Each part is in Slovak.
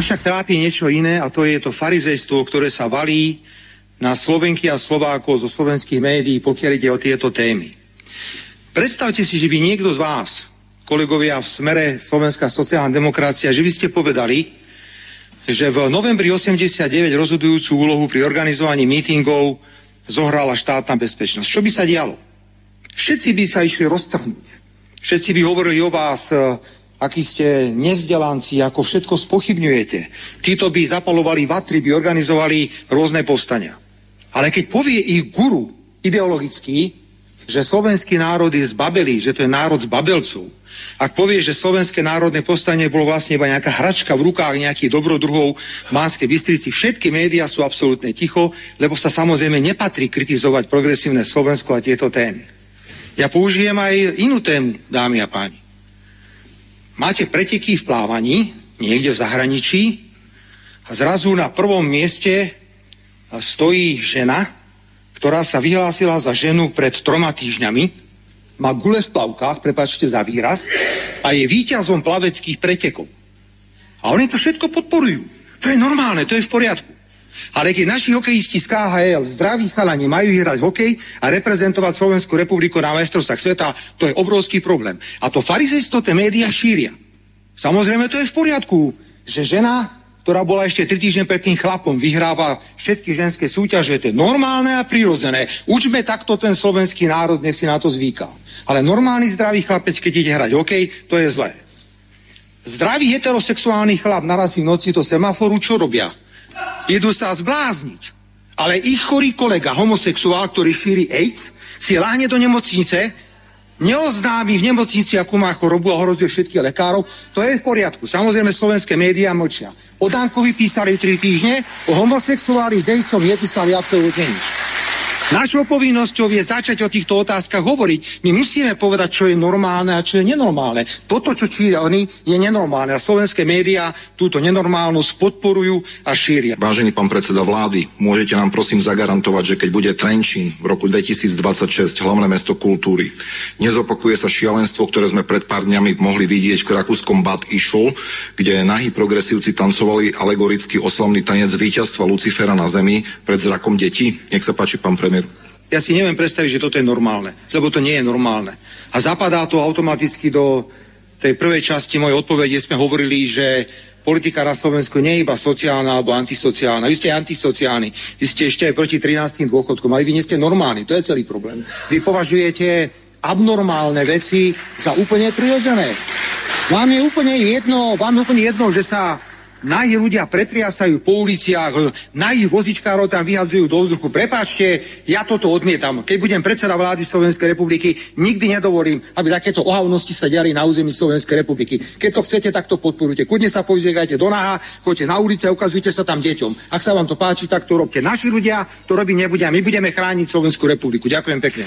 Mňa však trápi niečo iné a to je to farizejstvo, ktoré sa valí na Slovenky a Slovákov zo slovenských médií, pokiaľ ide o tieto témy. Predstavte si, že by niekto z vás, kolegovia v smere Slovenská sociálna demokracia, že by ste povedali, že v novembri 89 rozhodujúcu úlohu pri organizovaní mítingov zohrala štátna bezpečnosť. Čo by sa dialo? Všetci by sa išli roztrhnúť. Všetci by hovorili o vás, akí ste nevzdelanci, ako všetko spochybňujete. Títo by zapalovali vatry, by organizovali rôzne povstania. Ale keď povie ich guru ideologický, že slovenský národ je zbabelý, že to je národ zbabelcov, ak povie, že slovenské národné povstanie bolo vlastne iba nejaká hračka v rukách nejakých dobrodruhov v Mánskej Bystrici, všetky médiá sú absolútne ticho, lebo sa samozrejme nepatrí kritizovať progresívne Slovensko a tieto témy. Ja použijem aj inú tému, dámy a páni máte preteky v plávaní, niekde v zahraničí, a zrazu na prvom mieste stojí žena, ktorá sa vyhlásila za ženu pred troma týždňami, má gule v plavkách, prepačte za výraz, a je víťazom plaveckých pretekov. A oni to všetko podporujú. To je normálne, to je v poriadku. Ale keď naši hokejisti z KHL, zdraví chalani, majú hrať hokej a reprezentovať Slovenskú republiku na majstrovstvách sveta, to je obrovský problém. A to farizejstvo tie médiá šíria. Samozrejme, to je v poriadku, že žena, ktorá bola ešte tri týždne pred tým chlapom, vyhráva všetky ženské súťaže, to je normálne a prirodzené. Učme takto ten slovenský národ, nech si na to zvyká. Ale normálny zdravý chlapec, keď ide hrať hokej, to je zlé. Zdravý heterosexuálny chlap narazí v noci do semaforu, čo robia? Idú sa zblázniť. Ale ich chorý kolega, homosexuál, ktorý šíri AIDS, si láhne do nemocnice, neoznámi v nemocnici, akú má chorobu a ohrozuje všetkých lekárov, to je v poriadku. Samozrejme, slovenské médiá mlčia. O Dankovi písali tri týždne, o homosexuáli s AIDS-om nepísali absolútne nič. Našou povinnosťou je začať o týchto otázkach hovoriť. My musíme povedať, čo je normálne a čo je nenormálne. Toto, čo číria oni, je nenormálne. A slovenské médiá túto nenormálnosť podporujú a šíria. Vážený pán predseda vlády, môžete nám prosím zagarantovať, že keď bude Trenčín v roku 2026 hlavné mesto kultúry, nezopakuje sa šialenstvo, ktoré sme pred pár dňami mohli vidieť v rakúskom Bad Ischl, kde nahí progresívci tancovali alegorický oslavný tanec víťazstva Lucifera na zemi pred zrakom detí. Nech sa páči, pán premiér. Ja si neviem predstaviť, že toto je normálne, lebo to nie je normálne. A zapadá to automaticky do tej prvej časti mojej odpovede, sme hovorili, že politika na Slovensku nie je iba sociálna alebo antisociálna. Vy ste antisociálni. Vy ste ešte aj proti 13. dôchodkom, ale vy nie ste normálni. To je celý problém. Vy považujete abnormálne veci za úplne prirodzené. Vám je úplne jedno, vám je úplne jedno, že sa nahí ľudia pretriasajú po uliciach, nahí vozičkárov tam vyhadzujú do vzduchu. Prepáčte, ja toto odmietam. Keď budem predseda vlády Slovenskej republiky, nikdy nedovolím, aby takéto ohavnosti sa diali na území Slovenskej republiky. Keď to chcete, tak to podporujte. Kudne sa povzdiegajte do naha, choďte na ulice a ukazujte sa tam deťom. Ak sa vám to páči, tak to robte. Naši ľudia to robiť nebudia. My budeme chrániť Slovenskú republiku. Ďakujem pekne.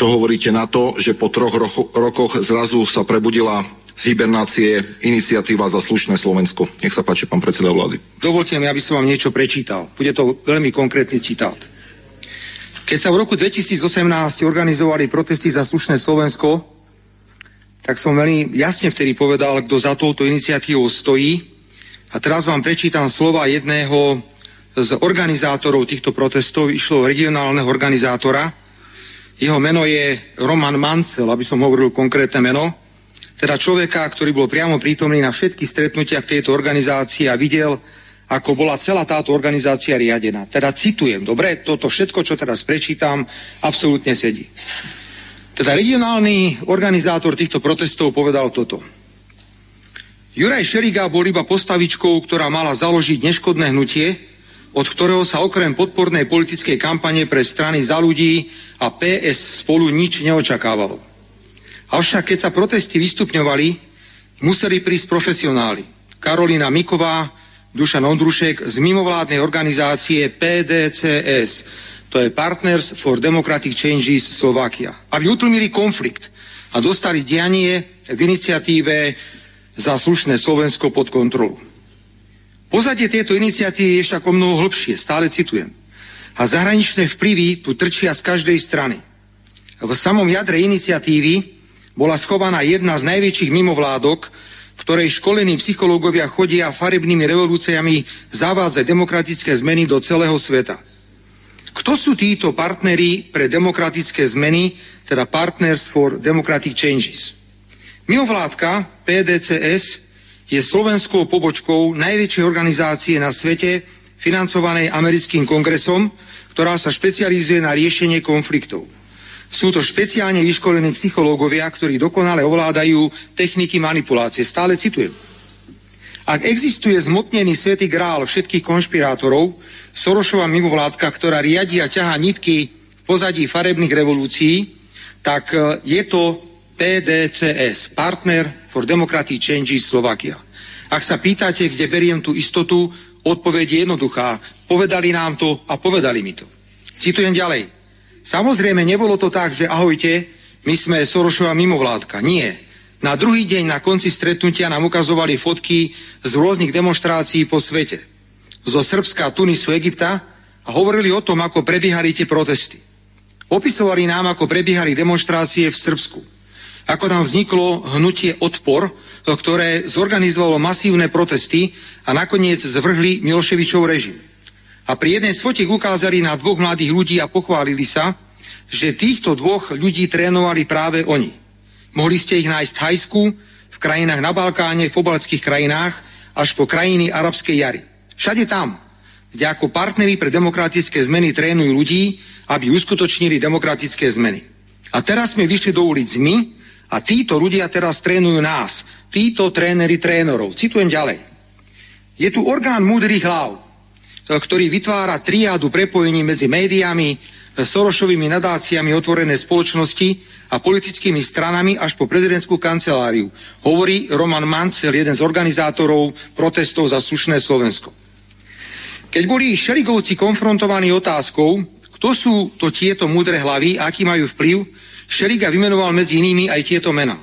To hovoríte na to, že po troch rokoch zrazu sa prebudila z hibernácie iniciatíva za slušné Slovensko. Nech sa páči, pán predseda vlády. Dovolte mi, aby som vám niečo prečítal. Bude to veľmi konkrétny citát. Keď sa v roku 2018 organizovali protesty za slušné Slovensko, tak som veľmi jasne vtedy povedal, kto za touto iniciatívou stojí. A teraz vám prečítam slova jedného z organizátorov týchto protestov. Išlo regionálneho organizátora. Jeho meno je Roman Mancel, aby som hovoril konkrétne meno teda človeka, ktorý bol priamo prítomný na všetkých stretnutiach tejto organizácie a videl, ako bola celá táto organizácia riadená. Teda citujem, dobre, toto všetko, čo teraz prečítam, absolútne sedí. Teda regionálny organizátor týchto protestov povedal toto. Juraj Šeliga bol iba postavičkou, ktorá mala založiť neškodné hnutie, od ktorého sa okrem podpornej politickej kampane pre strany za ľudí a PS spolu nič neočakávalo. Avšak keď sa protesty vystupňovali, museli prísť profesionáli. Karolina Miková, Dušan Ondrušek z mimovládnej organizácie PDCS, to je Partners for Democratic Changes Slovakia, aby utlmili konflikt a dostali dianie v iniciatíve za slušné Slovensko pod kontrolu. Pozadie tejto iniciatívy je však o mnoho hlbšie, stále citujem. A zahraničné vplyvy tu trčia z každej strany. V samom jadre iniciatívy bola schovaná jedna z najväčších mimovládok, ktorej školení psychológovia chodia farebnými revolúciami zavádzať demokratické zmeny do celého sveta. Kto sú títo partneri pre demokratické zmeny, teda Partners for Democratic Changes? Mimovládka PDCS je slovenskou pobočkou najväčšej organizácie na svete, financovanej americkým kongresom, ktorá sa špecializuje na riešenie konfliktov. Sú to špeciálne vyškolení psychológovia, ktorí dokonale ovládajú techniky manipulácie. Stále citujem. Ak existuje zmotnený svätý grál všetkých konšpirátorov, Sorošová mimovládka, ktorá riadi a ťahá nitky v pozadí farebných revolúcií, tak e, je to PDCS, Partner for Democratic Changes Slovakia. Ak sa pýtate, kde beriem tú istotu, odpoveď je jednoduchá. Povedali nám to a povedali mi to. Citujem ďalej. Samozrejme, nebolo to tak, že ahojte, my sme Sorošová mimovládka. Nie. Na druhý deň na konci stretnutia nám ukazovali fotky z rôznych demonstrácií po svete. Zo Srbska, Tunisu, Egypta a hovorili o tom, ako prebiehali tie protesty. Opisovali nám, ako prebiehali demonstrácie v Srbsku. Ako tam vzniklo hnutie Odpor, ktoré zorganizovalo masívne protesty a nakoniec zvrhli Miloševičov režim a pri jednej z fotiek ukázali na dvoch mladých ľudí a pochválili sa, že týchto dvoch ľudí trénovali práve oni. Mohli ste ich nájsť v Thajsku, v krajinách na Balkáne, v obaleckých krajinách, až po krajiny arabskej jary. Všade tam, kde ako partneri pre demokratické zmeny trénujú ľudí, aby uskutočnili demokratické zmeny. A teraz sme vyšli do ulic my a títo ľudia teraz trénujú nás. Títo tréneri trénerov. Citujem ďalej. Je tu orgán múdrych hlav, ktorý vytvára triádu prepojení medzi médiami, Sorošovými nadáciami otvorené spoločnosti a politickými stranami až po prezidentskú kanceláriu. Hovorí Roman Mancel, jeden z organizátorov protestov za slušné Slovensko. Keď boli Šeligovci konfrontovaní otázkou, kto sú to tieto múdre hlavy a aký majú vplyv, Šeliga vymenoval medzi inými aj tieto mená.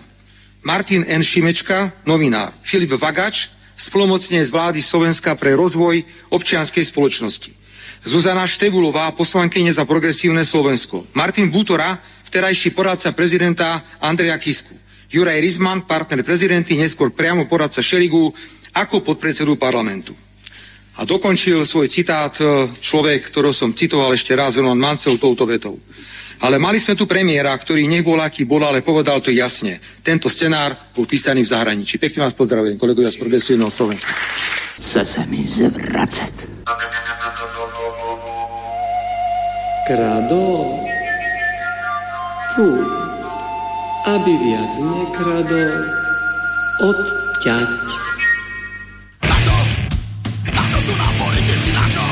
Martin N. Šimečka, novinár, Filip Vagač, splomocne z vlády Slovenska pre rozvoj občianskej spoločnosti. Zuzana Števulová, poslankyne za progresívne Slovensko. Martin Bútora, vterajší poradca prezidenta Andreja Kisku. Juraj Rizman, partner prezidenty, neskôr priamo poradca Šeligu, ako podpredsedu parlamentu. A dokončil svoj citát e, človek, ktorého som citoval ešte raz, Roman Mancel, touto vetou. Ale mali sme tu premiéra, ktorý nech bol aký bol, ale povedal to jasne. Tento scenár bol písaný v zahraničí. Pekne vás pozdravujem, kolegovia z Progresívneho Slovenska. Chce sa mi zvracať. Kradol. Fú. Aby viac nekradol. Odťať. Na čo? Na čo sú nám politici? Na čo?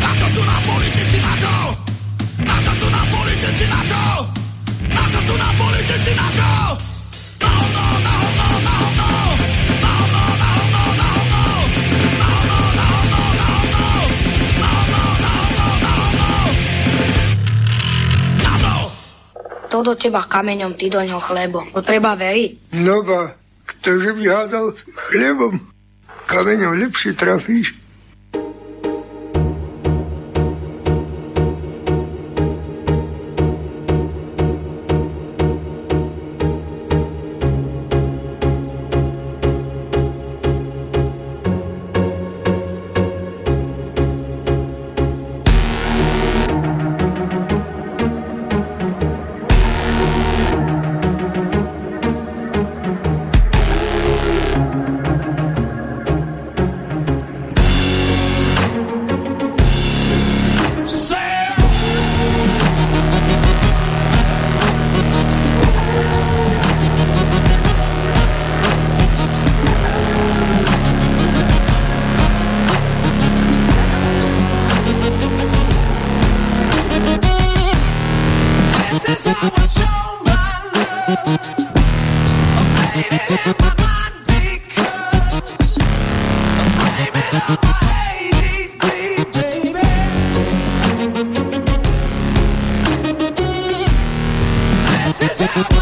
Na čo sú nám politici? Na čo? Na čo sú nám politici? Na čo? Na čo sú nám politici? Na čo? Na hovno, na hovno, na hovno! To! Do teba kameňom, ty do ňoho chlebo. To treba veriť. No ba, ktože by házal chlebom, kameňom lepšie trafíš. Let's.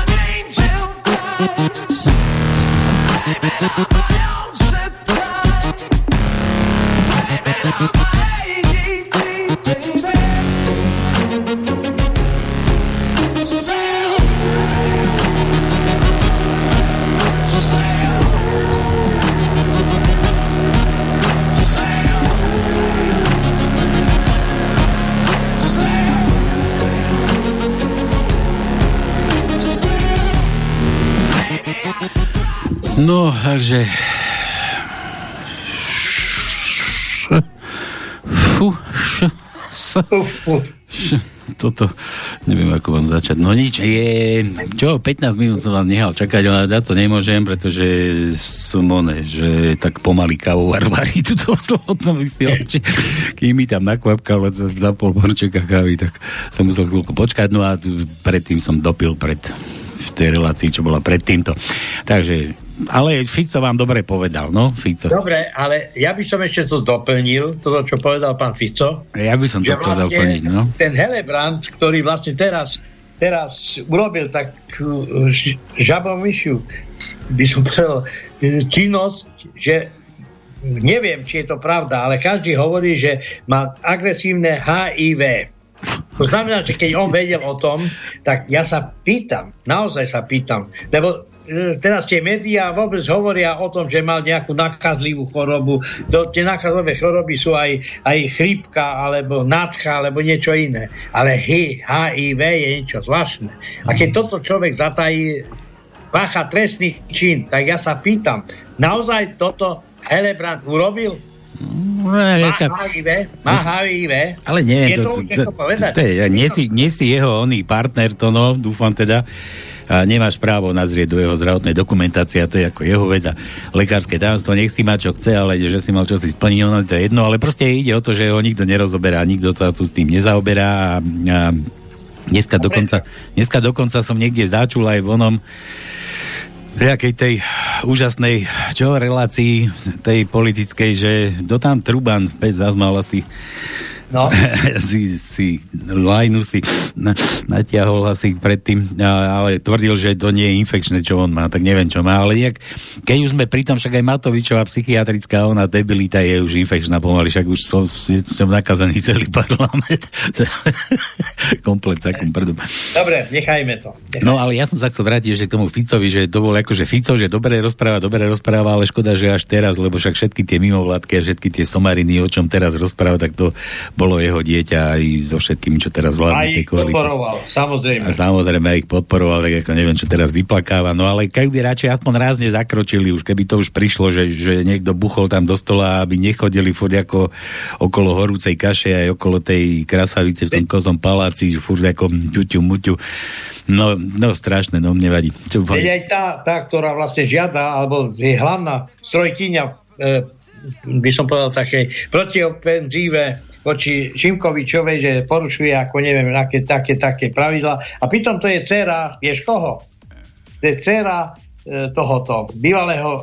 Takže... Fú, š, s, š, toto, neviem, ako vám začať. No nič, je, čo, 15 minút som vám nehal čakať, ale ja to nemôžem, pretože som one, že tak pomaly kávu varvári tuto slobodnom vysielači. Kým mi tam nakvapkal za pol borčeka kávy, tak som musel chvíľku počkať, no a predtým som dopil pred v tej relácii, čo bola pred týmto. Takže ale Fico vám dobre povedal, no, Fico. Dobre, ale ja by som ešte to doplnil, toto, čo povedal pán Fico. Ja by som to chcel vlastne doplniť, no. Ten Helebrand, ktorý vlastne teraz, teraz urobil tak žabomyšiu, by som povedal, činnosť, že neviem, či je to pravda, ale každý hovorí, že má agresívne HIV. To znamená, že keď on vedel o tom, tak ja sa pýtam, naozaj sa pýtam, lebo teraz tie médiá vôbec hovoria o tom, že mal nejakú nakazlivú chorobu. Do, tie nakazlivé choroby sú aj, aj chrípka, alebo nádcha, alebo niečo iné. Ale HIV je niečo zvláštne. A keď toto človek zatají, pácha trestný čin, tak ja sa pýtam, naozaj toto Helebrand urobil? No, má HIV? Má HIV? Ale nie, je to, to, to, to, povedať? To, to, nie, si, nie si jeho oný partner, to no, dúfam teda a nemáš právo nazrieť do jeho zdravotnej dokumentácie a to je ako jeho vec a lekárske tajomstvo, nech si má čo chce, ale že si mal čo si splniť, no to je jedno, ale proste ide o to, že ho nikto nerozoberá, nikto to tu s tým nezaoberá a, a dneska, dokonca, dneska dokonca som niekde začul aj vonom nejakej tej úžasnej čo, relácii tej politickej, že do tam Truban, Peť zazmal asi No. si, si lajnu si na, natiahol asi predtým, ale tvrdil, že to nie je infekčné, čo on má, tak neviem, čo má, ale nejak, keď už sme pri tom, však aj Matovičová psychiatrická, ona debilita je už infekčná pomaly, však už som, som nakazaný celý parlament. Komplet takom prdom. Dobre, nechajme to. Nechajme. No ale ja som sa chcel vrátiť ešte k tomu Ficovi, že to bol akože Fico, že dobre rozpráva, dobre rozpráva, ale škoda, že až teraz, lebo však všetky tie mimovládky a všetky tie somariny, o čom teraz rozpráva, tak to bolo jeho dieťa aj so všetkými, čo teraz vládne tej koalície. podporoval, samozrejme. A samozrejme aj ich podporoval, tak ako neviem, čo teraz vyplakáva. No ale keby radšej aspoň rázne zakročili, už keby to už prišlo, že, že niekto buchol tam do stola, aby nechodili furt ako okolo horúcej kaše aj okolo tej krasavice v tom kozom paláci, že furt ako ťuťu, muťu. No, no strašné, no mne vadí. Čo, aj tá, tá, ktorá vlastne žiada, alebo je hlavná strojkyňa, e, by som povedal také, protiofenzíve voči Šimkovičovej, že porušuje ako neviem, aké, také, také pravidla. A pritom to je dcera, vieš koho? To je dcera E, tohoto bývalého e,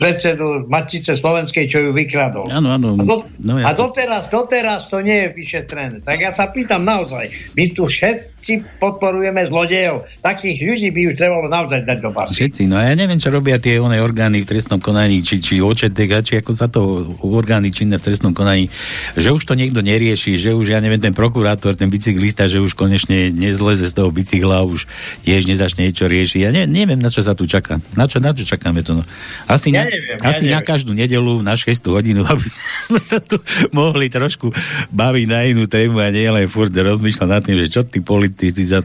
predsedu Matice Slovenskej, čo ju vykradol. Áno, áno. A, do, no, a doteraz, doteraz to nie je vyšetrené. Tak ja sa pýtam naozaj, my tu všetci podporujeme zlodejov. Takých ľudí by už trebalo naozaj dať do basy. Všetci, no ja neviem, čo robia tie one orgány v trestnom konaní, či, či očetek, či ako sa to orgány činné v trestnom konaní, že už to niekto nerieši, že už, ja neviem, ten prokurátor, ten bicyklista, že už konečne nezleze z toho bicykla, už tiež nezačne niečo riešiť. Ja ne, neviem, na čo sa tu čaká? Na čo, na čo čakáme to? No? Asi, ja na, neviem, asi ja na každú nedelu na 6 hodinu, aby sme sa tu mohli trošku baviť na inú tému a nie len furt rozmýšľať nad tým, že čo tí za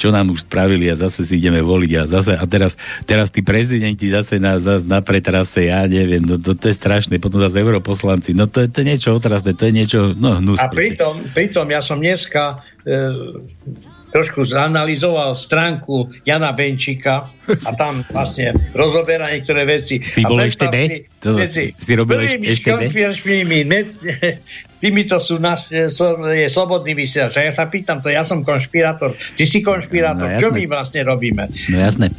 čo nám už spravili a zase si ideme voliť a zase a teraz, teraz tí prezidenti zase nás zase na pretrase, ja neviem, no to, to je strašné, potom zase europoslanci, no to, to je niečo otrasné, to je niečo, no hnus. A pritom, pritom ja som dneska e, trošku zanalizoval stránku Jana Benčíka a tam vlastne rozoberá niektoré veci. Si bol ešte B? To si, si robil ešte B? týmito sú naš, je slobodný vysielač. A ja sa pýtam to, ja som konšpirátor, ty si konšpirátor, no, čo my vlastne robíme? No jasné.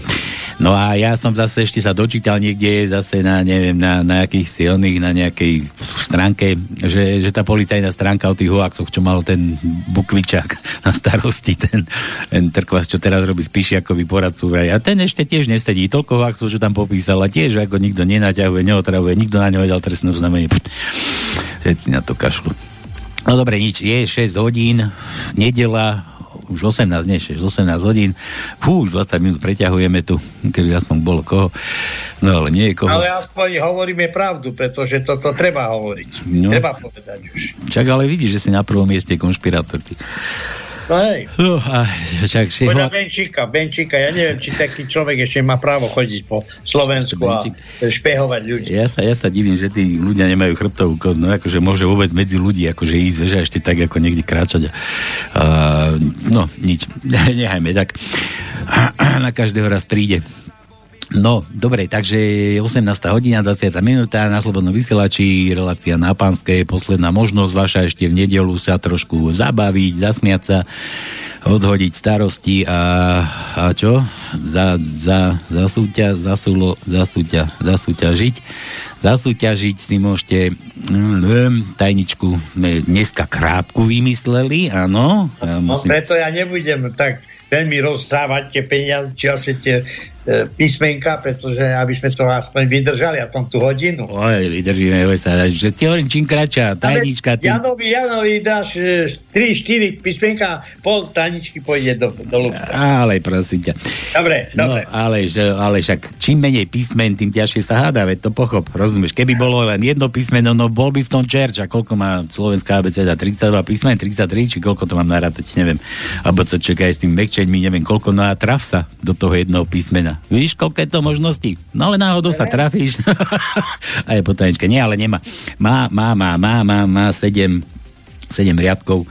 No a ja som zase ešte sa dočítal niekde zase na, neviem, na, na nejakých silných, na nejakej stránke, že, že tá policajná stránka o tých hoaxoch, čo mal ten Bukvičák na starosti, ten, ten Trkvas, čo teraz robí Spišiakovi poradcu vraj. A ten ešte tiež nesedí. Toľko hoaxov, čo tam popísal a tiež ako nikto nenaťahuje, neotravuje, nikto na ňo vedel trestné znamenie. Všetci na to kašľú. No dobre, nič, je 6 hodín, nedela, už 18, nie 6, 18 hodín. Fú, už 20 minút preťahujeme tu, keby aspoň bolo koho. No ale nie je koho. Ale aspoň hovoríme pravdu, pretože toto to treba hovoriť. No. Treba povedať už. Čak ale vidíš, že si na prvom mieste konšpirátor. No hej. A však si Podľa ho... Benčíka, Benčíka, ja neviem, či taký človek ešte má právo chodiť po Slovensku a špehovať ľudí. Ja sa, ja sa divím, že tí ľudia nemajú chrbtovú kosť, no akože môže vôbec medzi ľudí akože ísť, a ešte tak ako niekde kráčať. A, no, nič, nechajme tak. Na každého raz príde. No, dobre, takže 18. hodina, 20. minúta na Slobodnom vysielači, relácia na Pánskej, posledná možnosť vaša ešte v nedelu sa trošku zabaviť, zasmiať sa, odhodiť starosti a, a čo? Za, za, zasúťa, zasúlo, zasúťa, zasúťažiť. Zasúťažiť si môžete mm, tajničku dneska krátku vymysleli, áno. No musím... preto ja nebudem tak veľmi rozdávať tie peniaze, či asi tie písmenka, pretože aby sme to aspoň vydržali a tom tú hodinu. Oj, vydržíme, oj sa, že ti hovorím, čím kratšia tajnička, tým... Janovi, Janovi dáš e, 3-4 písmenka, pol tajničky pôjde do, do lúbka. Ale prosím ťa. Dobre, No, dobre. ale, že, ale však čím menej písmen, tým ťažšie sa hádá, veď to pochop, rozumieš? Keby bolo len jedno písmeno, no bol by v tom čerč. A koľko má slovenská abeceda? 32 písmen, 33, či koľko to mám narátať, neviem. A čakaj s tým mekčeňmi, neviem, koľko, no a traf sa do toho jednoho písmena. Víš, koľko je to možností? No ale náhodou sa trafíš. a je potaječka. Nie, ale nemá. Má, má, má, má, má, má 7, 7 riadkov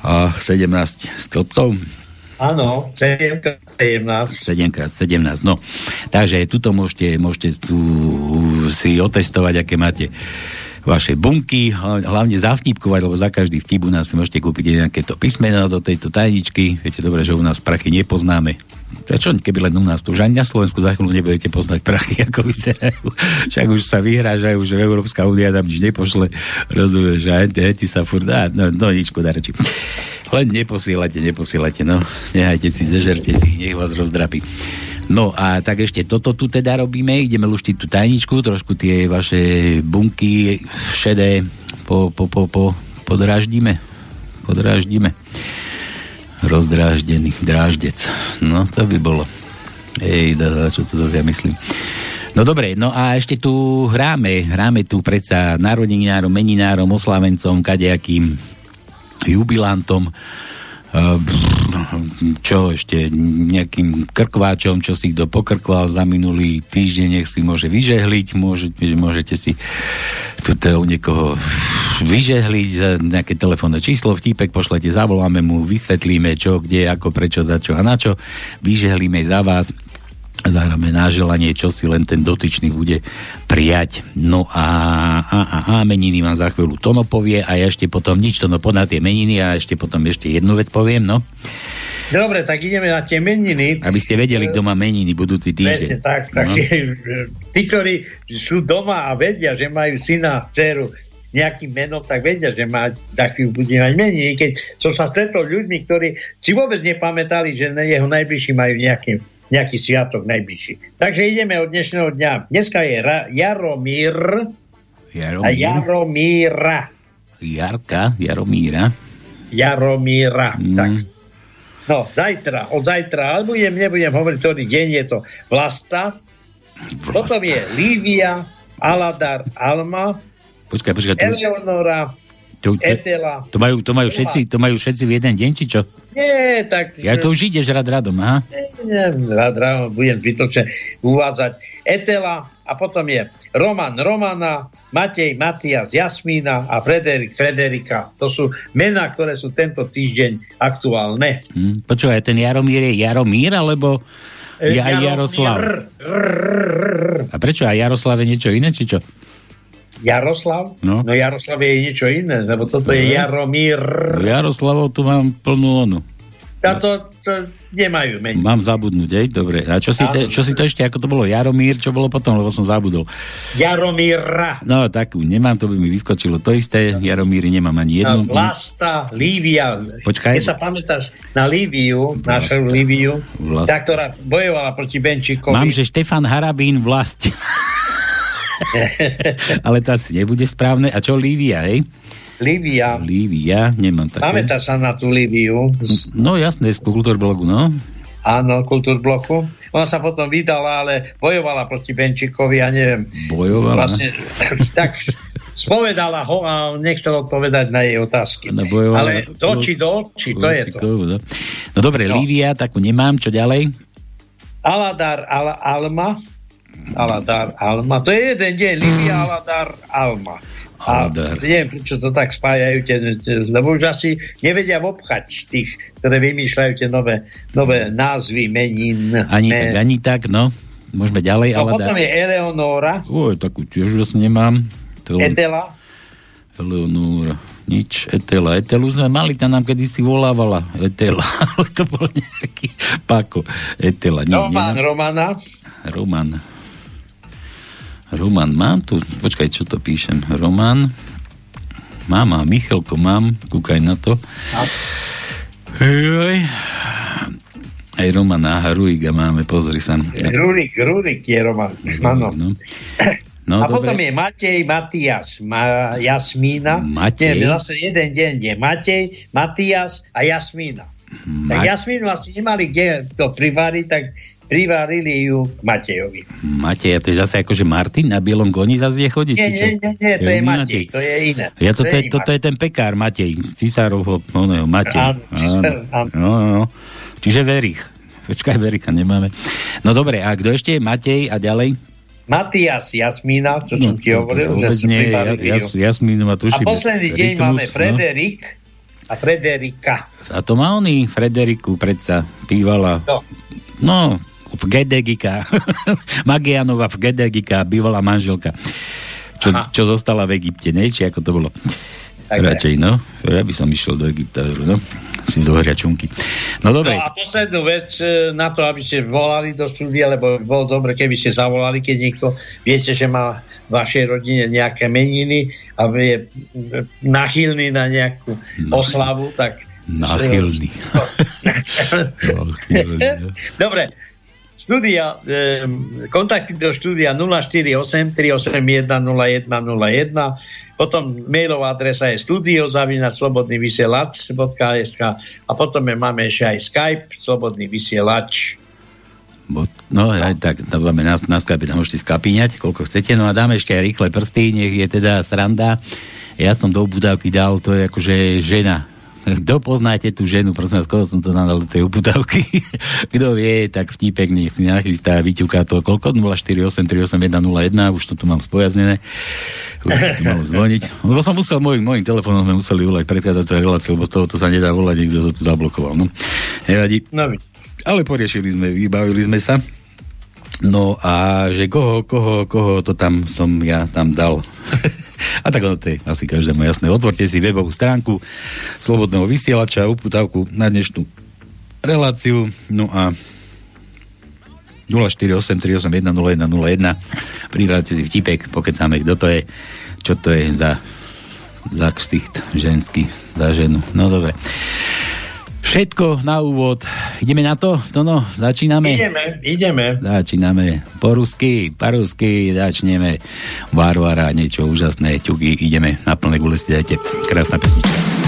a 17 stĺpcov. Áno, 7 17. 7x17, no. Takže tuto môžete, môžete tu si otestovať, aké máte vaše bunky, hlavne zavtipkovať, lebo za každý vtip u nás si môžete kúpiť nejaké to písmeno do tejto tajničky. Viete dobre, že u nás prachy nepoznáme. Prečo? Keby len u nás to už ani na Slovensku za chvíľu nebudete poznať prachy, ako vyzerajú. Však už sa vyhrážajú, že Európska únia tam nič nepošle. Rozumieš, že henti sa furt dá. No, no nič, škoda reči. Len neposielate, neposielate, no. Nehajte si, zežerte si, nech vás rozdrapí. No a tak ešte toto tu teda robíme, ideme luštiť tú tajničku, trošku tie vaše bunky šedé po, po, po, po, podráždime. Podráždime. Rozdráždený dráždec. No, to by bolo. Ej, da, čo to zase ja myslím. No dobre, no a ešte tu hráme, hráme tu predsa narodeninárom, meninárom, oslavencom, kadejakým jubilantom, Uh, čo ešte nejakým krkváčom, čo si kto pokrkval za minulý týždeň, nech si môže vyžehliť, môže, môžete si tuto u niekoho vyžehliť za nejaké telefónne číslo, vtípek pošlete, zavoláme mu, vysvetlíme čo, kde, ako, prečo, za čo a na čo, vyžehlíme za vás zahráme na želanie, čo si len ten dotyčný bude prijať. No a, a, a, a meniny vám za chvíľu Tono povie a ja ešte potom nič Tono podá tie meniny a ešte potom ešte jednu vec poviem, no. Dobre, tak ideme na tie meniny. Aby ste vedeli, kto má meniny budúci týždeň. Presne tak, takže tí, ktorí sú doma a vedia, že majú syna, dceru, nejakým menom, tak vedia, že má, za chvíľu bude mať meniny. Keď som sa stretol ľuďmi, ktorí si vôbec nepamätali, že jeho najbližší majú nejaký, nejaký sviatok najbližší. Takže ideme od dnešného dňa. Dneska je Ra- Jaromír a Jaromír, Jaromíra. Jarka, Jaromíra. Jaromíra. Mm. Tak. No, zajtra, od zajtra, ale budem, nebudem hovoriť, ktorý deň je to Vlasta, potom je Lívia, Aladar, Alma, Počkaj, počkaj, Eleonora, to, to, Etela. to, majú, to, majú všetci, to majú všetci v jeden deň, či čo? Nie, tak... Ja to už ideš rad radom, aha. Nie, rád, rád, budem zbytočne uvádzať. Etela a potom je Roman Romana, Matej Matias Jasmína a Frederik Frederika. To sú mená, ktoré sú tento týždeň aktuálne. Hm, počúvaj, ten Jaromír je Jaromír, alebo E, ja. Jaroslav? A prečo? A Jaroslav je niečo iné, či čo? Jaroslav? No. no Jaroslav je niečo iné, lebo toto je. Jaromír. Jaroslavov tu mám plnú onu. A to, nemajú meniť. Mám zabudnúť, ej? Dobre. A čo si, te, čo si to ešte, ako to bolo? Jaromír, čo bolo potom, lebo som zabudol. Jaromíra. No, takú, nemám, to by mi vyskočilo. To isté, Jaromíry nemám ani jednu. Vlasta, Lívia. Počkaj. Keď sa pamätáš na Líviu, našu Líviu, Vlasta. tá, ktorá bojovala proti Benčíkovi. Mám, že Štefan Harabín vlast. Ale to asi nebude správne. A čo Lívia, hej? Lívia. Lívia, nemám také. Pamätáš sa na tú Líviu? No jasné, z kultúrblogu, no. Áno, kultúrbloku. Ona sa potom vydala, ale bojovala proti Benčíkovi, ja neviem. Bojovala. Vlastne, tak spovedala ho a nechcel odpovedať na jej otázky. No, bojovala- Ale do očí do očí, to je to. No, no dobre, No. Lívia, takú nemám, čo ďalej? Aladar Al- Alma. Aladar Alma. To je jeden deň. Livia Aladar Alma. A Aladar. neviem, prečo to tak spájajú, tie, lebo už asi nevedia obchať tých, ktoré vymýšľajú tie nové, nové názvy menín. Ani Men- tak, ani tak, no. Môžeme ďalej, No, ale potom je Eleonora, Oj, takú tiež už nemám. To len Edela, Eleonora. Nič, Etela. Etelu sme mali, tá nám kedysi volávala. Etela, ale to bol nejaký pako. Etela, nie, Roman nie, Romana, Roman. Roman, mám tu, počkaj, čo to píšem. Roman, mám, a Michalko mám, kúkaj na to. Joj. Aj Romana Haruiga máme, pozri sa. Rurik, Rurik je Roman. Áno. No, no a potom dobre. je Matej, Matias, Ma, Jasmína. Matej? Nie, zase jeden deň je Matej, Matias a Jasmína. Tak Ma- Jasmínu asi nemali kde to privariť, tak privarili ju k Matejovi. Matej, a to je zase akože Martin na bielom koni zase je chodiť? Nie, nie, nie, nie, to je iný Matej, to je iné. Ja to, to, je, iný toto je ten pekár Matej, Cisárovho, oného, Matej. Áno, Cisár, áno. No, no, no. Čiže Verich. Počkaj, Vericha nemáme. No dobre, a kto ešte je Matej a ďalej? Matias, Jasmína, čo som ti No, to- to hovoril, že som nie, ja, privarili ja, ju. Jasmín ma A tuším. posledný deň Rytmus, máme no. Frederik a Frederika. A to má oný Frederiku predsa bývala. No. No, v Gedegika. Magianova v Gedegika, bývalá manželka. Čo, Aha. čo zostala v Egypte, ne? Či ako to bolo? Tak Radšej, no. Ja by som išiel do Egypta, no. Si zohria čunky. No dobre. No a poslednú vec e, na to, aby ste volali do štúdia, lebo by bolo dobre, keby ste zavolali, keď niekto viete, že má v vašej rodine nejaké meniny a je e, nachylný na nejakú oslavu, tak... Nachylný. Nachylný, no. Dobre, štúdia, e, kontakty do štúdia 048 381 0101 potom mailová adresa je studiozavinačslobodnyvysielac.sk a potom je, máme ešte aj Skype slobodný vysielač. No aj tak, dáme na, na Skype, tam môžete skapíňať, koľko chcete, no a dáme ešte aj rýchle prsty, nech je teda sranda. Ja som do obudávky dal, to je akože žena. Kto poznáte tú ženu, prosím vás, koho som to nadal do tej obudávky? Kto vie, tak vtípek nech si nachystá, vyťuká to koľko? 048 381 01, už to tu mám spojaznené. Už to malo zvoniť. Lebo som musel, môj, môjim telefónom sme museli volať predkladať tú reláciu, lebo z toho to sa nedá volať, niekto to tu zablokoval. No. Nevadí. No, Ale poriešili sme, vybavili sme sa. No a že koho, koho, koho to tam som ja tam dal. a tak ono to je asi každému jasné. Otvorte si webovú stránku Slobodného vysielača, uputávku na dnešnú reláciu. No a 0483810101 Prihrajte si vtipek, pokecáme, kto to je, čo to je za za ženský, za ženu. No dobre. Všetko na úvod. Ideme na to? To no, začíname. Ideme, ideme. Začíname po rusky, po rusky, začneme Varvara, niečo úžasné, ťuky, ideme na plné gule si dajte. Krásna pesnička.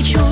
Плечо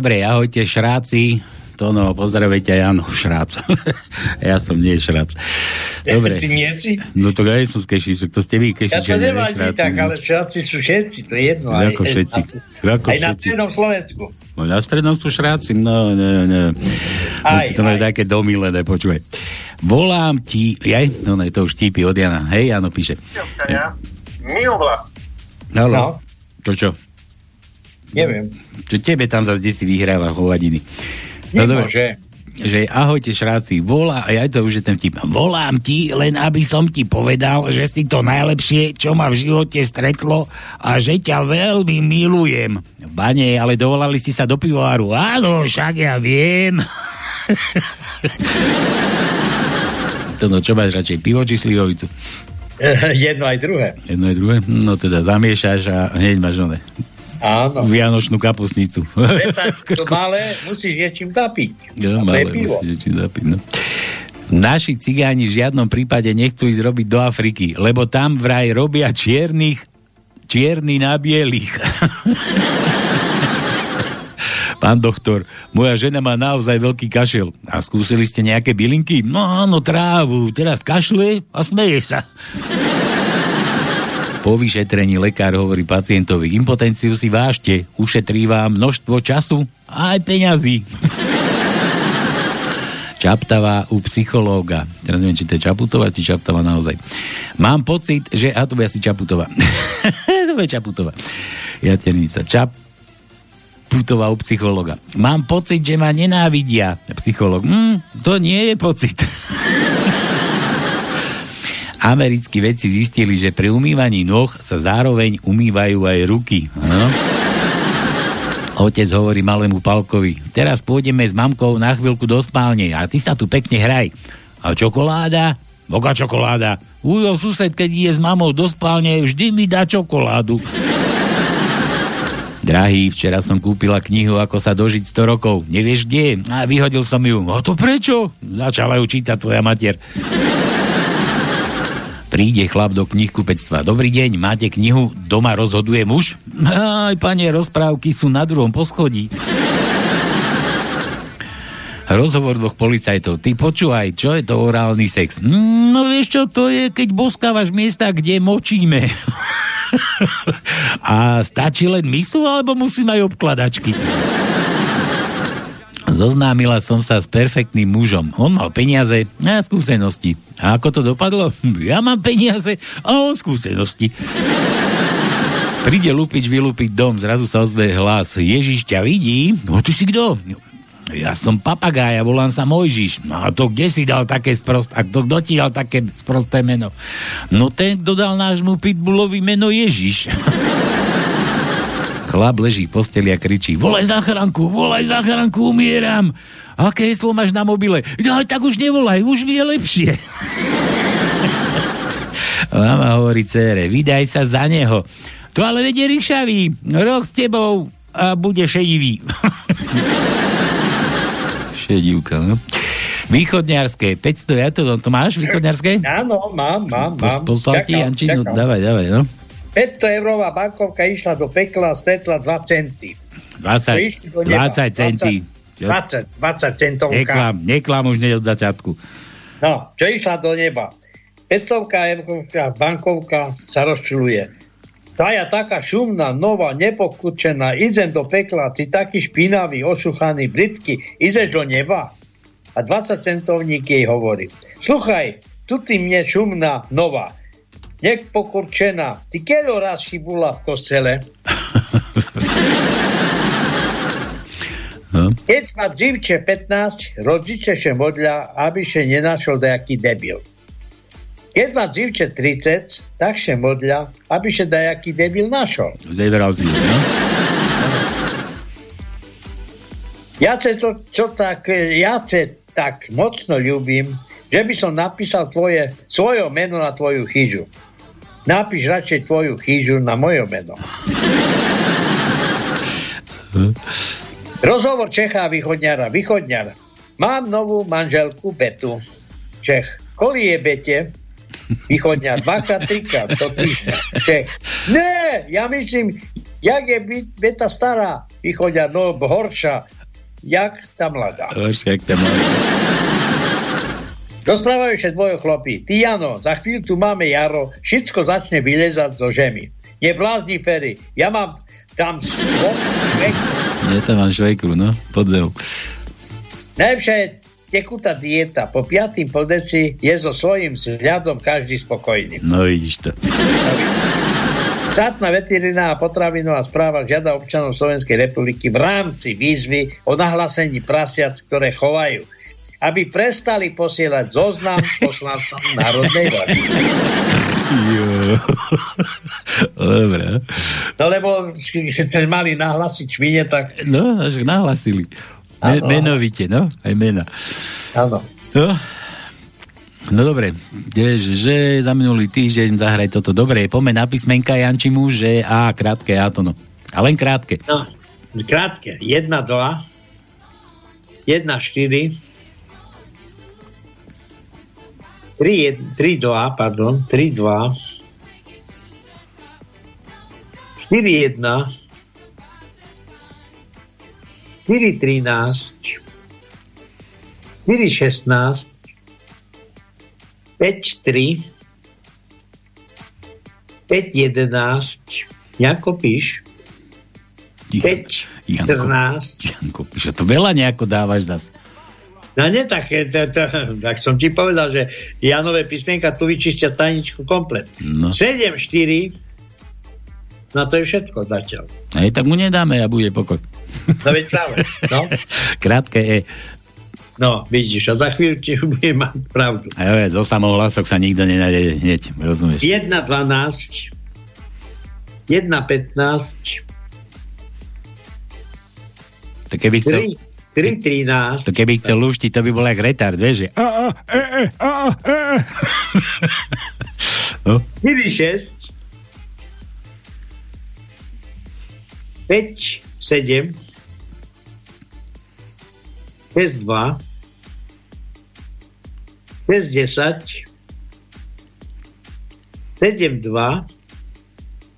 dobre, ahojte šráci. To no, pozdravujte Jano Šrác. ja som nie Šrác. Dobre. Ty nie si? No to ja som z Kešišok, to ste vy Ja Kešičania. to nevadí Šráci, tak, no. ale všetci sú všetci, to je jedno. Ako aj, všetci. Aj, Ako aj na strednom Slovensku. No na strednom sú šráci, no, no, no. Aj, to máš také domilené, počúvaj. Volám ti, jaj, no ne, to už típi od Jana. Hej, Jano píše. Miobla. Halo. No. To čo? Neviem. Čo tebe tam zase kde si vyhráva hovadiny. No dobre, že ahojte šráci, volá, a ja to už je ten vtip, volám ti, len aby som ti povedal, že si to najlepšie, čo ma v živote stretlo a že ťa veľmi milujem. Bane, ale dovolali ste sa do pivovaru. Áno, však ja viem. to no, čo máš radšej, pivo či slivovicu? Jedno aj druhé. Jedno je druhé? No teda zamiešaš a hneď máš one. Áno. Vianočnú kapusnicu. To malé musíš niečím zapiť. Ja, malé pivo. musíš či zapiť, no. Naši cigáni v žiadnom prípade nechcú ísť robiť do Afriky, lebo tam vraj robia čiernych čierny na bielých. Pán doktor, moja žena má naozaj veľký kašel. A skúsili ste nejaké bylinky? No áno, trávu. Teraz kašle a smeje sa. Po vyšetrení lekár hovorí pacientovi, impotenciu si vážte, ušetrí vám množstvo času a aj peňazí. Čaptava u psychológa. Teraz neviem, či to je Čaputová, či Čaptava naozaj. Mám pocit, že... A to bude asi Čaputová. to bude Čaputová. Jaternica. Čaputová u psychológa. Mám pocit, že ma nenávidia. Psychológ. Hm, to nie je pocit. Americkí vedci zistili, že pri umývaní nôh sa zároveň umývajú aj ruky. Áno? Otec hovorí malému Palkovi, teraz pôjdeme s mamkou na chvíľku do spálne a ty sa tu pekne hraj. A čokoláda? Boka čokoláda. Ujo, sused, keď ide s mamou do spálne, vždy mi dá čokoládu. Drahý, včera som kúpila knihu Ako sa dožiť 100 rokov. Nevieš kde? A vyhodil som ju. A to prečo? Začala ju čítať tvoja mater. Príde chlap do knihkupectva. Dobrý deň, máte knihu Doma rozhoduje muž? Aj, pane, rozprávky sú na druhom poschodí. Rozhovor dvoch policajtov. Ty počúvaj, čo je to orálny sex? Mm, no vieš čo, to je, keď boskávaš miesta, kde močíme. A stačí len mysl, alebo musím aj obkladačky? Zoznámila som sa s perfektným mužom. On mal peniaze a skúsenosti. A ako to dopadlo? Ja mám peniaze a on skúsenosti. Príde lupič vylúpiť dom, zrazu sa ozve hlas. Ježiš ťa vidí? No ty si kto? Ja som papagája, volám sa Mojžiš. No a to kde si dal také sprost... A to kto ti dal také sprosté meno? No ten, kto dal nášmu pitbullovi meno Ježiš. Chlap leží v posteli a kričí volaj záchranku, volaj záchranku, umieram. Aké heslo máš na mobile? No, tak už nevolaj, už mi je lepšie. Mama hovorí cére, vydaj sa za neho. To ale vedie ryšavý, rok s tebou a bude šedivý. Šedivka, no. Východňarské, 500, ja to, to máš východňarské? Áno, mám, mám, mám. Poslal ti Jančinu, čakám. dávaj, dávaj, no. 500 eurová bankovka išla do pekla a stretla 2 centy. 20, 20 centí. 20, 20 centovka. Neklam, neklam už nie od začiatku. No, čo išla do neba. 500 eurová bankovka sa rozčuluje. Tá je taká šumná, nová, nepokučená, idem do pekla, ty taký špinavý, ošuchaný, blitky, ideš do neba? A 20 centovník jej hovorí. Sluchaj, tu ty mne šumná, nová, nepokurčená, ty keľo raz si bola v kostele? No. Keď má dzivče 15, rodiče še modľa, aby še nenašol nejaký debil. Keď má dzivče 30, tak še modľa, aby še nejaký debil našol. Si, no? Ja ce to, čo tak, ja ce tak mocno ľúbim, že by som napísal tvoje, svoje meno na tvoju chyžu. Napíš radšej tvoju chyžu na moje meno. Rozhovor Čecha a východňara. Východňar. Mám novú manželku Betu. Čech. Je Bete? Východňa, dvakrát, trikrát do týždňa. Čech. Ne, ja myslím, jak je beta stará východňa, no horšia, jak tá mladá. Horšia, jak tá mladá. Rozprávajú ešte dvoje chlopí. Ty Jano, za chvíľu tu máme Jaro, všetko začne vylezať do žemy. Neblázni Ferry, ja mám tam Ja tam mám švejku, no, podzeu. Najlepšia je tekutá dieta. Po piatým podeci je so svojím vzhľadom každý spokojný. No vidíš to. Štátna veteriná a potravinová správa žiada občanov Slovenskej republiky v rámci výzvy o nahlásení prasiac, ktoré chovajú aby prestali posielať zoznam poslancom Národnej rady. Dobre. No lebo keď mali nahlasiť švine, tak... No, až nahlasili. Me, menovite, no? Aj mena. Áno. No, No dobre, že, že za minulý týždeň zahraj toto. Dobre, poďme na písmenka Jančimu, že a krátke a to no. A len krátke. No, krátke. 1, 2, 1, 4, 3, 3 2, pardon, 3, 2, 4, 1, 4, 13, 4, 16, 5, 3, 5, 11, Janko píš, 5, 14. Janko. píš, to veľa nejako dávaš zase. No nie, tak, to, to, tak som ti povedal, že Janové písmenka tu vyčistia tajničku komplet. No. 7, 4, no to je všetko zatiaľ. Aj tak mu nedáme a bude pokoj. No veď práve, no. Krátke je. No, vidíš, a za chvíľu ti bude mať pravdu. A jo, zo samohlasok sa nikto nenájde hneď, rozumieš? 1, 12, 1, 15, tak keby chcel... 3, 3.13. To keby chcel luštiť, to by bol jak retard, vieš, že a, a, e, e, a, e, e. no. 4, 6 5, 7 6, 2 6, 10 7, 2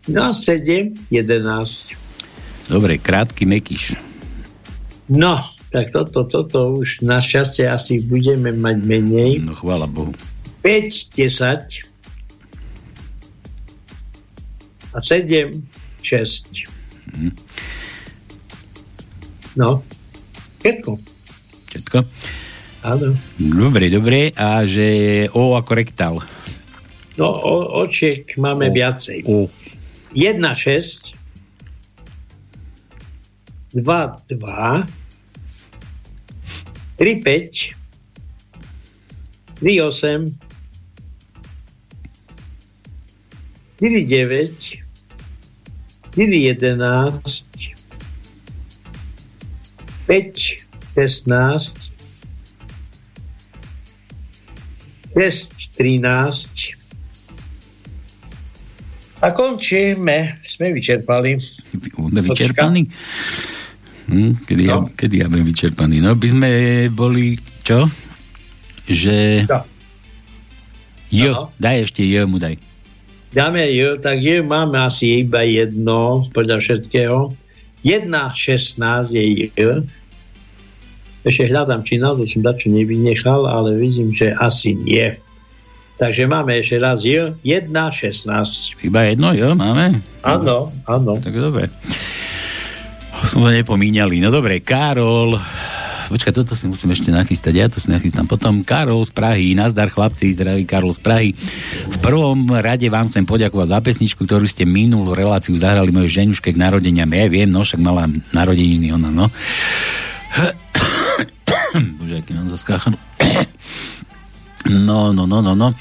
no 7, 11 Dobre, krátky mekyš. No, tak toto, toto už na šťastie asi budeme mať menej. No chvála Bohu. 5, 10 a 7, 6. Hmm. No, všetko. Všetko? Áno. Dobre, dobre. A že O ako rektál? No, o, očiek máme o. viacej. O. 1, 6 2, 2 3, 5, 3, 8, 4, 9, 4, 11, 5, 16, 6, 13. A končíme. Sme vyčerpali. Sme vyčerpali? Hm, kedy, no. ja, kedy ja budem vyčerpaný? No, by sme boli, čo? Že... No. Jo, no. daj ešte jo mu daj. Dáme jo, tak jo máme asi iba jedno, podľa všetkého. 1.16 je jo. Ešte hľadám, či to som dačo nevynechal, ale vidím, že asi nie. Takže máme ešte raz jo, 1.16. Iba jedno jo máme? Áno, áno. Tak dobre. Som to nepomíňali. No dobre, Karol. Počkaj, toto si musím ešte nachystať, ja to si nachystám potom. Karol z Prahy, nazdar chlapci, zdraví Karol z Prahy. V prvom rade vám chcem poďakovať za pesničku, ktorú ste minulú reláciu zahrali mojej ženuške k narodeniam. Ja viem, no však mala narodeniny ona, no. Bože, aký nám. No, no, no, no, no.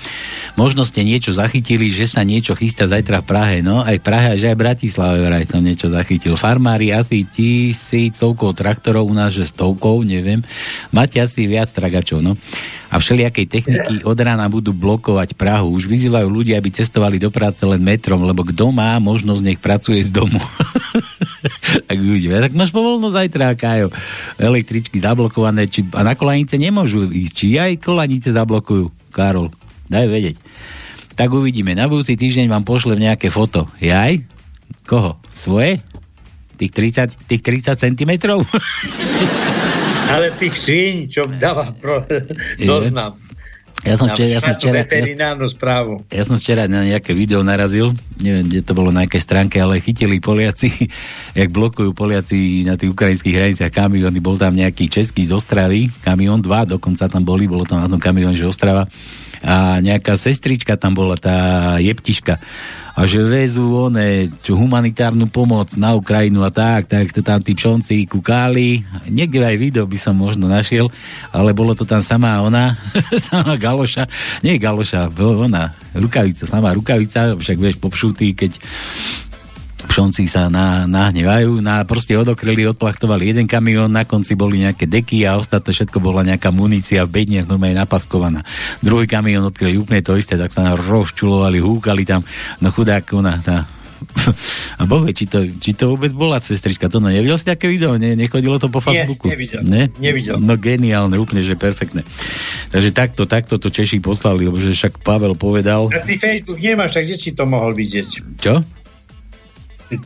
Možno ste niečo zachytili, že sa niečo chystá zajtra v Prahe, no. Aj v Prahe, že aj v Bratislave vraj som niečo zachytil. Farmári asi tisícovkou traktorov, u nás, že stovkou, neviem. Máte asi viac tragačov, no. A všelijakej techniky od rána budú blokovať Prahu. Už vyzývajú ľudia, aby cestovali do práce len metrom, lebo kto má možnosť, nech pracuje z domu. tak uvidíme. Tak máš povolno zajtra, Kájo. Električky zablokované, či, a na kolanice nemôžu ísť. Či aj kolanice zablokujú, Karol? Daj vedieť. Tak uvidíme. Na budúci týždeň vám pošlem nejaké foto. Jaj? Koho? Svoje? Tých 30, tých 30 cm? Ale tých svíň, čo dáva pro zoznam. Ja som, včera, ja, som včera, ja, správu. ja som včera na nejaké video narazil, neviem, kde to bolo na nejakej stránke, ale chytili Poliaci, jak blokujú Poliaci na tých ukrajinských hraniciach kamiony, bol tam nejaký český z Ostravy, kamión, dva dokonca tam boli, bolo tam na tom kamión, že Ostrava, a nejaká sestrička tam bola, tá jeptiška a že vezú one, čo humanitárnu pomoc na Ukrajinu a tak, tak to tam tí pšonci kúkali. Niekde aj video by som možno našiel, ale bolo to tam sama ona, sama Galoša, nie Galoša, ona, rukavica, sama rukavica, však vieš, popšutý, keď pšonci sa na, nahnevajú, na, proste odokryli, odplachtovali jeden kamión, na konci boli nejaké deky a ostatné všetko bola nejaká munícia v bedniach normálne napaskovaná. Druhý kamión odkryli úplne to isté, tak sa rozčulovali, húkali tam, no chudák ona, tá, a boh či to, či to vôbec bola sestrička. To no, nevidel si také video? Ne, nechodilo to po Facebooku? Nie, nevidel. Ne? Nevidel. No geniálne, úplne, že perfektné. Takže takto, takto to Češi poslali, lebo že však Pavel povedal... A ty Facebook nemáš, tak kde si to mohol vidieť? Čo?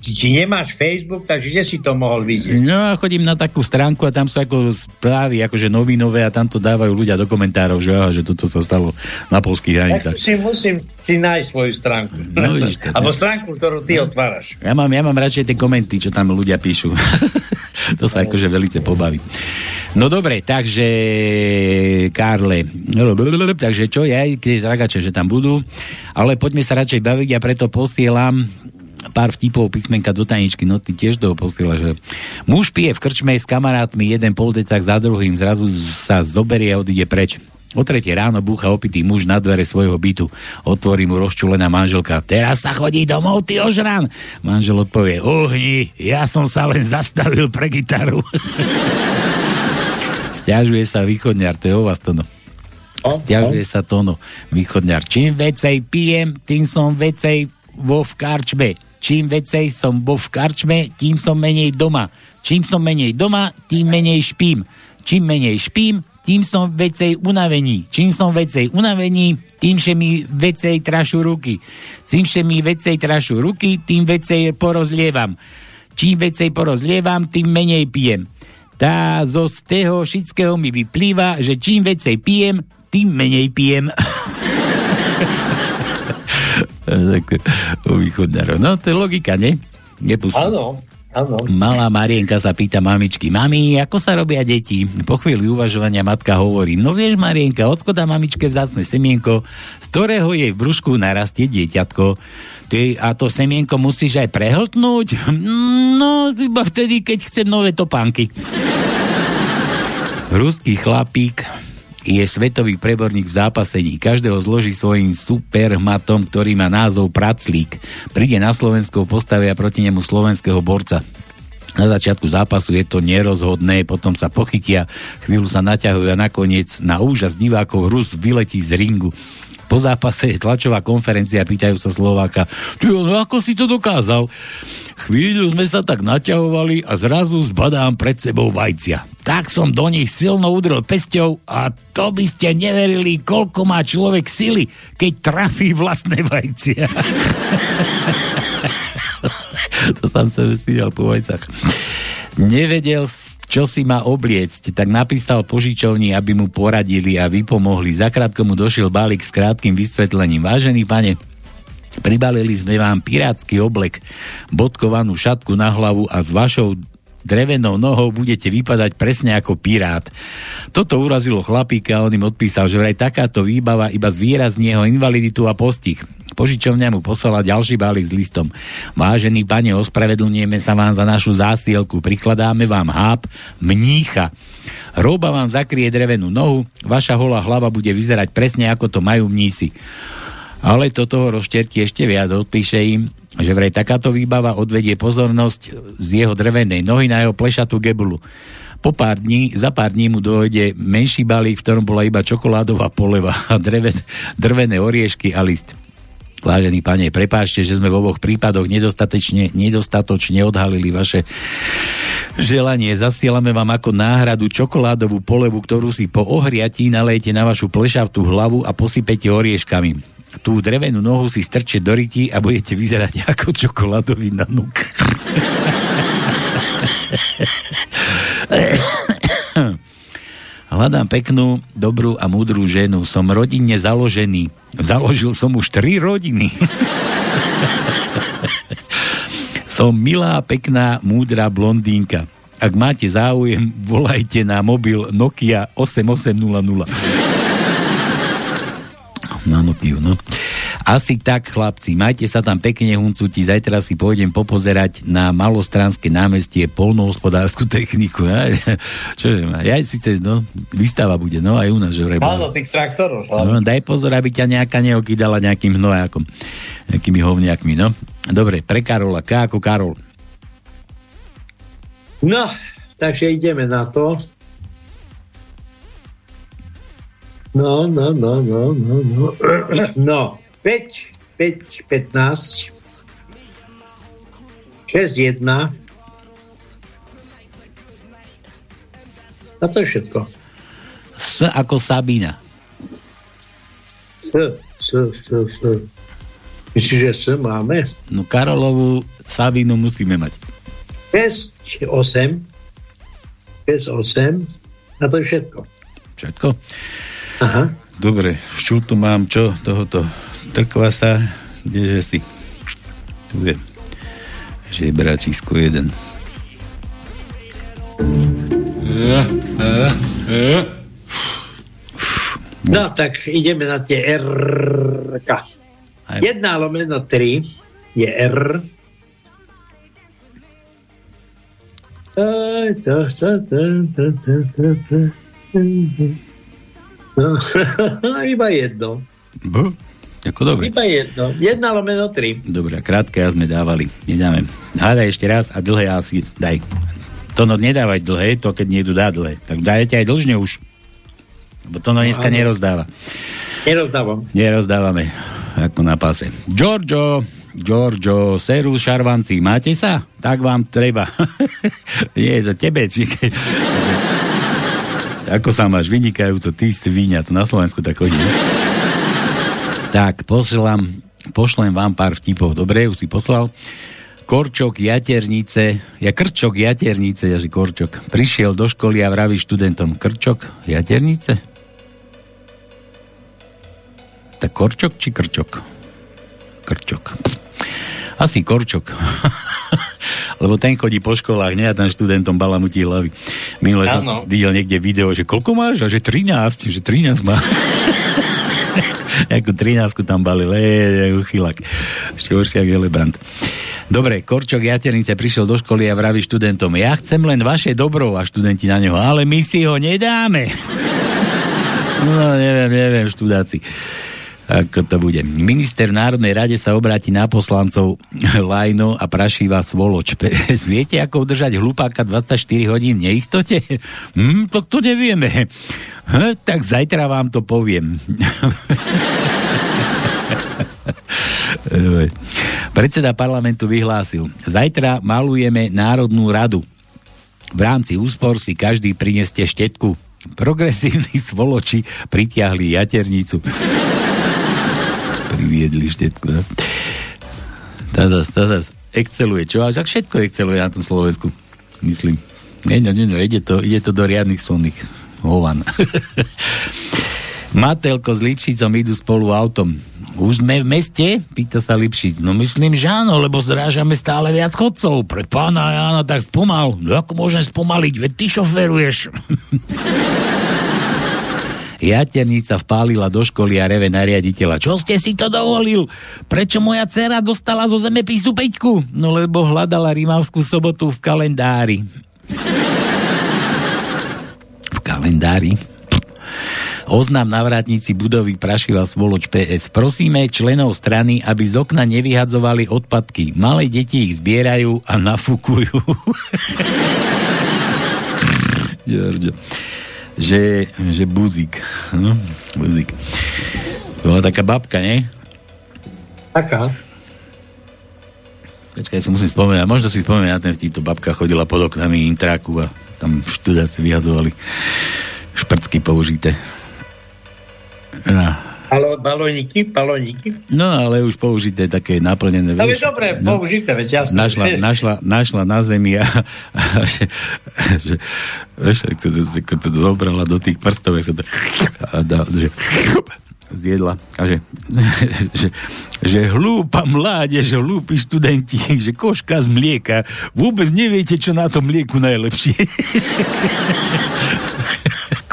Či nemáš Facebook, takže kde si to mohol vidieť? No chodím na takú stránku a tam sú ako správy, akože novinové a tam to dávajú ľudia do komentárov, že, aha, že toto sa stalo na polských hranicách. Tak si musím si nájsť svoju stránku. No, to, Alebo stránku, ktorú ty no. otváraš. Ja mám, ja mám radšej tie komenty, čo tam ľudia píšu. to sa akože velice pobaví. No dobre, takže Karle, takže čo je, keď tragače, že tam budú, ale poďme sa radšej baviť a preto posielam pár vtipov písmenka do taničky, no ty tiež toho posiela, že muž pije v krčme s kamarátmi jeden poldecák za druhým, zrazu sa zoberie a odíde preč. O tretie ráno búcha opitý muž na dvere svojho bytu. Otvorí mu rozčulená manželka. Teraz sa chodí domov, ty ožran. Manžel odpovie, uhni, ja som sa len zastavil pre gitaru. Stiažuje sa východňar, to je o vás to no. Stiažuje sa Tono, východňar. Čím vecej pijem, tým som vecej vo v karčbe. Čím vecej som vo v karčme, tým som menej doma. Čím som menej doma, tým menej špím. Čím menej špím, tým som vecej unavení. Čím som vecej unavení, tým že mi vecej trašu ruky. Čím že mi vecej trašu ruky, tým vecej porozlievam. Čím vecej porozlievam, tým menej pijem. Tá zo z toho všetkého mi vyplýva, že čím vecej pijem, tým menej pijem. tak u východňarov. No, to je logika, nie? Áno, áno. Malá Marienka sa pýta mamičky, mami, ako sa robia deti? Po chvíli uvažovania matka hovorí, no vieš Marienka, ocko dá mamičke vzácne semienko, z ktorého jej v brúšku narastie dieťatko. Ty, a to semienko musíš aj prehltnúť? No, iba vtedy, keď chcem nové topánky. Ruský chlapík je svetový preborník v zápasení. Každého zloží svojím superhmatom, ktorý má názov Praclík. Príde na Slovensko, postavia proti nemu slovenského borca. Na začiatku zápasu je to nerozhodné, potom sa pochytia, chvíľu sa naťahujú a nakoniec na úžas divákov Rus vyletí z ringu. Po zápase je tlačová konferencia, pýtajú sa Slováka, ty no ako si to dokázal? Chvíľu sme sa tak naťahovali a zrazu zbadám pred sebou vajcia. Tak som do nich silno udrel pesťou a to by ste neverili, koľko má človek sily, keď trafí vlastné vajcia. to som sa vysídal po vajcach. Nevedel čo si má obliecť, tak napísal požičovni, aby mu poradili a vypomohli. Zakrátko mu došiel balík s krátkým vysvetlením. Vážený pane, pribalili sme vám pirátsky oblek, bodkovanú šatku na hlavu a s vašou drevenou nohou budete vypadať presne ako pirát. Toto urazilo chlapíka a on im odpísal, že vraj takáto výbava iba zvýrazní jeho invaliditu a postih. Požičovňa mu poslala ďalší balík s listom. Vážený pane, ospravedlňujeme sa vám za našu zásielku. Prikladáme vám háb mnícha. Róba vám zakrie drevenú nohu, vaša holá hlava bude vyzerať presne ako to majú mnísi. Ale toto ho rozšterti ešte viac, odpíše im, že vraj takáto výbava odvedie pozornosť z jeho drevenej nohy na jeho plešatú gebulu. Po pár dní, za pár dní mu dojde menší balík, v ktorom bola iba čokoládová poleva a dreven, drvené oriešky a list. Vážený pane, prepáčte, že sme v oboch prípadoch nedostatočne, nedostatočne odhalili vaše želanie. Zasielame vám ako náhradu čokoládovú polevu, ktorú si po ohriatí nalejte na vašu plešavtú hlavu a posypete orieškami tú drevenú nohu si strčie do ryti a budete vyzerať ako čokoládový nanuk. Hľadám peknú, dobrú a múdrú ženu. Som rodinne založený. Založil som už tri rodiny. som milá, pekná, múdra blondínka. Ak máte záujem, volajte na mobil Nokia 8800 na Nokiu, no. Asi tak, chlapci, majte sa tam pekne, huncuti, zajtra si pôjdem popozerať na malostranské námestie polnohospodárskú techniku. Ja, čo je, ja síce, no, výstava bude, no, aj u nás, že vraj. Áno, tých traktorov. No, daj pozor, aby ťa nejaká neokydala nejakým hnojákom, nejakými hovniakmi, no. Dobre, pre Karola, K ako Karol. No, takže ideme na to. No, no, no, no, no, no. No, 5, 5, 15, 6, 1. A to je všetko. S ako Sabina. S, S, S, S. Myslíš, že S máme? No Karolovú Sabinu musíme mať. 6, 8. 6, 8. A to je všetko. Všetko? Aha. Dobre, čo tu mám, čo tohoto trkvasa, kdeže si tu je žebračisko jeden. No tak ideme na tie R. Jedna lomeno 3 je R. Aj, to, to, to, to, to, to, to. No, iba jedno. B? Ako dobre. Iba jedno. Jedna lomeno tri. Dobre, krátke ja sme dávali. Nedáme. Hádaj ešte raz a dlhé asi daj. To no nedávaj dlhé, to keď niekto dá dlhé. Tak dajte aj dlžne už. Lebo to no dneska no, nerozdáva. Nerozdávam. Nerozdávame. Ako na páse. Giorgio, Giorgio, Serus, Šarvanci, máte sa? Tak vám treba. Nie, za tebe. Ako sa máš? Vynikajúco, ty si víňa, to na Slovensku tak chodí. Tak, posielam, pošlem vám pár vtipov. Dobre, už si poslal. Korčok Jaternice, ja Krčok Jaternice, ja že Korčok, prišiel do školy a vraví študentom, Krčok Jaternice? Tak Korčok či Krčok? Krčok. Asi Korčok. lebo ten chodí po školách, nie a ten študentom balamutí hlavy. Minule som videl niekde video, že koľko máš? A že 13, že 13 má. Ako 13 tam balil, je, chylak. Ešte horšie ako Gelebrand. Dobre, Korčok Jaternice prišiel do školy a vraví študentom, ja chcem len vaše dobro a študenti na neho, ale my si ho nedáme. no, neviem, neviem, študáci ako to bude. Minister v Národnej rade sa obráti na poslancov Lajno a prašíva svoloč. Viete, ako udržať hlupáka 24 hodín v neistote? Hm, to, to nevieme. Hm, tak zajtra vám to poviem. Predseda parlamentu vyhlásil, zajtra malujeme Národnú radu. V rámci úspor si každý prineste štetku. Progresívni svoloči pritiahli jaternicu priviedli štetku. No? Tadas, tadas, exceluje. Čo? Až všetko exceluje na tom Slovensku. Myslím. Nie, nie, nie, ide to, ide to do riadnych slných hovan. Matelko s Lipšicom idú spolu autom. Už sme v meste? Pýta sa Lipšic. No myslím, že áno, lebo zrážame stále viac chodcov. Pre pána Jána tak spomal. No ako môžem spomaliť? Veď ty šoferuješ. Jaternica vpálila do školy a reve na riaditeľa. Čo ste si to dovolil? Prečo moja dcera dostala zo zemepisu peťku? No lebo hľadala Rimavskú sobotu v kalendári. V kalendári? Oznám navratníci budovy Prašiva Svoloč PS. Prosíme členov strany, aby z okna nevyhadzovali odpadky. Malé deti ich zbierajú a nafúkujú. Giorgio že, že buzík. No, buzík. Bola taká babka, nie? Taká. Počkaj, si musím spomenúť. Možno si spomenúť na ten vtip. Babka chodila pod oknami intráku a tam študáci vyhazovali šprcky použité. No. Alo, balóniky, balóniky. No, ale už použité také naplnené. Ale vieš. dobre, No. použité, veď jasné. Našla, našla, našla na zemi a, a že, že, vieš, to, to, to, zobrala do tých prstov, sa to a dá, že, zjedla a že, že, že hlúpa mládež, hlúpi študenti, že koška z mlieka, vôbec neviete, čo na tom mlieku najlepšie.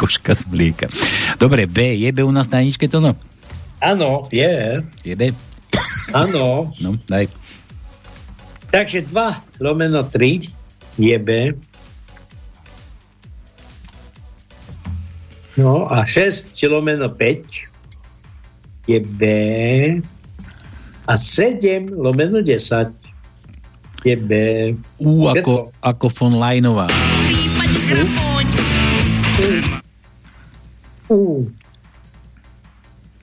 Koška z mlieka. Dobre, B, je B u nás na ničke to no? Áno, je. Je B? Áno. No, daj. Takže 2 lomeno 3 je B. No a 6 lomeno 5 je B. A 7 lomeno 10 je B. U ako, ako von Lajnová. U.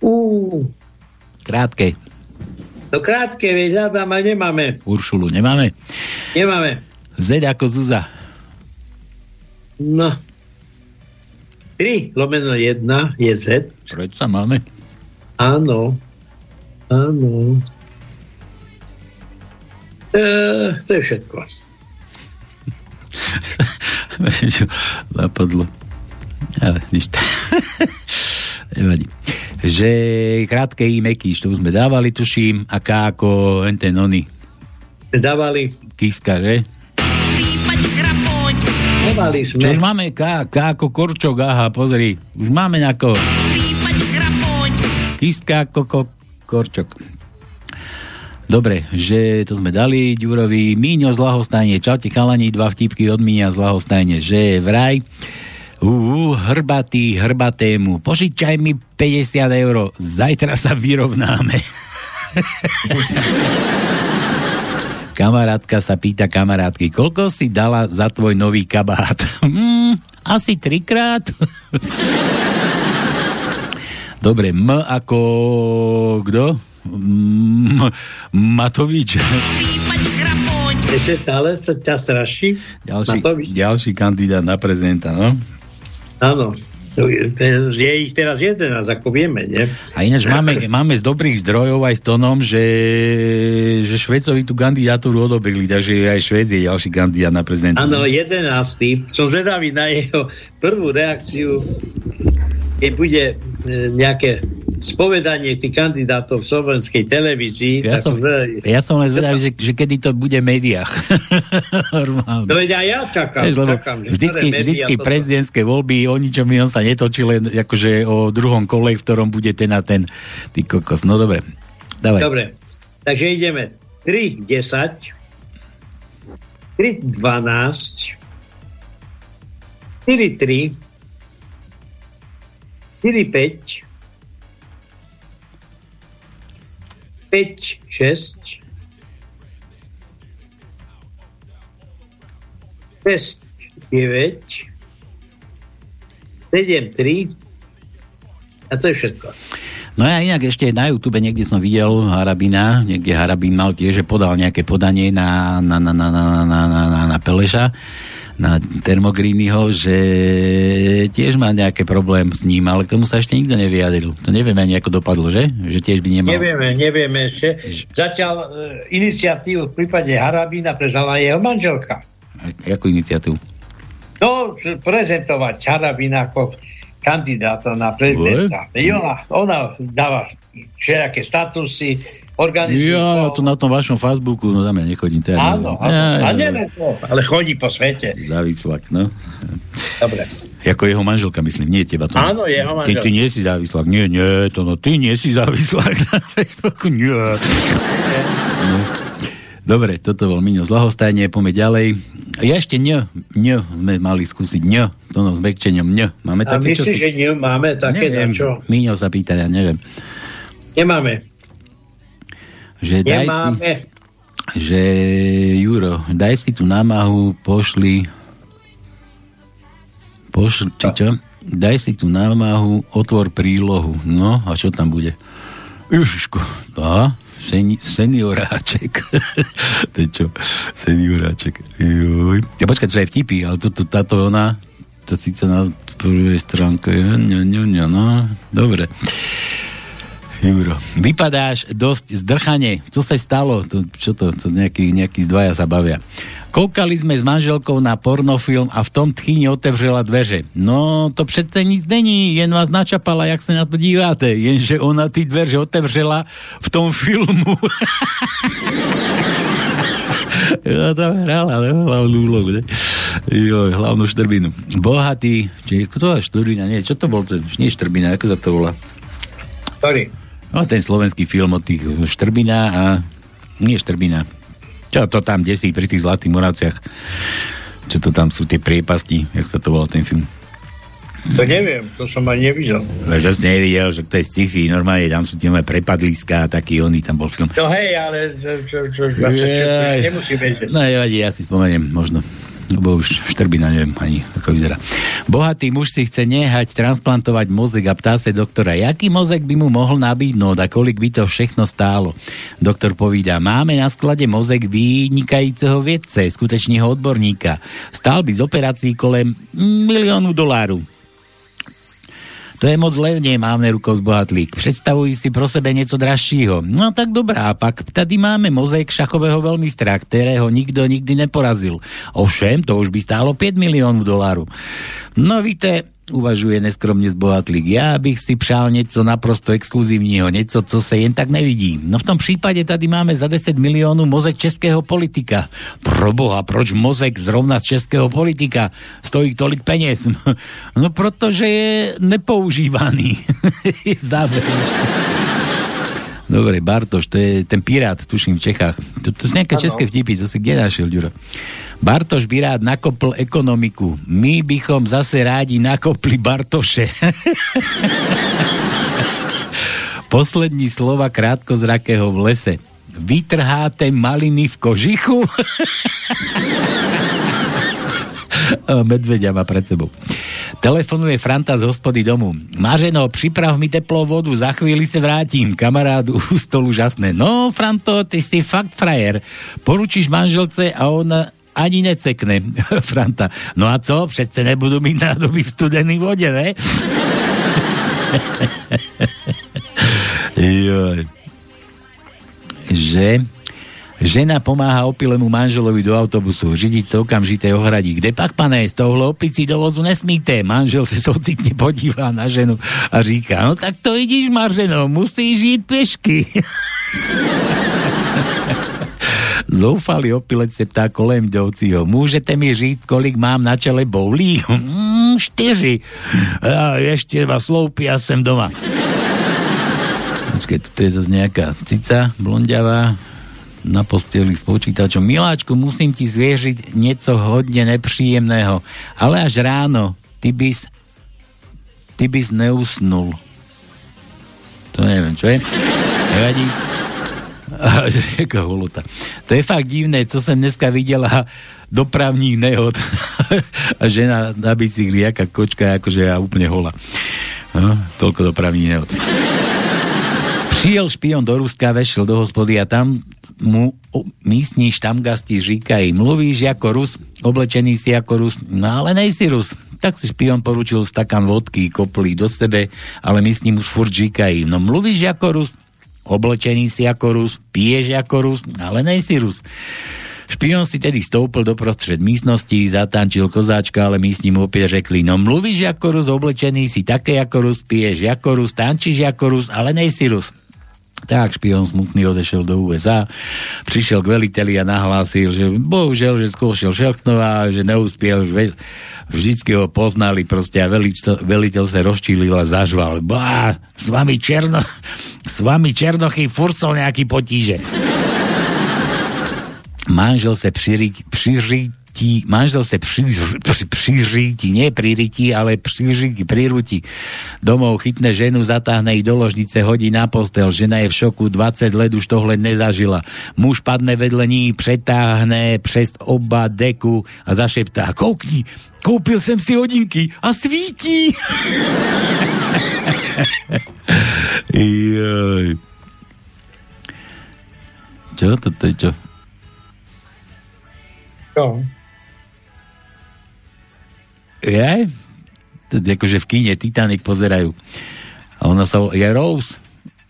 U. Krátke. No krátke, veď hľadám a nemáme. Uršulu nemáme. Nemáme. Z ako Zuza. No. 3 lomeno 1 je Z. Prečo máme? Áno. Áno. E, to je všetko. Napadlo. Ale nič. Nevadí. Že krátke i mekýš, to už sme dávali, tuším, a K ako ten oni. Dávali. Kiska, že? Dávali sme. Čo už máme K, K ako Korčok, aha, pozri. Už máme nejakého. Kistka ako ko- Korčok. Dobre, že to sme dali Ďurovi. Míňo z Lahostajne. Čaute chalani, dva vtipky od Míňa z Lahostajne. Že vraj, Ú, hrbatý, hrbatému. Požičaj mi 50 eur. Zajtra sa vyrovnáme. Kamarátka sa pýta kamarátky, koľko si dala za tvoj nový kabát? Hmm, asi trikrát. Dobre, M ako... Kto? M- Matovič. Ešte stále sa ťa straší? Ďalší, Matovič? ďalší kandidát na prezidenta, no? Áno. Je- ich teraz 11, ako vieme, nie? A ináč máme, máme z dobrých zdrojov aj s Tonom, že, že Švecovi tú kandidatúru odobrili, takže aj Švec je ďalší kandidát na prezidenta. Áno, 11. Som zvedavý na jeho prvú reakciu, keď bude e, nejaké spovedanie tých kandidátov v slovenskej televízii. Ja som, zvedavý. ja som len zvedavý, že, že kedy to bude v médiách. To veď aj ja čakám. Vieš, lebo čakám že vždycky, vždycky toto- prezidentské voľby, o ničom inom sa netočí, len akože o druhom kole, v ktorom bude ten a ten. Ty kokos, no dobre. Dávaj. Dobre, takže ideme 3, 10, 3, 12, 4, 3, 4, 5, 5, 6, 6, 9, 7, 3 a to je všetko. No ja inak ešte na YouTube niekde som videl Harabina, niekde Harabin mal tiež, že podal nejaké podanie na, na, na, na, na, na, na, na Peleša na Termogrínyho, že tiež má nejaký problém s ním, ale k tomu sa ešte nikto nevyjadril. To nevieme ani ako dopadlo, že? Že tiež by nemal. Nevieme, nevieme ešte. Zatiaľ e, iniciatívu v prípade Harabína prezala jeho manželka. Jakú iniciatívu? No, prezentovať Harabína ako kandidáta na prezidenta. Ona, ona dáva všelijaké statusy, organizuje. Ja, to na tom vašom Facebooku, no tam ja nechodím. Teda, Áno, áno. ja, a ja, nielen to, ale chodí po svete. Závislak, no. Dobre. Ako jeho manželka, myslím, nie teba to. Áno, jeho Ty, ty manželka. nie si závislak. Nie, nie, to no, ty nie si závislak na Facebooku, nie. No. Dobre, toto bol Miňo z Lahostajne, poďme ďalej. Ja ešte ň, ň sme mali skúsiť ň, to no s vekčením ň. Máme A také, čo myslíš, sú- že nie máme také na Neviem, čo? Miňo sa pýta, ja neviem. Nemáme. Že daj si, že Juro, daj si tú námahu, pošli pošli, či čo? Daj si tú námahu, otvor prílohu. No, a čo tam bude? Ježiško, aha, seni, senioráček. to je čo? Senioráček. Joj. Ja počkaj, to je vtipy, ale toto, táto ona, to síce na prvej stránke, je, ne, ne, ne, no, dobre. Juro. Vypadáš dosť zdrchane. Co sa stalo? To, čo to? to nejaký, nejaký dvaja sa bavia. Koukali sme s manželkou na pornofilm a v tom tchýne otevřela dveře. No, to přece nic není, jen vás načapala, jak sa na to díváte. Jenže ona ty dveře otevřela v tom filmu. ja tam hrala, ale hlavnú úlohu, ne? Jo, hlavnú štrbinu. Bohatý, či to je štrbina, nie, čo to bol ten, nie štrbina, ako sa to volá? Ktorý? No, ten slovenský film od tých Štrbina a nie Štrbina, čo to tam desí pri tých Zlatých Moravciach? Čo to tam sú tie priepasti? Jak sa to volá ten film? To neviem, to som aj nevidel. Že si nevidel, že to je sci-fi, normálne tam sú tie moje prepadliska a taký oný tam bol film. No hej, ale čo, čo, čo, zase, čo, čo, nemusí vedieť. No nevadí, ja si spomeniem, možno lebo už štrbina, neviem ani, ako vyzerá. Bohatý muž si chce nehať transplantovať mozek a ptá sa doktora, jaký mozek by mu mohol nabídnúť a kolik by to všechno stálo. Doktor povídá, máme na sklade mozek vynikajúceho vedce, skutečného odborníka. Stál by z operácií kolem miliónu doláru. To je moc levne, mávne rukou zbohatlík. Predstavuj si pro sebe niečo dražšího. No tak dobrá, pak tady máme mozaik šachového veľmistra, ktorého nikto nikdy neporazil. Ovšem, to už by stálo 5 miliónov doláru. No víte, uvažuje neskromne zbohatlík. Ja bych si přál niečo naprosto exkluzívneho, niečo, co sa jen tak nevidí. No v tom prípade tady máme za 10 miliónov mozek českého politika. Proboha, proč mozek zrovna z českého politika stojí tolik peniaz? No protože je nepoužívaný. v záberu. Dobre, Bartoš, to je ten pirát, tuším, v Čechách. To, to sú nejaké ano. české vtipy, to si kde našiel, Ďuro? Bartoš by rád nakopl ekonomiku. My bychom zase rádi nakopli Bartoše. Poslední slova krátkozrakého v lese. Vytrháte maliny v kožichu? Medvedia má pred sebou. Telefonuje Franta z hospody domu. Maženo, priprav mi teplou vodu, za chvíli sa vrátim. Kamarád u stolu žasné. No, Franto, ty si fakt frajer. Poručíš manželce a ona ani necekne, Franta. No a co? Přece nebudú mít nádoby v studený vode, ne? Joj. Že Žena pomáha opilému manželovi do autobusu. Židiť sa okamžite ohradí. Kde pak, pane, z tohohle opici do vozu nesmíte. Manžel sa socitne podíva na ženu a říká, no tak to vidíš, Marženo, musíš žiť pešky. Zoufalý opilec se ptá kolem jdoucího. Můžete mi říct, kolik mám na čele boulí? Mm, štyři. A ešte vás sloupí a sem doma. Počkej, toto je zase nejaká cica blondiavá na posteli s počítačom. Miláčku, musím ti zviežiť niečo hodne nepříjemného, ale až ráno. Ty bys ty bys neusnul. To neviem, čo je? Nevadí. Jaká holota. To je fakt divné, co som dneska videla dopravních nehod a žena na bicykli, jaká kočka, akože ja úplne hola. No, toľko dopravních nehod. Přiel špion do Ruska, vešel do hospody a tam mu místní štamgasti říkají, mluvíš ako Rus, oblečený si ako Rus, no ale nejsi Rus. Tak si špion poručil stakan vodky, koplí do sebe, ale místní mu furt říkají, no mluvíš ako Rus, oblečený si ako Rus, piješ ako Rus, ale nejsi Rus. Špion si tedy stoupil doprostred místnosti, zatančil kozáčka, ale místni mu opäť řekli, no mluvíš ako Rus, oblečený si také ako Rus, piješ ako Rus, tančíš ako Rus, ale nejsi Rus. Tak špion smutný odešel do USA, prišiel k veliteli a nahlásil, že bohužel, že skúšel všechno a že neúspiel, že vždycky ho poznali proste a veliteľ, veliteľ sa rozčílil a zažval. Bá, s vami černo, s vami černochy furt sú nejaký potíže. Manžel sa přirí, přiří, tí, manžel sa pri, pri, priříti, nie priríti, ale priříti, prirúti. Domov chytne ženu, zatáhne ich do ložnice, hodí na postel. Žena je v šoku, 20 let už tohle nezažila. Muž padne vedle ní, pretáhne přes oba deku a zašeptá, koukni, koupil som si hodinky a svítí. Joj. Čo? Toto je? Čo? Je? Akože v kíne Titanic pozerajú. A ona sa je Rose.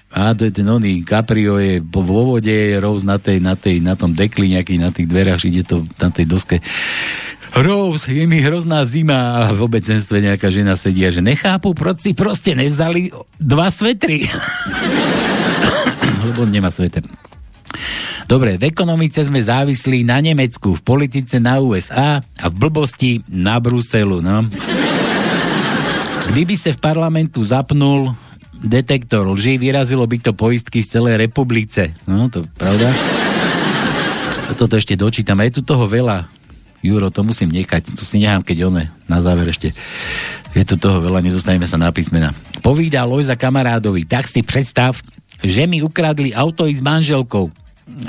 A to je ten oný Caprio je vo vode, Rose na, tej, na, tej, na tom dekli nejaký, na tých dverách, ide to na tej doske. Rose, je mi hrozná zima a v obecenstve nejaká žena sedia, že nechápu, proč si proste nevzali dva svetry. Lebo nemá sveter. Dobre, v ekonomice sme závislí na Nemecku, v politice na USA a v blbosti na Bruselu, no. Kdyby sa v parlamentu zapnul detektor lží, vyrazilo by to poistky z celej republice. No, to pravda. A toto ešte dočítam. Je tu toho veľa. Juro, to musím nechať. To si nechám, keď one. Na záver ešte. Je tu toho veľa, nedostaneme sa na písmena. Povídal Lojza kamarádovi. Tak si predstav, že mi ukradli auto i s manželkou.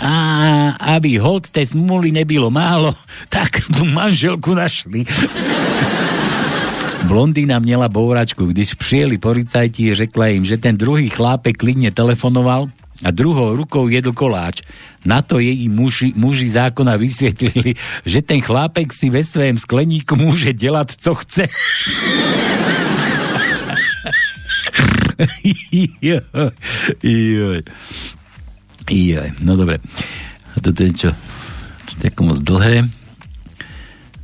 A aby hold tej smuly nebylo málo, tak tú manželku našli. Blondína měla bouračku, když přijeli policajti, řekla im, že ten druhý chlápek klidne telefonoval a druhou rukou jedl koláč. Na to její muži, muži zákona vysvětlili, že ten chlápek si ve svém skleníku může dělat, co chce. joj, joj. Joj, no dobre. A toto je čo? To je moc dlhé.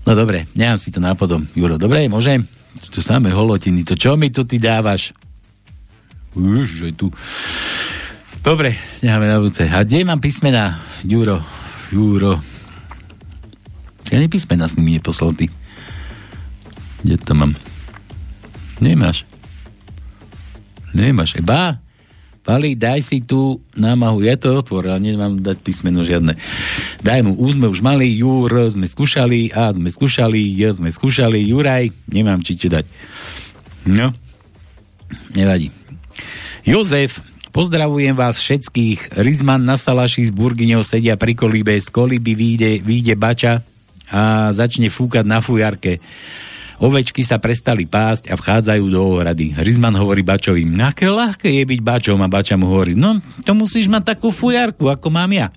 No dobre, nechám si to nápodom. Juro, dobre, môžem? To samé holotiny, to čo mi tu ty dávaš? Už, tu. Dobre, necháme na budúce. A kde mám písmena? Juro, Juro. Ja písmena s nimi neposlal ty. Kde to mám? Nemáš. Nemáš. Eba, Pali, daj si tu námahu, ja to otvoril, ale nemám dať písmeno žiadne. Daj mu, U sme už mali, J, R sme skúšali, A sme skúšali, J sme skúšali, Juraj, nemám či ti dať. No, nevadí. Jozef, pozdravujem vás všetkých. Rizman na Salaši z Burgiňou sedia pri kolíbe, z kolíby vyjde, vyjde bača a začne fúkať na fujarke. Ovečky sa prestali pásť a vchádzajú do ohrady. Rizman hovorí Bačovi, aké ľahké je byť Bačom a Bača mu hovorí, no to musíš mať takú fujarku, ako mám ja.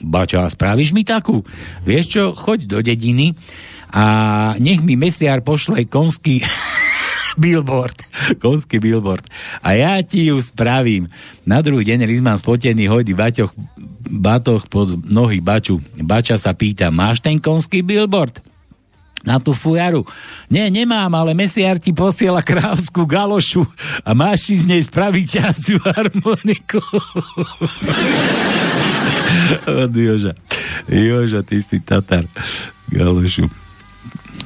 Bača, spravíš mi takú? Vieš čo, choď do dediny a nech mi mesiar pošle konský billboard, konský billboard. A ja ti ju spravím. Na druhý deň Rizman spotený hodí baťoch, batoch pod nohy Baču. Bača sa pýta, máš ten konský billboard? Na tú fujaru. Nie, nemám, ale mesiar ti posiela kráľovskú galošu a máš si z nej spraviť ťaciu harmoniku. Od Joža. Joža, ty si Tatar. Galošu.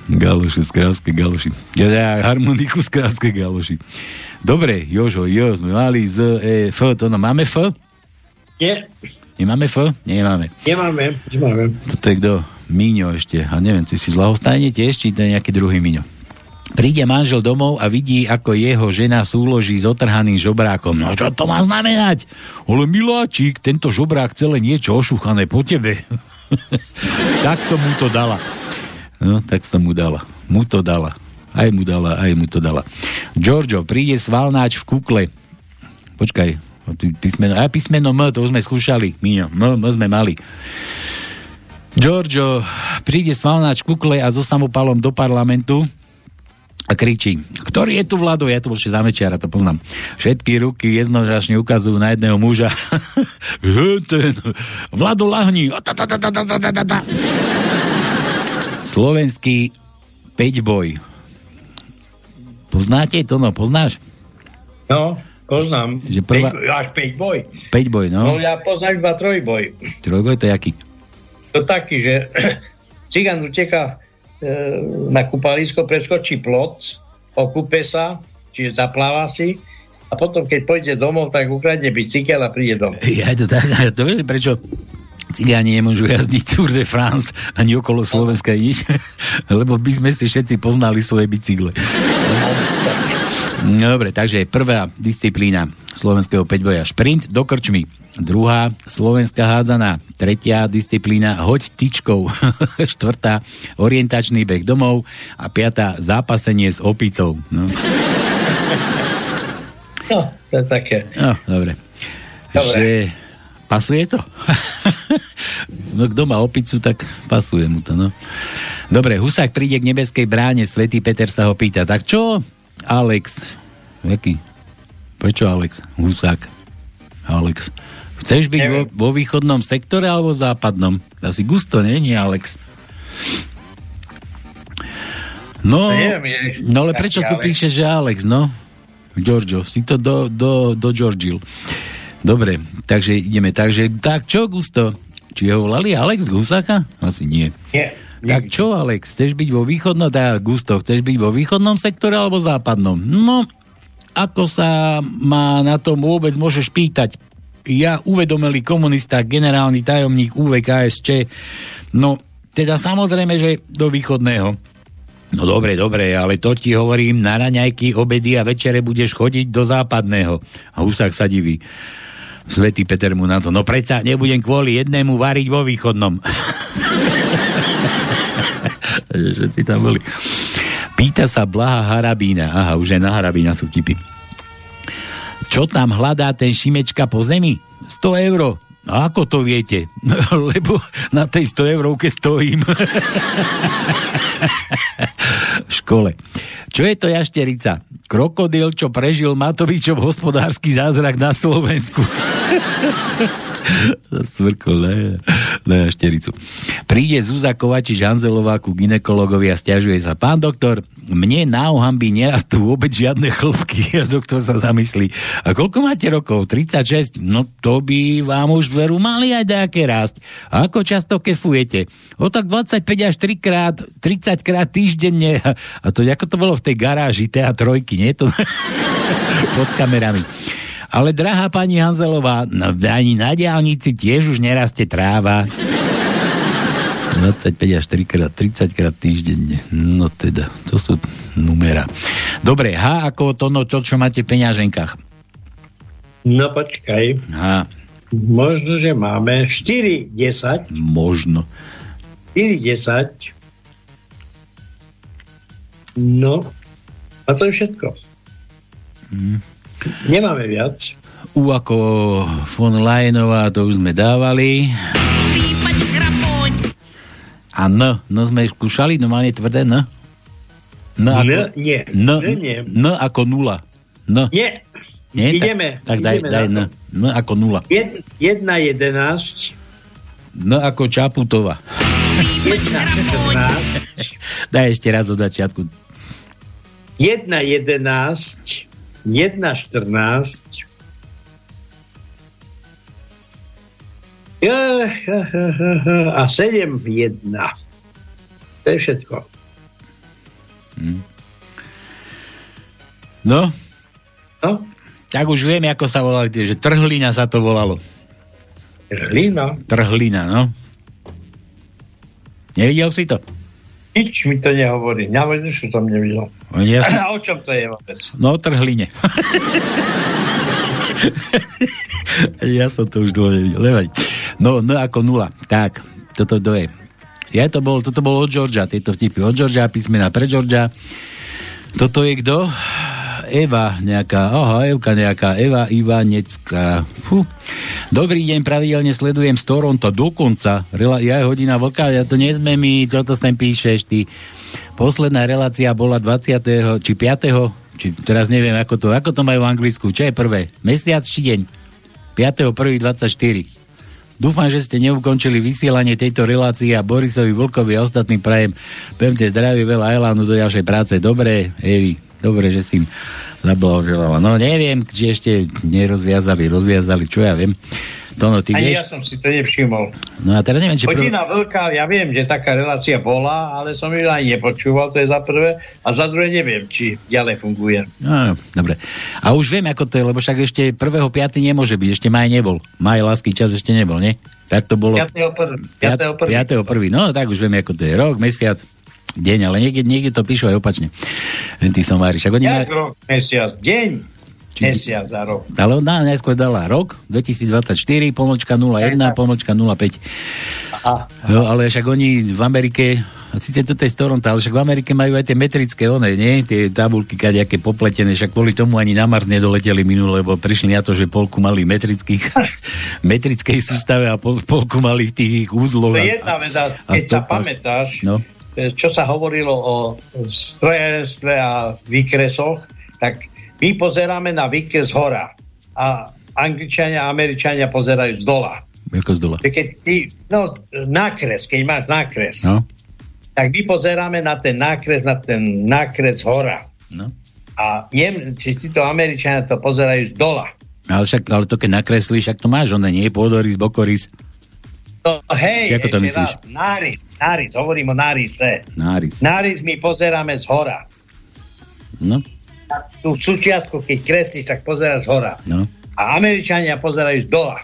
Galošu z kráľovskej galoši. Ja, ja harmoniku z kráľovskej galoši. Dobre, Jožo, Jo, sme mali z E, F, to no, máme F? Nie. Nemáme F? Nemáme. Nemáme, nemáme. To je kto? Míňo ešte. A neviem, ty si z Lahostajne tiež, či to je nejaký druhý Míňo. Príde manžel domov a vidí, ako jeho žena súloží s otrhaným žobrákom. No čo to má znamenať? Ale miláčik, tento žobrák celé niečo ošúchané po tebe. tak som mu to dala. No, tak som mu dala. Mu to dala. Aj mu dala, aj mu to dala. Giorgio, príde svalnáč v kukle. Počkaj, písmeno, a písmeno M, to už sme skúšali. Míňo, M, M sme mali. Giorgio príde svalnáč kukle a so samopalom do parlamentu a kričí, ktorý je tu vlado? Ja tu bol zamečiara, to poznám. Všetky ruky jednožačne ukazujú na jedného muža. Ten, vlado lahni. Slovenský peťboj. Poznáte to, no, poznáš? No, poznám. Že prvá... Až 5 boj. 5 boj, no. No ja poznám iba trojboj. Trojboj to je aký? To taký, že cigán uteká e, na kúpalisko, preskočí plot, okúpe sa, čiže zapláva si a potom, keď pôjde domov, tak ukradne bicykel a príde domov. Ja to tak, to vieš, prečo cigáni nemôžu jazdiť Tour de France ani okolo Slovenska nič, lebo by sme si všetci poznali svoje bicykle. Dobre, takže prvá disciplína slovenského 5 boja šprint do krčmy. Druhá slovenská hádzaná. Tretia disciplína hoď tyčkou. Štvrtá orientačný beh domov. A piatá zápasenie s opicou. No, no to je také. No, dobre. dobre. Že pasuje to? no kto má opicu, tak pasuje mu to, no. Dobre, Husák príde k nebeskej bráne, svätý Peter sa ho pýta, tak čo, Alex, jaký? Prečo Alex? Husák. Alex. Chceš byť vo, vo východnom sektore alebo v západnom? Asi gusto, nie? Nie, Alex. No, Neviem, no ale prečo tu Alex. píše, že Alex, no? Giorgio, si to do, do, do Georgil. Dobre, takže ideme. Takže, tak čo, Gusto? Či ho volali Alex Gusáka? Asi nie. Nie. Tak čo, Alex, chceš byť vo východnom, teda Gusto, chceš byť vo východnom sektore alebo západnom? No, ako sa ma na tom vôbec môžeš pýtať? Ja, uvedomelý komunista, generálny tajomník UVKSČ, no, teda samozrejme, že do východného. No dobre, dobre, ale to ti hovorím, na raňajky, obedy a večere budeš chodiť do západného. A Husák sa diví. Svetý Peter mu na to, no predsa nebudem kvôli jednému variť vo východnom. že ty tam boli. Pýta sa Blaha Harabína. Aha, už aj na Harabína sú tipy. Čo tam hľadá ten Šimečka po zemi? 100 eur. A ako to viete? Lebo na tej 100 eurovke stojím. v škole. Čo je to jašterica? Krokodil, čo prežil Matovičov hospodársky zázrak na Slovensku. Smrkol na, na jaštericu. Príde Zuzá Kovačič Hanzelová ku ginekologovi a stiažuje sa. Pán doktor, mne na ohamby nerastú vôbec žiadne chlopky. A doktor sa zamyslí. A koľko máte rokov? 36? No to by vám už veru mali aj nejaké rásť. A ako často kefujete? O tak 25 až 3 krát, 30 krát týždenne. A to ako to bolo v tej garáži TA3, nie? To pod kamerami. Ale drahá pani Hanzelová, no, ani na diálnici tiež už nerastie tráva. 25 až 3 krát, 30 krát týždenne. No teda, to sú numera. Dobre, H ako to, no to, čo máte v peňaženkách. No počkaj. H. Možno, že máme 4, 10. Možno. 4, 10. No. A to je všetko. Hm. Nemáme viac. U ako von Leyenová, to už sme dávali. A N, N sme skúšali, normálne tvrdé N. N ako, N, nie. N, N, nie. N ako nula. N. Nie. Nie? Ideme. Tak, tak daj, ideme daj N. na N ako nula. to. Jed, 1, 11. N ako Čaputová. 1, 14. Daj ešte raz od začiatku. 1, 11. 1, 14. A 7, 1. To je všetko. No? No? Tak už vieme, ako sa volali tie, že Trhlina sa to volalo. Trhlina? Trhlina, no. Nevidel si to? Nič mi to nehovorí. Ja už som nevidel. Ja som... A o čom to je vôbec? No, o Trhline. ja som to už dlho nevidel. No, no ako nula. Tak, toto to je. Ja to bol, toto bolo od Georgia, tieto vtipy od Georgia, písmena pre Georgia. Toto je kto? Eva nejaká, aha, Evka nejaká, Eva Ivanecká. Fú. Dobrý deň, pravidelne sledujem z Toronto, dokonca, rela, ja je hodina vlka, ja to nezme mi, čo to sem píšeš, ty. Posledná relácia bola 20. či 5. či teraz neviem, ako to, ako to majú v Anglicku, čo je prvé? Mesiac či deň? 5.1.24. Dúfam, že ste neukončili vysielanie tejto relácie a Borisovi Vlkovi a ostatným prajem pevne zdravie, veľa elánu do ďalšej práce. Dobre, Evi, dobre, že si im zablahoželala. No neviem, či ešte nerozviazali, rozviazali, čo ja viem. To no, ty Ani vieš? ja som si to nevšimol. No a teraz neviem, či... Hodina veľká, ja viem, že taká relácia bola, ale som ju ani nepočúval, to je za prvé. A za druhé neviem, či ďalej funguje. No, dobre. A už viem, ako to je, lebo však ešte 1.5. nemôže byť, ešte maj nebol. Maj, lásky čas ešte nebol, nie? Tak to bolo... 5.1. 5.1. No, tak už viem, ako to je. Rok, mesiac, deň, ale niekde, niekde to píšu aj opačne. Tí som vári. Však oni... Jak rok, mesiac, deň, mesiac za rok. Ale ona najskôr dala rok, 2024, pomočka 01, pomočka 05. Aha. No, ale však oni v Amerike, síce to je z Toronto, ale však v Amerike majú aj tie metrické one, nie? Tie tabulky kadejaké popletené, však kvôli tomu ani na Mars nedoleteli minule, lebo prišli na to, že polku mali metrických, metrickej sústave a pol, polku mali v tých úzloch. To je jedna a keď sa pamätáš, No. E, čo sa hovorilo o strojenstve a výkresoch, tak my pozeráme na výkres hora. A Angličania a Američania pozerajú z dola. Ako z dola. Keď ty, no, nákres, keď máš nákres, No. tak my pozeráme na ten nákres, na ten nákres hora. No. A jem, či títo Američania to pozerajú z dola. Ale, však, ale to keď nakreslíš, ak to máš, ono nie je pôdorys, bokorys, No, hej, Či ako to myslíš? raz, náris, hovorím o nárise. nárys. Náris my pozeráme z hora. No, Tú súčiastku, keď kreslíš, tak pozeráš z hora. no. A Američania pozerajú z dola.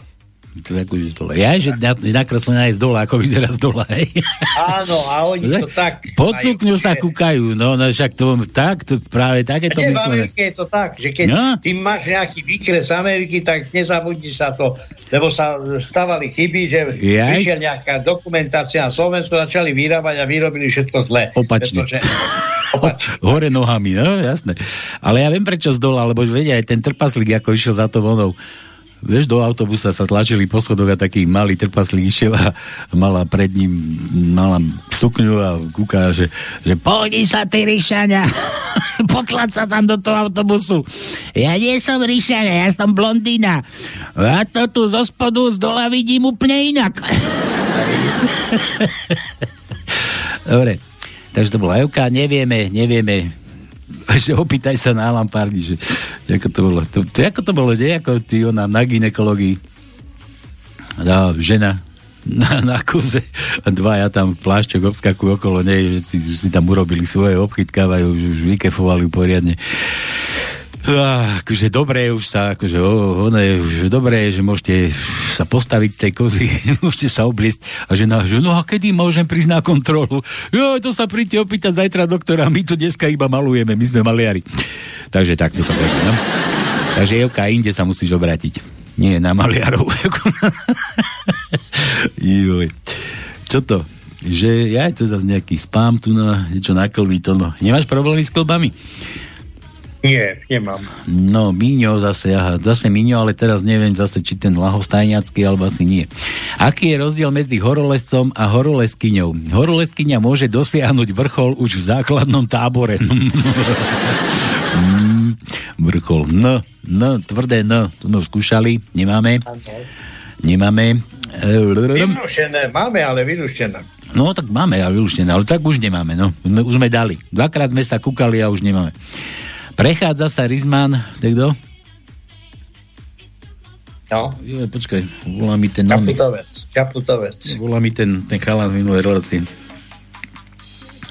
Akože z dola. Ja, že na, nakreslená je z dola, ako vyzerá z dola, hej. Áno, a oni to tak... Pod sukňu sa kúkajú, no, no však to, tak, to práve také A to nie, v. Amerike je to tak, že keď No. ty máš nejaký výkres z Ameriky, tak nezabudni sa to, lebo sa stávali chyby, že Jaj. vyšiel nejaká dokumentácia na Slovensku, začali vyrábať a vyrobili všetko zle. Opačne. Pretože, Hore nohami, no, jasné. Ale ja viem prečo z dola, lebo vedia, aj ten trpaslík, ako išiel za to vonou. Vieš, do autobusa sa tlačili po schodoch a taký malý trpaslík išiel a mala pred ním mala sukňu a kúka, že, že pohodni sa ty Ríšania, potlač sa tam do toho autobusu. Ja nie som Ríšania, ja som blondína. A to tu zo spodu, z dola vidím úplne inak. Dobre, takže to bola Evka, nevieme, nevieme, že opýtaj sa na Lampárni, že ako to bolo. To, to, ako to bolo? Ako ty ona na ginekologii. No, žena na, na kuze dvaja tam plášťok obskakujú okolo nej, že si, že si tam urobili svoje, obchytkávajú, už, vykefovali poriadne. Ah, akože dobré už sa, akože oh, ono je už dobré, že môžete sa postaviť z tej kozy, môžete sa obliesť a žena, že no a kedy môžem prísť na kontrolu? Jo, to sa príďte opýtať zajtra doktora, my tu dneska iba malujeme, my sme maliari. Takže takto to bude, no. Takže Jevka, inde sa musíš obrátiť. Nie na maliarov. Joj. Čo to? Že ja to zase nejaký spám tu na niečo na klby, to no. Nemáš problémy s klbami? Nie, nemám. No, Míňo zase, aha, zase Míňo, ale teraz neviem zase, či ten lahostajňacký, alebo asi nie. Aký je rozdiel medzi horolescom a horoleskyňou? Horoleskyňa môže dosiahnuť vrchol už v základnom tábore. Mm, vrchol. N, N, tvrdé N, to sme skúšali, nemáme. Nemáme. Vyrušené, máme, ale vyrušené. No, tak máme, ale vyluštené, ale tak už nemáme, no. Už sme dali. Dvakrát sme sa kúkali a už nemáme. Prechádza sa Rizman, tak kto? No. Jo, počkaj, volá mi ten... Čaputovec, Čaputovec. Volá mi ten, ten chalán v minulej relácii.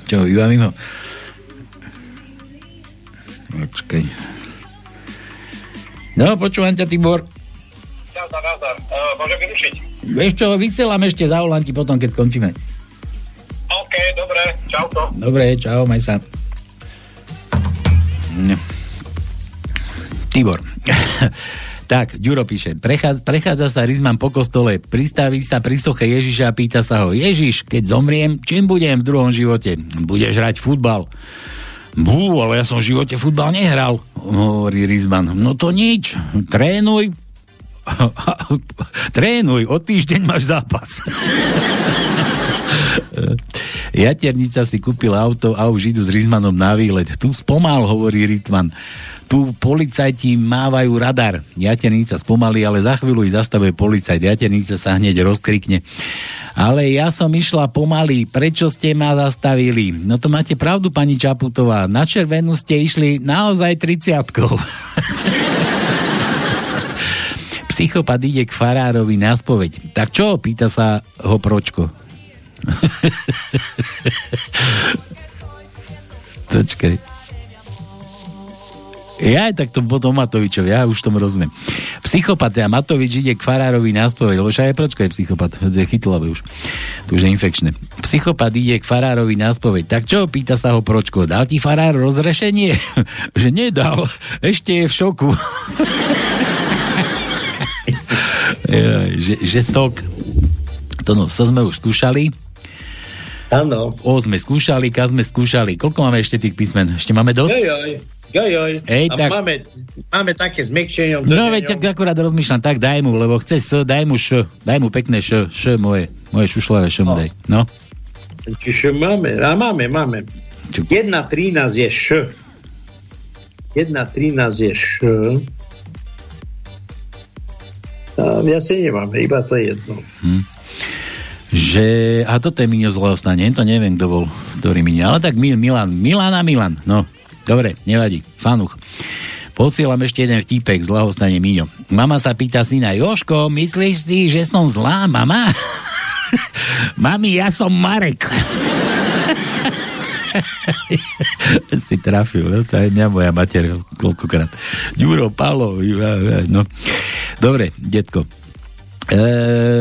Čo, iba mimo? No, počkaj. No, počúvam ťa, Tibor. Nazdar, nazdar. Uh, môžem vyrušiť? Vieš čo, vysielam ešte, zavolám ti potom, keď skončíme. OK, dobre, čauko. Dobre, čau, maj sa. Tibor. tak, Ďuro píše, prechádza, prechádza sa Rizman po kostole, pristaví sa pri soche Ježiša a pýta sa ho, Ježiš, keď zomriem, čím budem v druhom živote? Budeš hrať futbal. Bú, ale ja som v živote futbal nehral, hovorí Rizman. No to nič, trénuj. trénuj, o týždeň máš zápas. Jaternica si kúpila auto a už idú s Rizmanom na výlet. Tu spomal, hovorí Ritman. Tu policajti mávajú radar. Jaternica spomalí, ale za chvíľu ich zastavuje policajt. Jaternica sa hneď rozkrikne. Ale ja som išla pomaly, prečo ste ma zastavili? No to máte pravdu, pani Čaputová. Na červenú ste išli naozaj 30 Psychopat ide k farárovi na spoveď. Tak čo? Pýta sa ho pročko. Počkaj. Ja aj tak to potom Matovičovi, ja už tomu rozumiem. Psychopat a Matovič ide k farárovi na spoveď, lebo však Pročko je psychopat, je chytlavé už. To už je infekčné. Psychopat ide k farárovi na spoveď. Tak čo? Pýta sa ho Pročko. Dal ti farár rozrešenie? že nedal. Ešte je v šoku. ja, že, že sok. To no, so sme už skúšali. Áno. O sme skúšali, K sme skúšali. Koľko máme ešte tých písmen? Ešte máme dosť? Jojoj, jojoj. Ej, a tak- máme, máme také zmekčenie. No veď tak akurát rozmýšľam, tak daj mu, lebo chce S, daj mu Š, daj mu pekné Š, Š moje, moje šušľavé Š mu daj. No. Čiže máme, a máme, máme. 1.13 je Š. 1.13 je Š. A ja si nemám, iba to jedno. Hm. Že, a toto je Miňo z Lahostane, to neviem, kto bol, ktorý Miňo, ale tak Mil, Milan, Milan a Milan, no, dobre, nevadí, fanuch. Posielam ešte jeden vtípek z Lahostane Miňo. Mama sa pýta syna, Joško, myslíš si, že som zlá, mama? Mami, ja som Marek. si trafil, no, to je mňa moja mater koľkokrát. Ďuro, Palo, no. Dobre, detko. E,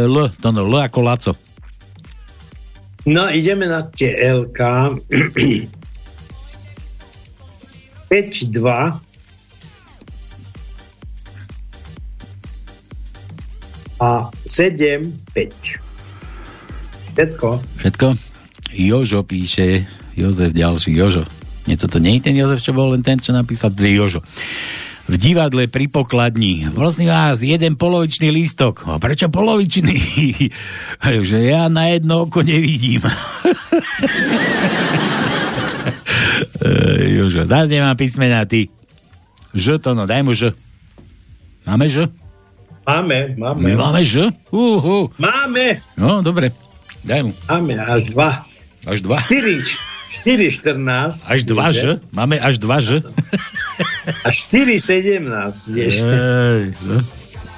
L, to no, L ako Laco. No, ideme na tie LK. 5, 2. A 7, 5. Všetko. Všetko? Jožo píše, Jozef ďalší, Jožo. Nie, toto nie je ten Jozef, čo bol len ten, čo napísal, to je Jožo. V divadle pri pokladni. Prosím vás, jeden polovičný lístok. A prečo polovičný? že ja na jedno oko nevidím. Jožo, zase nemám písmena, ty. Ž to no, daj mu Ž. Máme Ž? Máme, máme. My máme Ž? Uh, uh. Máme. No, dobre. Daj mu. Máme až dva. Až dva? 4, 4 14. Až dva Ž? Máme až dva Ž? A 4 17. Vieš. Ej, no.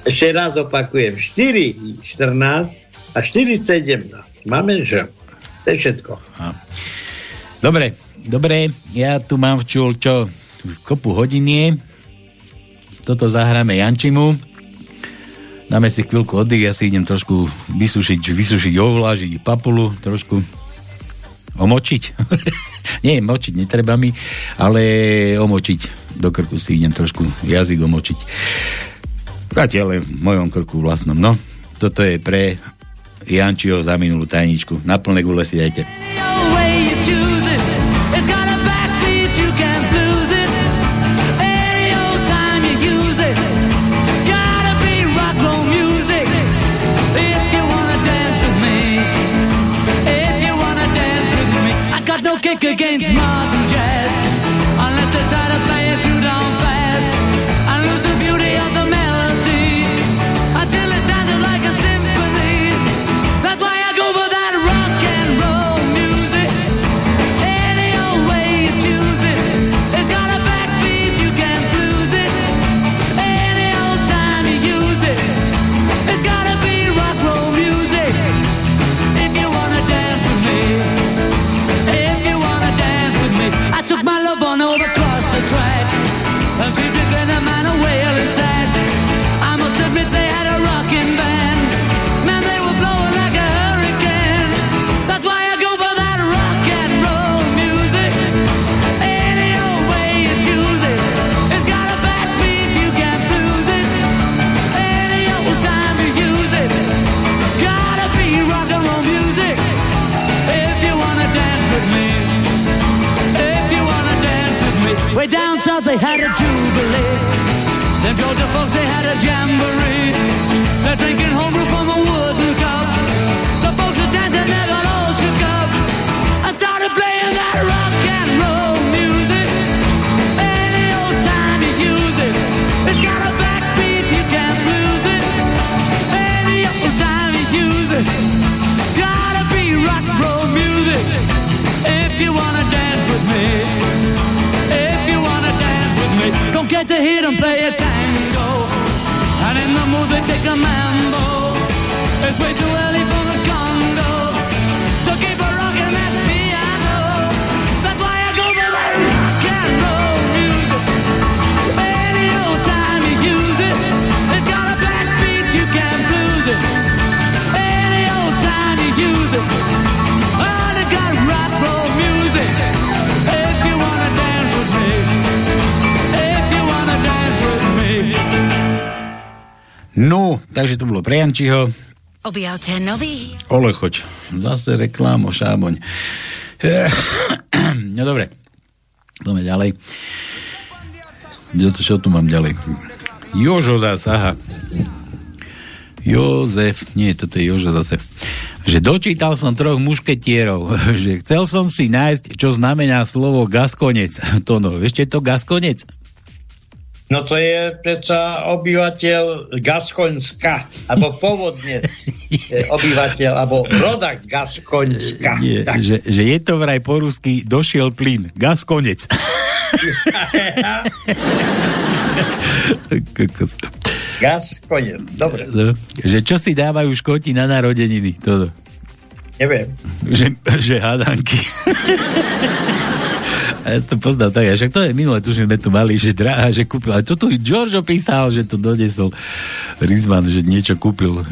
Ešte raz opakujem. 4 14 a 4 17. Máme Ž. To je všetko. A. Dobre, dobre. Ja tu mám včul, čo kopu hodinie. Toto zahráme Jančimu. Dáme si chvíľku oddych, ja si idem trošku vysušiť, vysušiť ovlážiť papulu, trošku omočiť. Nie, močiť netreba mi, ale omočiť do krku si idem trošku jazyk omočiť. Zatiaľ v mojom krku vlastnom. No, toto je pre Jančiho za minulú tajničku. Na plné gule si dajte. Kick against modern Jančiho. Objavte nový. Ole, choď. Zase reklámo, šáboň. No dobre. Poďme ďalej. Čo tu mám ďalej? Jožo zásaha. Jozef, nie, toto je Jožo zase. Že dočítal som troch mušketierov, že chcel som si nájsť, čo znamená slovo gaskonec. To no, čo je to gaskonec? No to je predsa obyvateľ Gaskonska, alebo pôvodne obyvateľ, alebo rodak z Gaskonska. Nie, Tak. že, že je to vraj po rusky došiel plyn. Gas konec. Kokos. Gas, koniec. Dobre, že čo si dávajú škoti na narodeniny? Toto. neviem. Že, že hadanky. Ja to poznám tak, však to je minule, tuším, sme tu mali, že drahá, že kúpil, a to tu Giorgio písal, že tu donesol Rizman, že niečo kúpil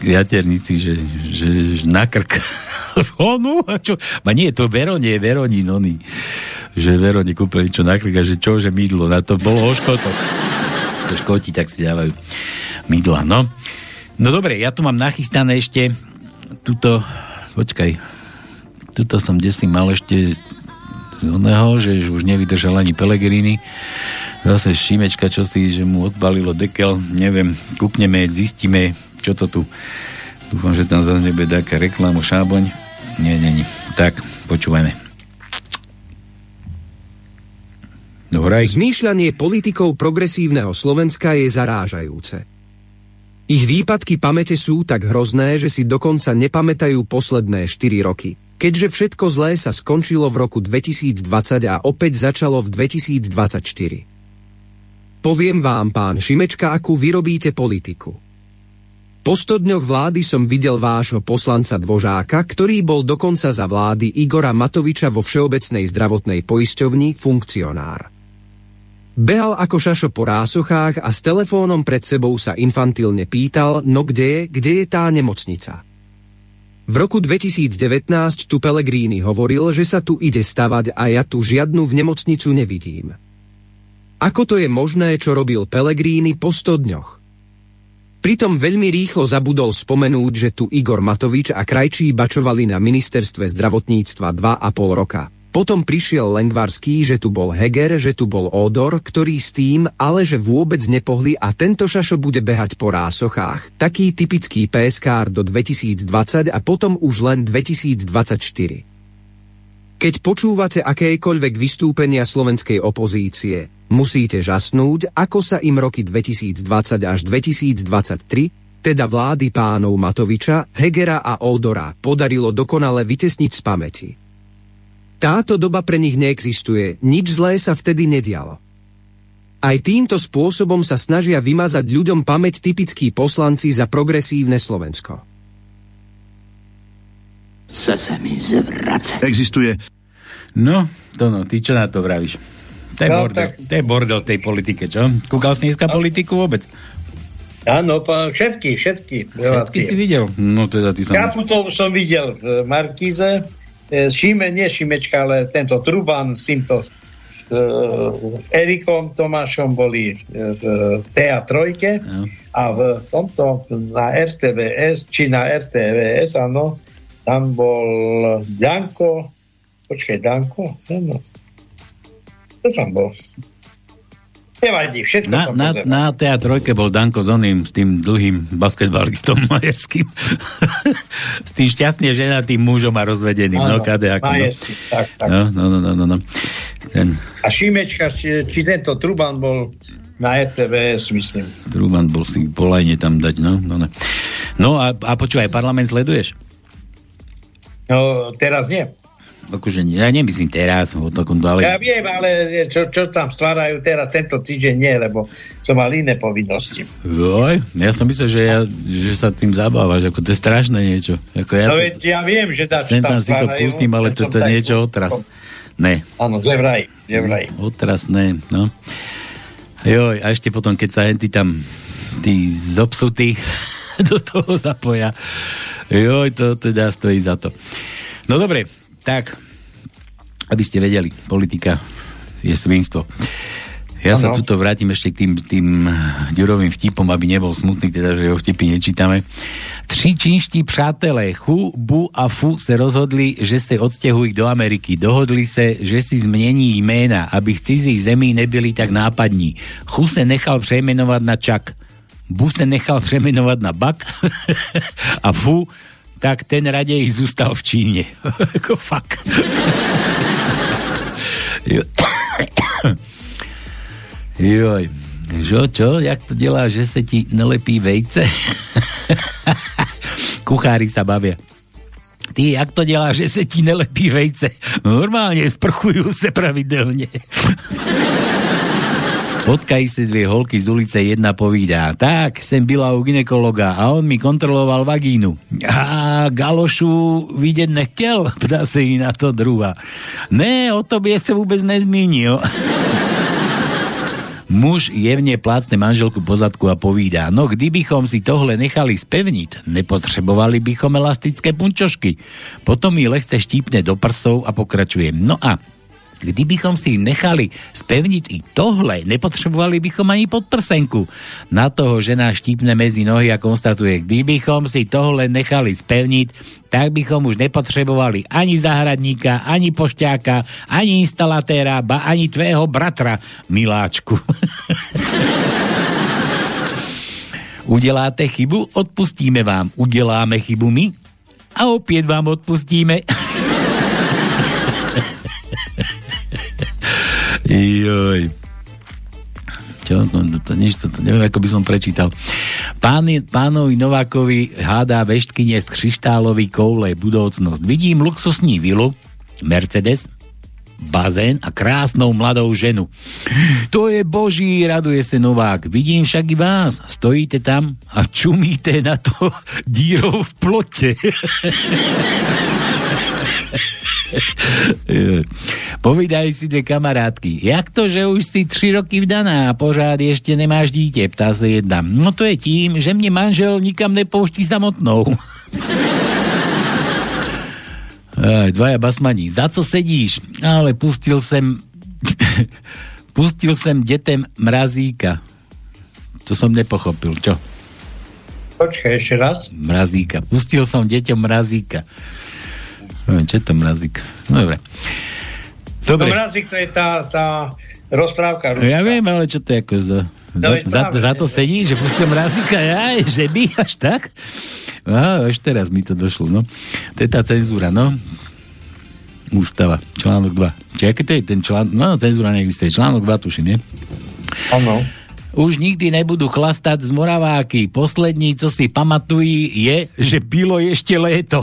jaternici, že, že, že na krk. Onu, a čo? Ma nie, to Veronie, Veronín, oný. Že Veroni kúpil niečo na krk a že čo, že mydlo, na to bolo o škotoch. To škoti tak si dávajú mydla, no. No dobre, ja tu mám nachystané ešte tuto, počkaj, tuto som kde mal ešte oného, že už nevydržal ani Pelegrini. Zase Šimečka, čo si, že mu odbalilo dekel, neviem, kúkneme, zistíme, čo to tu. Dúfam, že tam zase nebude taká reklama, šáboň. Nie, nie, nie. Tak, počúvajme. Dohraj. Zmýšľanie politikov progresívneho Slovenska je zarážajúce. Ich výpadky pamäte sú tak hrozné, že si dokonca nepamätajú posledné 4 roky. Keďže všetko zlé sa skončilo v roku 2020 a opäť začalo v 2024. Poviem vám, pán Šimečka, akú vyrobíte politiku. Po 100 dňoch vlády som videl vášho poslanca Dvožáka, ktorý bol dokonca za vlády Igora Matoviča vo Všeobecnej zdravotnej poisťovni funkcionár. Behal ako šašo po rásochách a s telefónom pred sebou sa infantilne pýtal, no kde je, kde je tá nemocnica. V roku 2019 tu Pellegrini hovoril, že sa tu ide stavať a ja tu žiadnu v nemocnicu nevidím. Ako to je možné, čo robil Pellegrini po 100 dňoch? Pritom veľmi rýchlo zabudol spomenúť, že tu Igor Matovič a Krajčí bačovali na ministerstve zdravotníctva 2,5 roka. Potom prišiel Lengvarský, že tu bol Heger, že tu bol Odor, ktorý s tým, ale že vôbec nepohli a tento šašo bude behať po rásochách. Taký typický PSK do 2020 a potom už len 2024. Keď počúvate akékoľvek vystúpenia slovenskej opozície, musíte žasnúť, ako sa im roky 2020 až 2023, teda vlády pánov Matoviča, Hegera a Oldora, podarilo dokonale vytesniť z pamäti. Táto doba pre nich neexistuje, nič zlé sa vtedy nedialo. Aj týmto spôsobom sa snažia vymazať ľuďom pamäť typickí poslanci za progresívne Slovensko. Chce se mi zvracet. Existuje. No, to no, ty čo na to vravíš? To je No, bordel, tak- to je bordel tej politike, čo? Kúkal si dneska politiku vôbec? Áno, pán, všetky, všetky. Všetky si videl? No teda ty som... Kaputov som videl v Markíze, Šime, nie Šimečka, ale tento Truban s týmto e, Erikom Tomášom boli e, v TA3 a v tomto na RTVS, či na RTVS, áno, tam bol Danko, počkaj, Danko? Áno. Kto tam bol? Nevadí, všetko Na, na, pozeral. na TA3 bol Danko s oným, s tým dlhým basketbalistom majerským. s tým šťastne ženatým mužom a rozvedeným. no, Áno, kade ako. No. Tak, tak. No, no, no, no, no, no. Ten A Šimečka, či, či tento Truban bol na RTVS, myslím. Truman bol si polajne tam dať, no. No, no. no a, a počúvaj, parlament sleduješ? No, teraz nie. Akože ja nemyslím teraz, o takom, ale... Ja viem, ale čo, čo tam stvárajú teraz tento týždeň nie, lebo som mal iné povinnosti. Joj, ja som myslel, že, ja, že sa tým zabávaš, ako to je strašné niečo. Ako ja, no veď ja viem, že dá, sem tam si to pustím, ale to, to je niečo otras. Ne. Áno, že vraj, že vraj. Otras, ne, no. Joj, a ešte potom, keď sa henty tam tí zopsutí do toho zapoja. Joj, to teda stojí za to. No dobre, tak, aby ste vedeli, politika je svinstvo. Ja ano. sa tuto vrátim ešte k tým, tým Ďurovým vtipom, aby nebol smutný, teda, že jeho vtipy nečítame. Tři čínští přátelé Hu, Bu a Fu se rozhodli, že se odstěhují do Ameriky. Dohodli se, že si změní jména, aby v cizích zemí nebyli tak nápadní. Hu se nechal přejmenovat na Čak. Bu se nechal přejmenovat na Bak a Fu tak ten raději zůstal v Číně. jako fakt. Jo. Joj. Čo, čo? Jak to dělá, že se ti nelepí vejce? Kuchári sa bavia. Ty, jak to dělá, že se ti nelepí vejce? Normálně, sprchujú se pravidelně. Potkají se dvě holky z ulice, jedna povídá, tak, jsem byla u ginekologa a on mi kontroloval vagínu. A galošu vidět nechtěl, ptá se jí na to druhá. Ne, o tobě se vůbec nezmínil. Muž jevne plácne manželku po zadku a povídá, no kdybychom si tohle nechali spevniť, nepotřebovali bychom elastické punčošky. Potom mi lehce štípne do prsov a pokračuje. No a Kdybychom si nechali spevniť i tohle, nepotřebovali bychom ani podprsenku. Na toho žena štípne medzi nohy a konstatuje, kdybychom si tohle nechali spevniť, tak bychom už nepotřebovali ani zahradníka, ani pošťáka, ani instalatéra, ba ani tvého bratra, miláčku. Uděláte chybu, odpustíme vám. Uděláme chybu my a opět vám odpustíme. Joj. Čo? No, no to, nič, to, to neviem, ako by som prečítal. Pán, pánovi Novákovi hádá veštkyne z křištálový koule budoucnosť. Vidím luxusní vilu, Mercedes, bazén a krásnou mladou ženu. To je boží, raduje se Novák. Vidím však i vás. Stojíte tam a čumíte na to dírou v plote. Povídajú si dve kamarátky. Jak to, že už si tři roky vdaná a pořád ešte nemáš dítě? Ptá sa jedna. No to je tím, že mne manžel nikam nepouští samotnou. Aj, dvaja basmani. Za co sedíš? Ale pustil sem pustil sem detem mrazíka. To som nepochopil, čo? Počkaj, ešte raz. Mrazíka. Pustil som deťom mrazíka. Neviem, čo je to mrazík. No, dobre. Dobre. No, mrazík to je tá, tá rozprávka. Ruská. Ja viem, ale čo to je ako za... No, za, za, za to sedí, že pustil mrazíka, aj, že by až tak? No, až teraz mi to došlo, no. To je tá cenzúra, no. Ústava, článok 2. Čiže aké to je ten článok? No, cenzúra neexistuje. Článok 2, tuším, nie? Áno. Už nikdy nebudú chlastať z moraváky. Poslední, co si pamatují, je, že bylo ešte léto.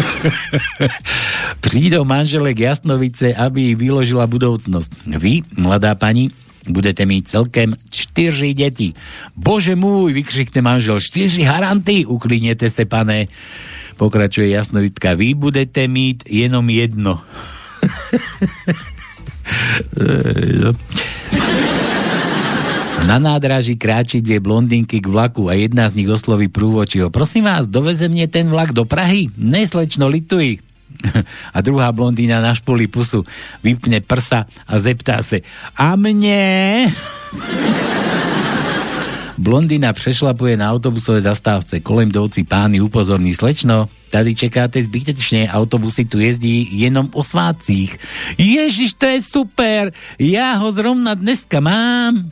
Prídou manželek Jasnovice, aby vyložila budoucnosť. Vy, mladá pani, budete mít celkem čtyři deti. Bože môj, vykřikne manžel, čtyři haranty, uklíněte se, pane. Pokračuje Jasnovitka, vy budete mít jenom jedno. Na nádraží kráči dvě blondinky k vlaku a jedna z nich osloví prúvočiho. Prosím vás, doveze mne ten vlak do Prahy? Ne, slečno, lituj. A druhá blondína na špoli pusu vypne prsa a zeptá se a mne? Blondina přešlapuje na autobusové zastávce. Kolem jdoucí pány upozorní slečno. Tady čekáte zbytečne, autobusy tu jezdí jenom o svácích. Ježiš, to je super, ja ho zrovna dneska mám.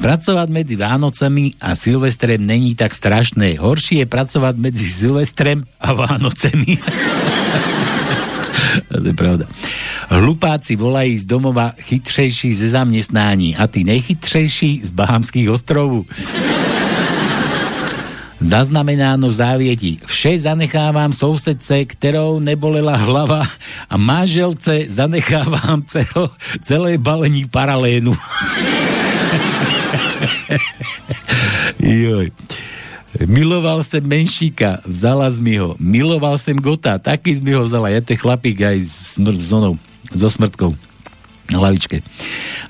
Pracovať medzi Vánocami a Silvestrem není tak strašné. Horšie je pracovať medzi Silvestrem a Vánocemi. to je pravda. Hlupáci volají z domova chytřejší ze zamestnání a ty nejchytřejší z Bahamských ostrovů. Zaznamenáno v závieti. Vše zanechávam sousedce, ktorou nebolela hlava a manželce zanechávam celo, celé balení paralénu. Joj. Miloval som menšíka, vzala z mi ho. Miloval som Gota, taký z mi ho vzala. Ja to chlapík aj s smrt, zonou, so smrtkou na lavičke.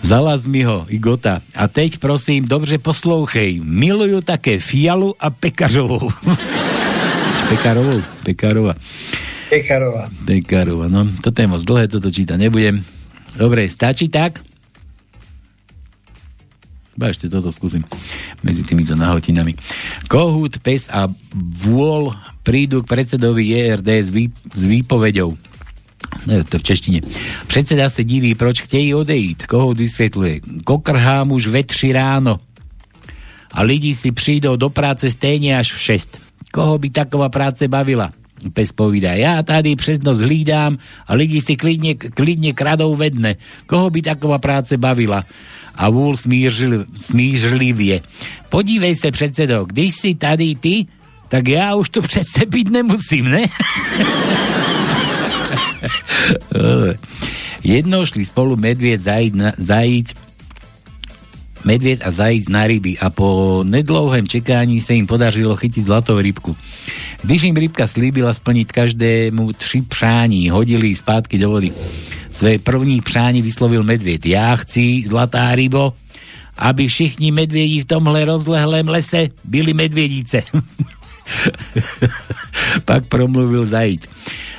Vzala z mi ho Igota. A teď prosím, dobře poslouchej. Milujú také Fialu a Pekarovou. Pekarovou? Pekarova. Pekarová. Pekarova, no. Toto je moc dlhé, toto číta nebudem. Dobre, stačí tak? Ba ešte toto skúsim medzi týmito nahotinami. Kohút, pes a vôľ prídu k predsedovi ERD s, vý, s výpovedou ne, to v češtine. Predseda se diví, proč chtějí odejít. Koho vysvětluje? Kokrhám už ve tři ráno. A lidi si přijdou do práce stejně až v šest. Koho by taková práce bavila? Pes povída, ja tady přes noc hlídám a lidi si klidne, klidne kradou vedne. Koho by taková práce bavila? A vůl smířil, smířlivě. Podívej se předsedo, když si tady ty, tak já už tu přece být nemusím, ne? Jednou šli spolu medvied zajíť, na, zajíť medvied a zajíc na ryby a po nedlouhém čekání se im podařilo chytiť zlatou rybku. Když im rybka slíbila splniť každému tři přání, hodili zpátky do vody. Své první přání vyslovil medvied. Já chci, zlatá rybo, aby všichni medvědi v tomhle rozlehlém lese byli medvědice. Pak promluvil zajíc.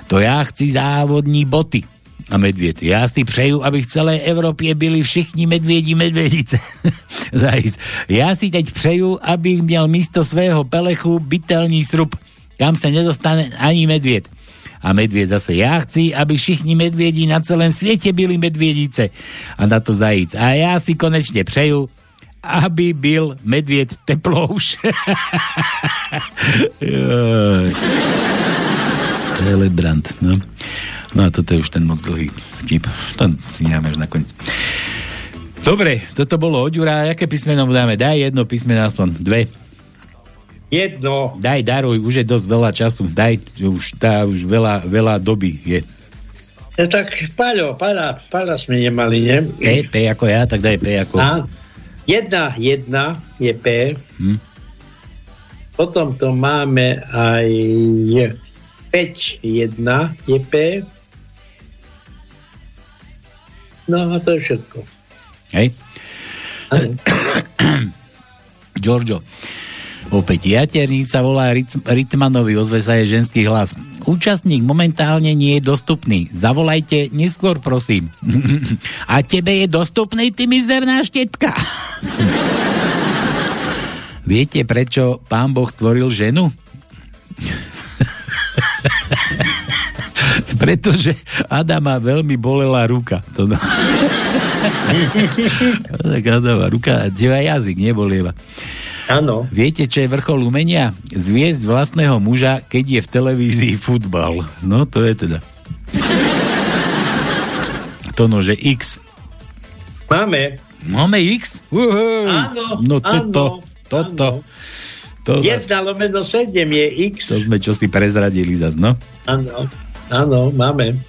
To já chci závodní boty. A medvěd. Já si přeju, aby v celé Evropě byli všichni medvědi medvědice. Zajíc. Já si teď přeju, abych měl místo svého pelechu bytelní srub, kam se nedostane ani medvěd. A medvěd zase, já chci, aby všichni medvědi na celém světě byli medvědice. A na to zajíc. A já si konečně přeju, aby byl medvěd teplouš. Celebrant, no. No a toto je už ten moc dlhý vtip. To si necháme až nakoniec. Dobre, toto bolo od Jura. Jaké písmeno mu dáme? Daj jedno písmeno aspoň. Dve. Jedno. Daj, daruj, už je dosť veľa času. Daj, už, tá, už veľa, veľa doby je. No tak Paľo, Paľa, Paľa sme nemali, nie? P, P ako ja, tak daj P ako... A, jedna, jedna je P. Hm? Potom to máme aj 5, 1 je P. No a to je všetko. Hej? Giorgio. Opäť jaternica volá Rit- Ritmanovi, ozve sa je ženský hlas. Účastník momentálne nie je dostupný. Zavolajte neskôr, prosím. A tebe je dostupný, ty mizerná štetka. Viete, prečo pán Boh stvoril ženu? Pretože Adama veľmi bolela ruka. To no. tak Adama ruka, teba jazyk nebolieva. Áno. Viete, čo je vrchol umenia? Zviesť vlastného muža, keď je v televízii futbal. No, to je teda. To nože X. Máme. Máme X? Uhej. Áno, No áno, toto, toto. To, zas, 1 lomeno 7 je X. to sme čo si prezradili zas, no. Áno, áno, máme.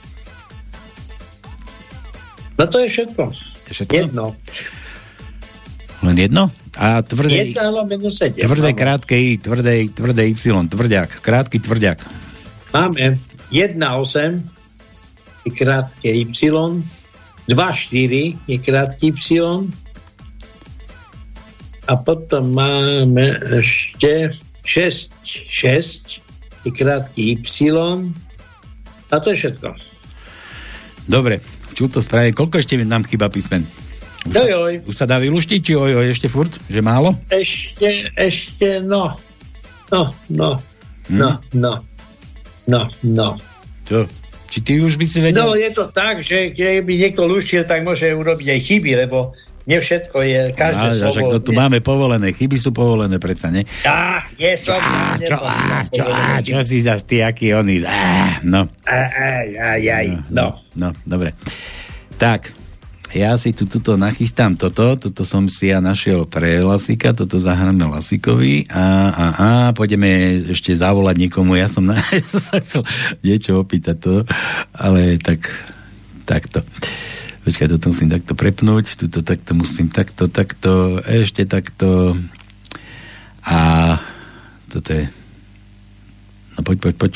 No to je všetko. To je všetko? Jedno. Len jedno? A tvrdé, 1 lomeno 7. tvrdé krátke I, tvrdé, tvrdé Y, tvrďak, krátky tvrďak. Máme 1, 8 je krátke Y, 2, 4 je krátky Y a potom máme ešte 6, 6 je krátky Y a to je všetko. Dobre, čo to spraví? Koľko ešte nám chýba písmen? Už sa, Jojoj. už sa dá vyluštiť, či ojoj, ešte furt? Že málo? Ešte, ešte, no. No, no, Hm? no, no, no, no. Čo? Či ty už by si vedel? No, je to tak, že keby niekto luštil, tak môže urobiť aj chyby, lebo nie všetko je, každé Á, slovo... však to tu je- máme povolené, chyby sú povolené predsa, ne? Á, je som... Á, nie čo, á, čo, á, čo si zas ty, aký oný, á, no. Aj, aj, aj, aj, no. No, dobre. Tak, ja si tu tuto nachystám toto, toto som si ja našiel pre Lasika, toto zahráme Lasikovi a, a, a pôjdeme ešte zavolať niekomu, ja som, na, som sa chcel niečo opýtať to, ale tak, takto. Počkaj, toto musím takto prepnúť, tuto takto musím takto, takto, ešte takto a toto je no poď, poď, poď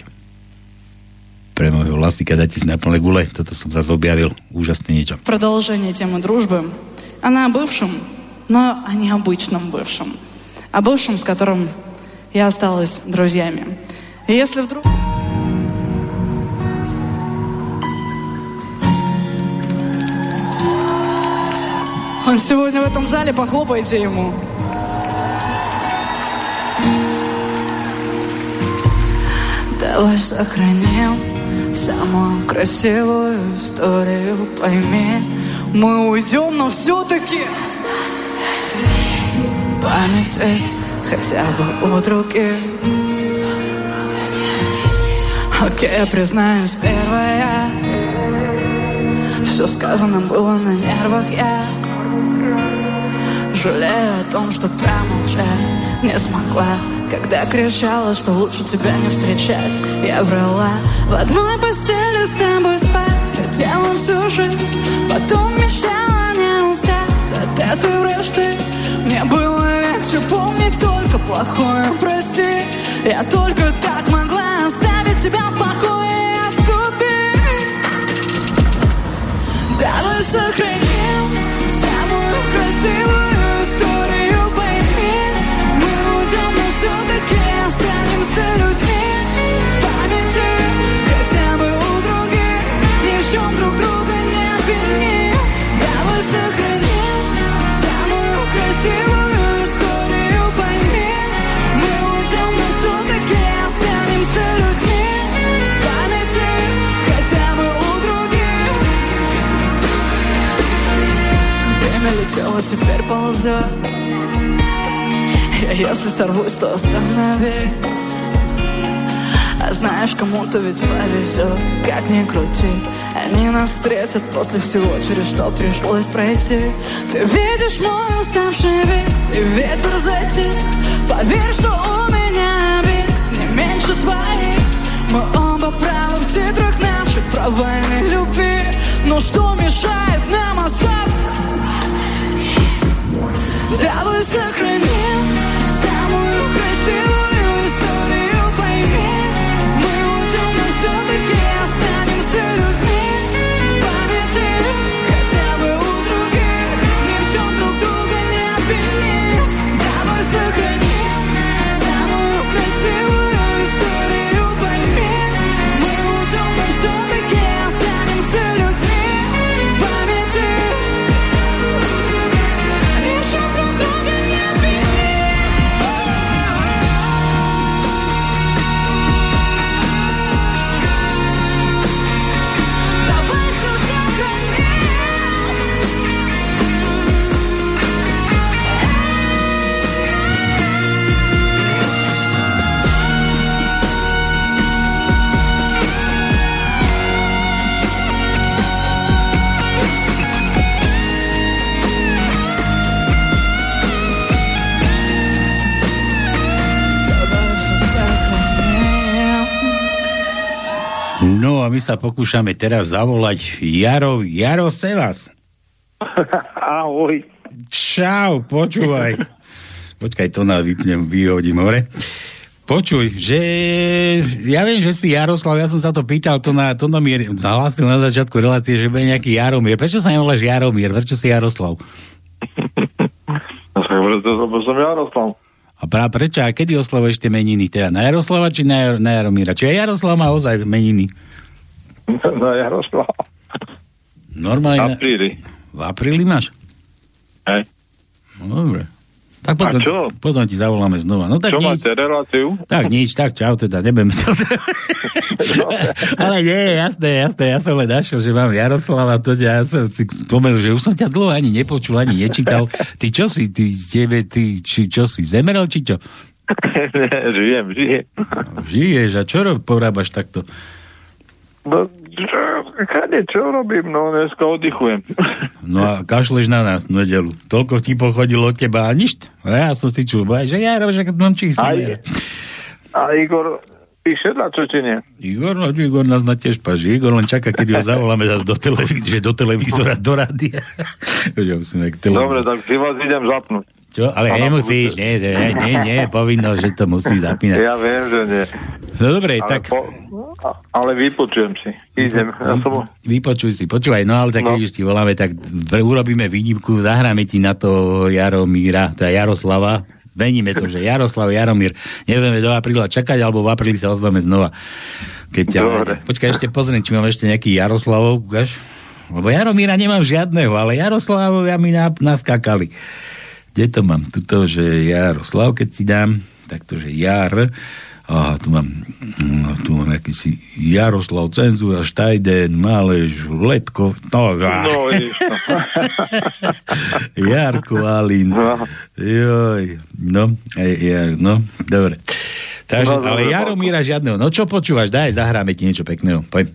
pre môjho Lasika dajte si na plné gule, toto som zase objavil, úžasné niečo. Продолжение темы дружбы. Она о бывшем, но о необычном бывшем. О бывшем, с которым я осталась друзьями. И если вдруг... Он сегодня в этом зале, похлопайте ему. Давай сохраним самую красивую историю, пойми, мы уйдем, но все-таки памяти хотя бы у других. Окей, я признаюсь, первая Все сказано было на нервах я Жалею о том, что промолчать не смогла. Когда кричала, что лучше тебя не встречать Я врала. В одной постели с тобой спать Хотела всю жизнь, потом мечтала не устать. От этой ты Мне было легче помнить только плохое, прости. Я только так могла оставить тебя в покое и отступить. Давай сохраним самую красивую летело, теперь ползет. Я если сорвусь, то останови А знаешь, кому-то ведь повезет Как ни крути. Они нас встретят после всего, через что пришлось пройти. Ты видишь мой уставший вид И ветер затих. Поверь, что у меня обид Не меньше твоих. Мы оба правы в титрах нашей провальной любви. Но что мешает нам остаться? Давай сохраним my sa pokúšame teraz zavolať Jaro, Jaro Sevas. Ahoj. Čau, počúvaj. Počkaj, to na vypnem, vyhodím hore. Počuj, že ja viem, že si Jaroslav, ja som sa to pýtal, to na, to na mi zahlásil na začiatku relácie, že bude nejaký Jaromír. Prečo sa nevoláš Jaromír? Prečo si Jaroslav? Lebo som Jaroslav. A práve prečo? A kedy oslavuješ tie meniny? Teda na Jaroslava či na, Jar- na Jaromíra? Či aj Jaroslav má ozaj meniny? Na Jaroslav. V Normálne. apríli. V apríli máš? Hej. No dobre. Tak potom, A čo? potom ti zavoláme znova. No tak Čo nič. máte, reláciu? Tak nič, tak čau teda, nebudem sa... Ale nie, jasné, jasné, ja som len našiel, že mám Jaroslava, to ja som si spomenul, že už som ťa dlho ani nepočul, ani nečítal. Ty čo si, ty, tebe, ty, či, čo si, zemeral, či čo? žijem, žijem. Žiješ a čo porábaš takto? No, čo, kade, čo robím? No, dneska oddychujem. No a kašleš na nás v nedelu. Toľko ti pochodilo od teba a nič. A ja som si čul, že ja že mám číslo. Aj, a Igor píše na čo, či nie? Igor, no Igor nás na tiež páži. Igor len čaká, keď ho zavoláme zase do, televí- že do televízora, do rádia. Dobre, tak si vás idem zapnúť. Čo? Ale A na nemusíš, nie, nie, nie, nie, povinnosť, že to musí zapínať. Ja viem, že nie. No dobre, ale tak Po, ale vypočujem si. Idem. Ja som... vypočuj si, počúvaj, no ale tak No. keď už ti voláme, tak urobíme výnimku, zahráme ti na to Jaromíra, teda Jaroslava, Veníme to, že Jaroslav, Jaromír, nevieme do apríla čakať, alebo v apríli sa ozveme znova. Keď ťa Dobre. Počkaj, ešte pozriem, či mám ešte nejaký Jaroslavov, ukáž? Lebo Jaromíra nemám žiadneho, ale Jaroslavovia mi na, naskakali. Kde to mám? Tuto, že Jaroslav, keď si dám, tak to, že Jar, aha, tu mám, no, tu mám akýsi Jaroslav Cenzúra, Štajden, Málež, Letko, no, No, to. Jarko Alín. Joj, no, aj, ja, no, dobre. Takže, No, ale Jaromíra žiadneho. No čo počúvaš? Daj, zahráme ti niečo pekného. Poď.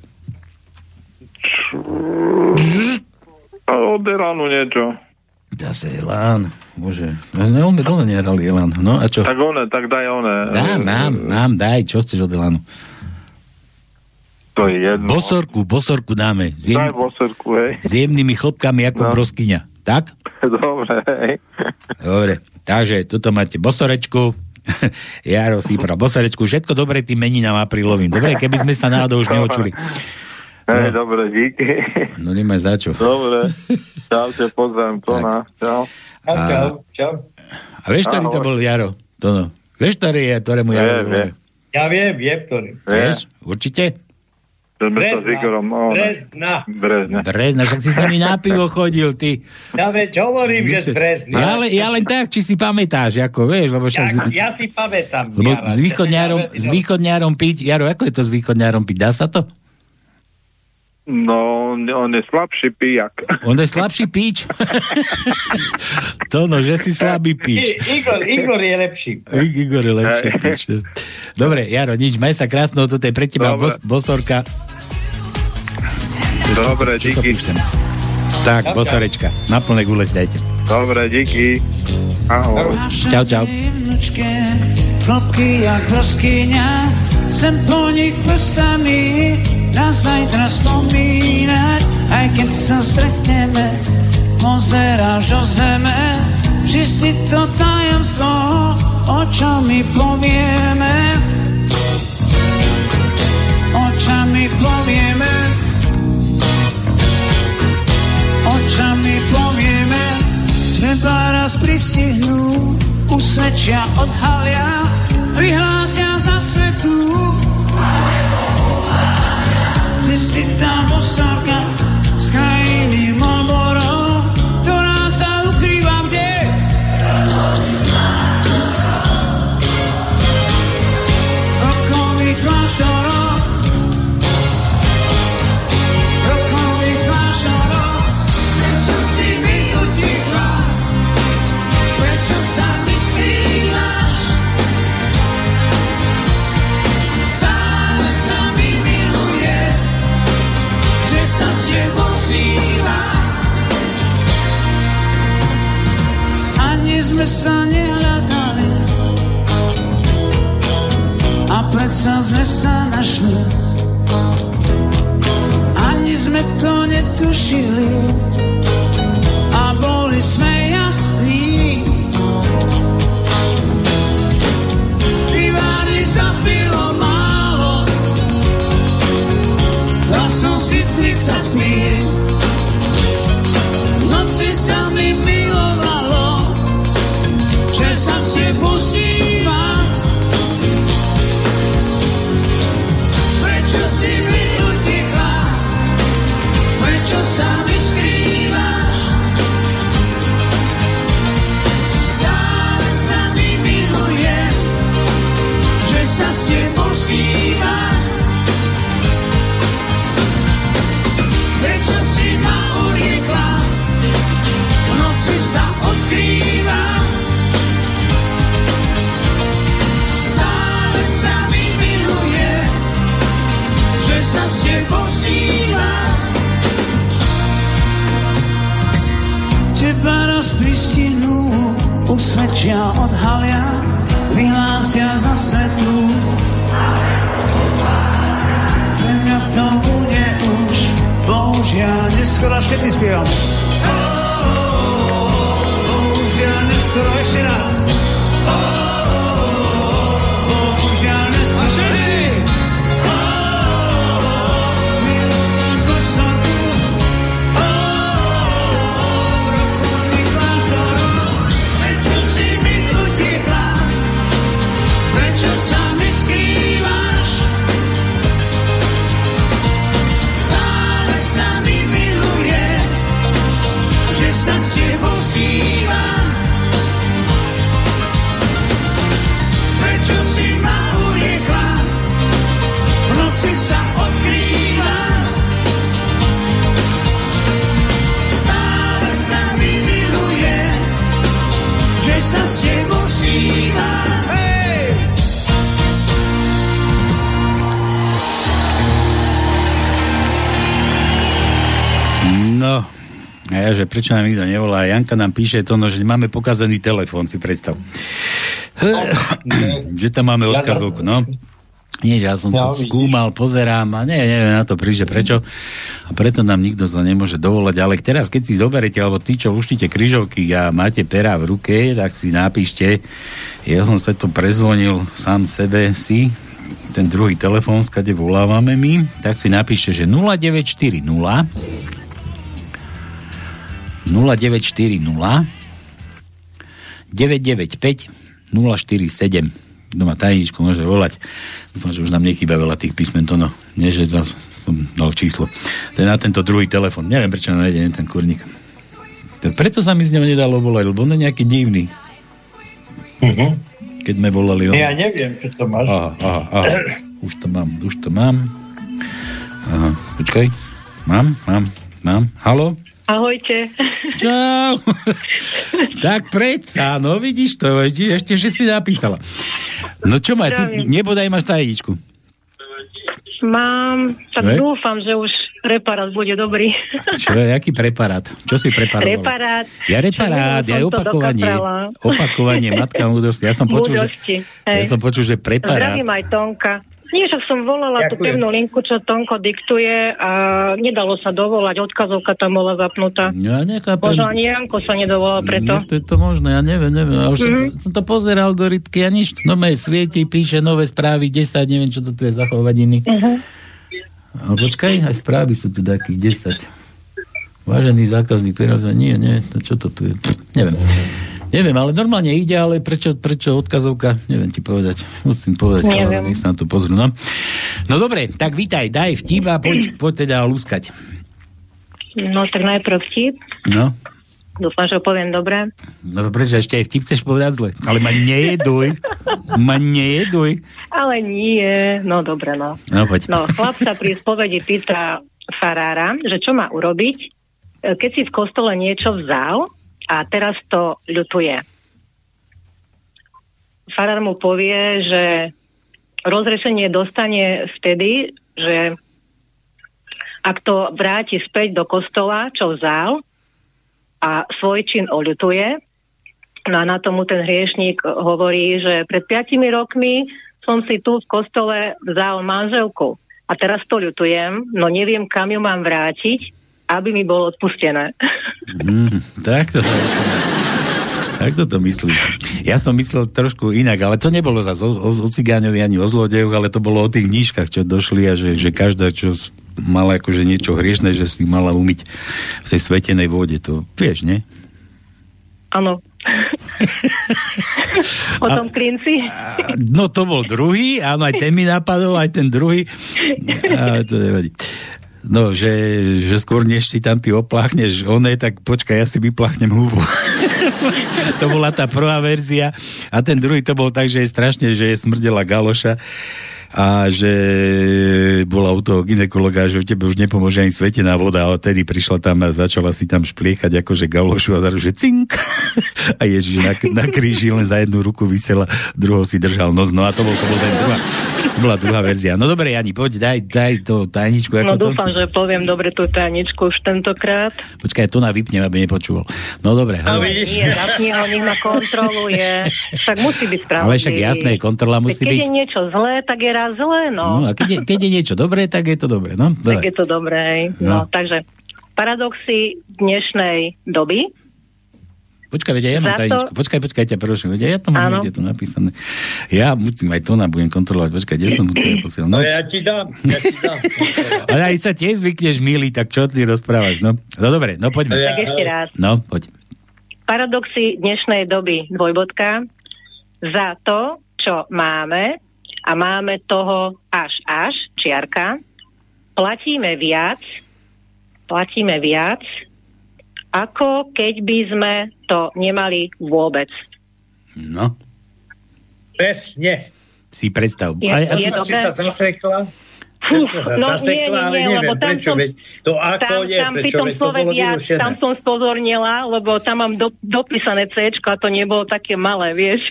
Od niečo. Zase Elán. Bože. No, ne, on dlho nehrali Elán. No a čo? Tak one, tak daj one. Dám, mám, mám, daj. Čo chceš od Elánu? To je jedno. Bosorku, bosorku dáme. S, Daj bosorku, hej. s jemnými chlopkami ako No. broskyňa. Tak? Dobre, hej. Dobre. Takže, tuto máte bosorečku. Jaro Sípra, bosorečku. Všetko dobre tým meninám aprílovým. Dobre, keby sme sa náhodou už neočuli. Hej, dobre, díky. No nemáš za čo. Dobre. Čaute, pozdravím to na. Čau. Čau, čau, čau. A vieš, ktorý to bol Jaro? To no. Vieš, ktorý je, ktorému Jaro Vie, vie. volá? Ja viem, viem, ktorý. Vieš? Určite? Sa Brezna. Igorom... o, ne. Brezna. Brezne. Brezna, však si s nami na pivo chodil, ty. Ja veď hovorím, že z Brezny. Ja, ale, ja len tak, či si pamätáš, ako vieš, lebo však... Ja, ja si pamätám. Lebo s východňárom, s východňárom piť, Jaro, ako je to s východňárom piť? Dá sa to? No, on je slabší pijak. On je slabší píč? to no, že si slabý I, píč. Igor, Igor je lepší. I- Igor je lepší Hej. píč. Dobre, Jaro, nič, maj sa krásno, toto je pre teba Dobre. bos, bosorka. Dobre, Čo díky. púšťam? Tak, Čau, bosorečka, na plné gule si dajte. Dobre, díky. Ahoj. Čau, čau. Klopky jak broskyňa, chcem po nich prstami na zajtra spomínať, aj keď sa stretneme, pozeráš do zeme, že si to tajomstvo očami povieme. Očami povieme, očami povieme, treba raz pristihnú, usvedčia, odhalia, vyhlásia za svetu. Ty si Sme sa nehľadali a predsa sme sa našli. Ani sme to netušili usvedčia, odhalia, vyhlásia za svetu. Pre mňa to bude už, bohužiaľ, neskoro všetci spievame. Bohužiaľ, neskoro ešte raz. Bohužiaľ, A ja, že prečo nám nikto nevolá? Janka nám píše to, no, že máme pokazený telefón, si predstav. že tam máme odkazovku, no. Nie, ja som Ja, to vidíš. skúmal, pozerám a nie, neviem na to príže prečo. A preto nám nikto to nemôže dovolať. Ale teraz, keď si zoberete, alebo tí, čo uštíte kryžovky a máte pera v ruke, tak si napíšte. Ja som sa to prezvonil sám sebe si, ten druhý telefón, skade volávame my, tak si napíšte, že 0940 0940 995 047 kto má tajničku, môže volať. Dúfam, že už nám nechýba veľa tých písmen, to no, nie, že zas som dal číslo. To je na tento druhý telefon. Neviem, prečo nám nejde ten kurník. To preto sa mi z ňou nedalo volať, lebo on je nejaký divný. Keď sme volali on. Ja neviem, čo to máš. Aha, aha, aha. Už to mám, už to mám. Aha, počkaj. Mám, mám, mám. Halo? Ahojte. Čau. tak predsa, no vidíš to, ešte, ešte že si napísala. No čo má, ty nebodaj máš tajničku. Mám, tak Ne? dúfam, že už reparát bude dobrý. Čo je, aký preparát? Čo si preparoval? Reparát. Ja reparát, ja opakovanie. Opakovanie, matka múdrosti. Ja som počul, že, Múdrosti, ja hej. som počul, že preparát. Zdravím aj Tonka. Nie, však som volala tú Ďakujem. pevnú linku, čo Tonko diktuje a nedalo sa dovolať, odkazovka tam bola zapnutá. Ja nechápem. Možno ani Janko sa nedovolal preto. No, to je to možné, ja neviem, neviem. Ja už som, to, som to pozeral do rytky a nič. No mé svieti, píše nové správy, 10, neviem, čo to tu je za hovadiny. Uh-huh. Ale počkaj, aj správy sú tu takých 10. Vážený zákazník, teraz nie, nie, to čo to tu je? Pff, neviem. Neviem, ale normálne ide, ale prečo, prečo odkazovka? Neviem ti povedať. Musím povedať, Neviem. ale nech sa na to pozrú. No. no dobre, tak vítaj, daj vtip a poď, poď teda lúskať. No tak najprv vtip. No, Dúfam, že ho poviem dobre. no prečo ešte aj vtip chceš povedať zle? Ale ma nejeduj. Ma nejeduj. Ale nie. No dobre, no. No poď. No, chlap sa pri spovedi pýta farára, že čo má urobiť, e, keď si v kostole niečo vzal a teraz to ľutuje. Farár mu povie, že rozrešenie dostane vtedy, že ak to vráti späť do kostola, čo vzal a svoj čin oľutuje, no a na tomu ten hriešník hovorí, že pred piatimi rokmi som si tu v kostole vzal manželku. A teraz to ľutujem, no neviem, kam ju mám vrátiť, aby mi bolo odpustené. Mm, tak to tak to myslíš. Ja som myslel trošku inak, ale to nebolo zase o, o, o cigáňovi ani o zlodejoch, ale to bolo o tých nížkach, čo došli a že, že každá, čo mala akože niečo hriešne, že si mala umyť v tej svetenej vode. To vieš, nie? Áno. o tom klinci? No to bol druhý, áno, aj ten mi napadol, aj ten druhý. Ale to nevadí. No, že, že skôr než si tam ty opláchneš oné, tak počkaj, ja si vypláchnem hubu. to bola tá prvá verzia. A ten druhý to bol tak, že je strašne, že je smrdela galoša a že bola u toho ginekologa, že v tebe už nepomôže ani svetená voda a odtedy prišla tam a začala si tam špliechať akože galošu a zrazu, že cink a Ježiš na, na kríži len za jednu ruku vysela, druhou si držal nos, no a to bol, to bol ten druhá, to bola druhá verzia. No dobre, Jani, poď, daj, daj to tajničku. No Ako to? dúfam, že poviem dobre tú tajničku už tentokrát. Počkaj, to na vypnem, aby nepočúval. No dobre, Ale hovor. nie, zapni ho, nech ma kontroluje. Tak musí byť spravodlivý. Ale však jasné, kontrola musí keď byť. je niečo zlé, tak je raz zlé, no. No a keď je, keď je niečo dobré, tak je to dobré, no? tak Dobre. je to dobré. No. No. takže paradoxy dnešnej doby. Počkaj, veď ja mám to- tajničku. Počkaj, počkaj, ťa prosím. Veď ja to mám niekde to napísané. Ja musím aj to na budem kontrolovať. Počkaj, kde som to ja posiel? No, No ja ti dám, ja ti dám. ale aj sa tiež zvykneš, milý, tak čo ty rozprávaš? No, no dobre, no poďme. Tak ešte raz. No, poď. Paradoxy dnešnej doby, dvojbodka. Za to, čo máme, a máme toho až až, čiarka, platíme viac, platíme viac, ako keď by sme to nemali vôbec. No, Presne. si predstav. Je- a- je Či dobré? sa zasekla? Fú, no zasekla, nie, nie, ale nie, neviem, lebo tam prečo, som- veď to ako tam, je, tam pri prečo, tom veď to bolo vyrušené. tam som spozornila, lebo tam mám do, dopísané C a to nebolo také malé, vieš.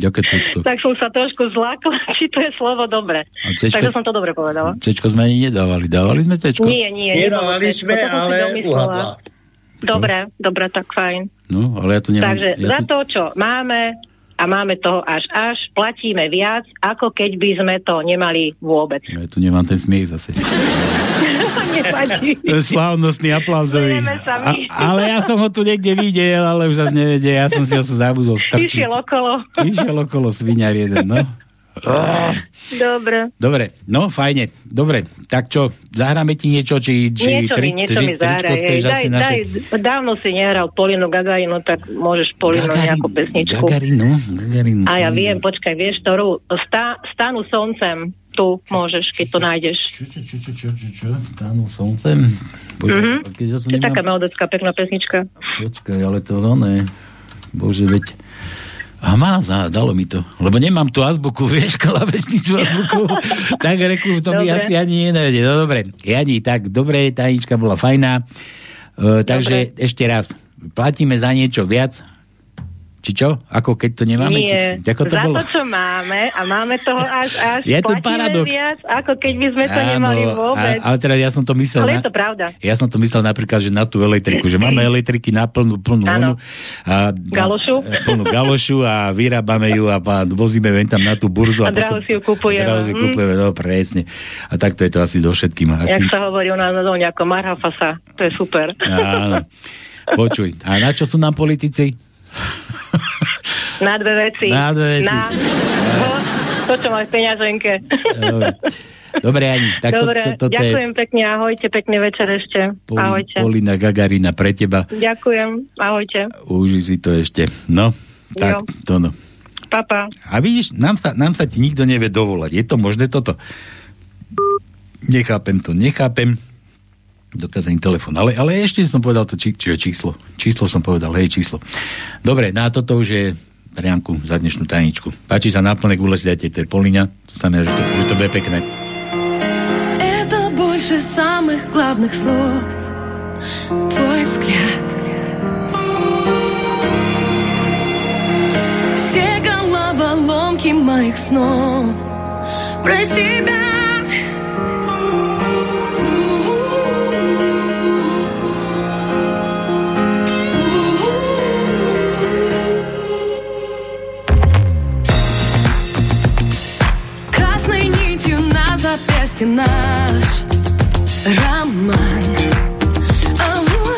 Cečko. tak som sa trošku zlákla, či to je slovo dobre. A Cčko? Takže som to dobre povedala. Cečko sme ani nedávali. Dávali sme Cečko? Nie, nie, Nedávali sme, to ale uhadla. Dobre, dobre, tak fajn. No, ale ja tu nemám... Takže ja za tu... to, čo máme a máme toho až až, platíme viac, ako keď by sme to nemali vôbec. Ja tu nemám ten smiech zase. To je slávnostný aplauzový. A, ale ja som ho tu niekde videl, ale už zase nevedel. Ja som si ho zabudol strčiť. Išiel okolo. Išiel okolo sviňar jeden, no. Dobre. Dobre, no fajne. Dobre, tak čo, zahráme ti niečo, či, či niečo mi, niečo či mi chceš Hej, Daj, daj, dávno si nehral Polinu Gagarinu, tak môžeš Polinu nejakú pesničku. Gagarinu, Gagarinu. A ja viem, počkaj, vieš, ktorú? Stá, stanu soncem. Tu môžeš, keď to nájdeš. Čo, čo, čo, čo, čo, čo, slncem? Bože, Mhm. keď ja to To je nemám... taká melodická, pekná pesnička. Počkaj, ale to oné. Bože, veď... A má, za, dalo mi to. Lebo nemám tú azbuku, vieš, klavesnicu azbuku. tak reku, to Dobre. asi ani nenajde. No dobre, Jani, tak dobre, tajnička bola fajná. Uh, takže ešte raz, platíme za niečo viac, či čo? Ako keď to nemáme? Nie, Či, ako to za bolo? to, čo máme a máme toho až až, Je to paradox. viac, ako keď by sme to Áno, nemali vôbec. A, ale teraz ja som to myslel... Ale na- je to pravda. Ja som to myslel napríklad, že na tú elektriku, že máme elektriky na plnú, plnú onu, a, Galošu. A, plnú galošu a vyrábame ju a, a vozíme ven tam na tú burzu. A draho si ju kupujeme. A draho si Mm. kupujeme, no presne. A takto je to asi so všetkým. A Jak tým- sa hovorí u nás na zóne, ako marhafasa. To je super. Áno. Počuj, a na čo sú nám politici? Na dve veci. Na dve veci. Na to, čo máš v peňaženke. Dobre. Ani, tak Dobre, to, to, to je ďakujem pekne, ahojte, pekný večer ešte. Poli, ahojte. Polina Gagarina pre teba. Ďakujem, ahojte. Uži si to ešte. No, tak Jo. to no. Papa. A vidíš, nám sa, nám sa ti nikto nevie dovolať. Je to možné toto? Nechápem to, nechápem Dokázaný telefon. Ale, ale ešte som povedal to či, či, číslo. Číslo som povedal, hej, číslo. Dobre, na toto už je pre Janku za dnešnú tajničku. Páči sa náplne gule si dajte Terpoliňa. To znamená, že to, že to bude pekné. Это больше самых главных слов Твой взгляд Все головоломки моих снов Про тебя запястье наш роман. Ага.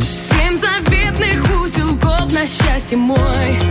Семь заветных узелков на счастье мой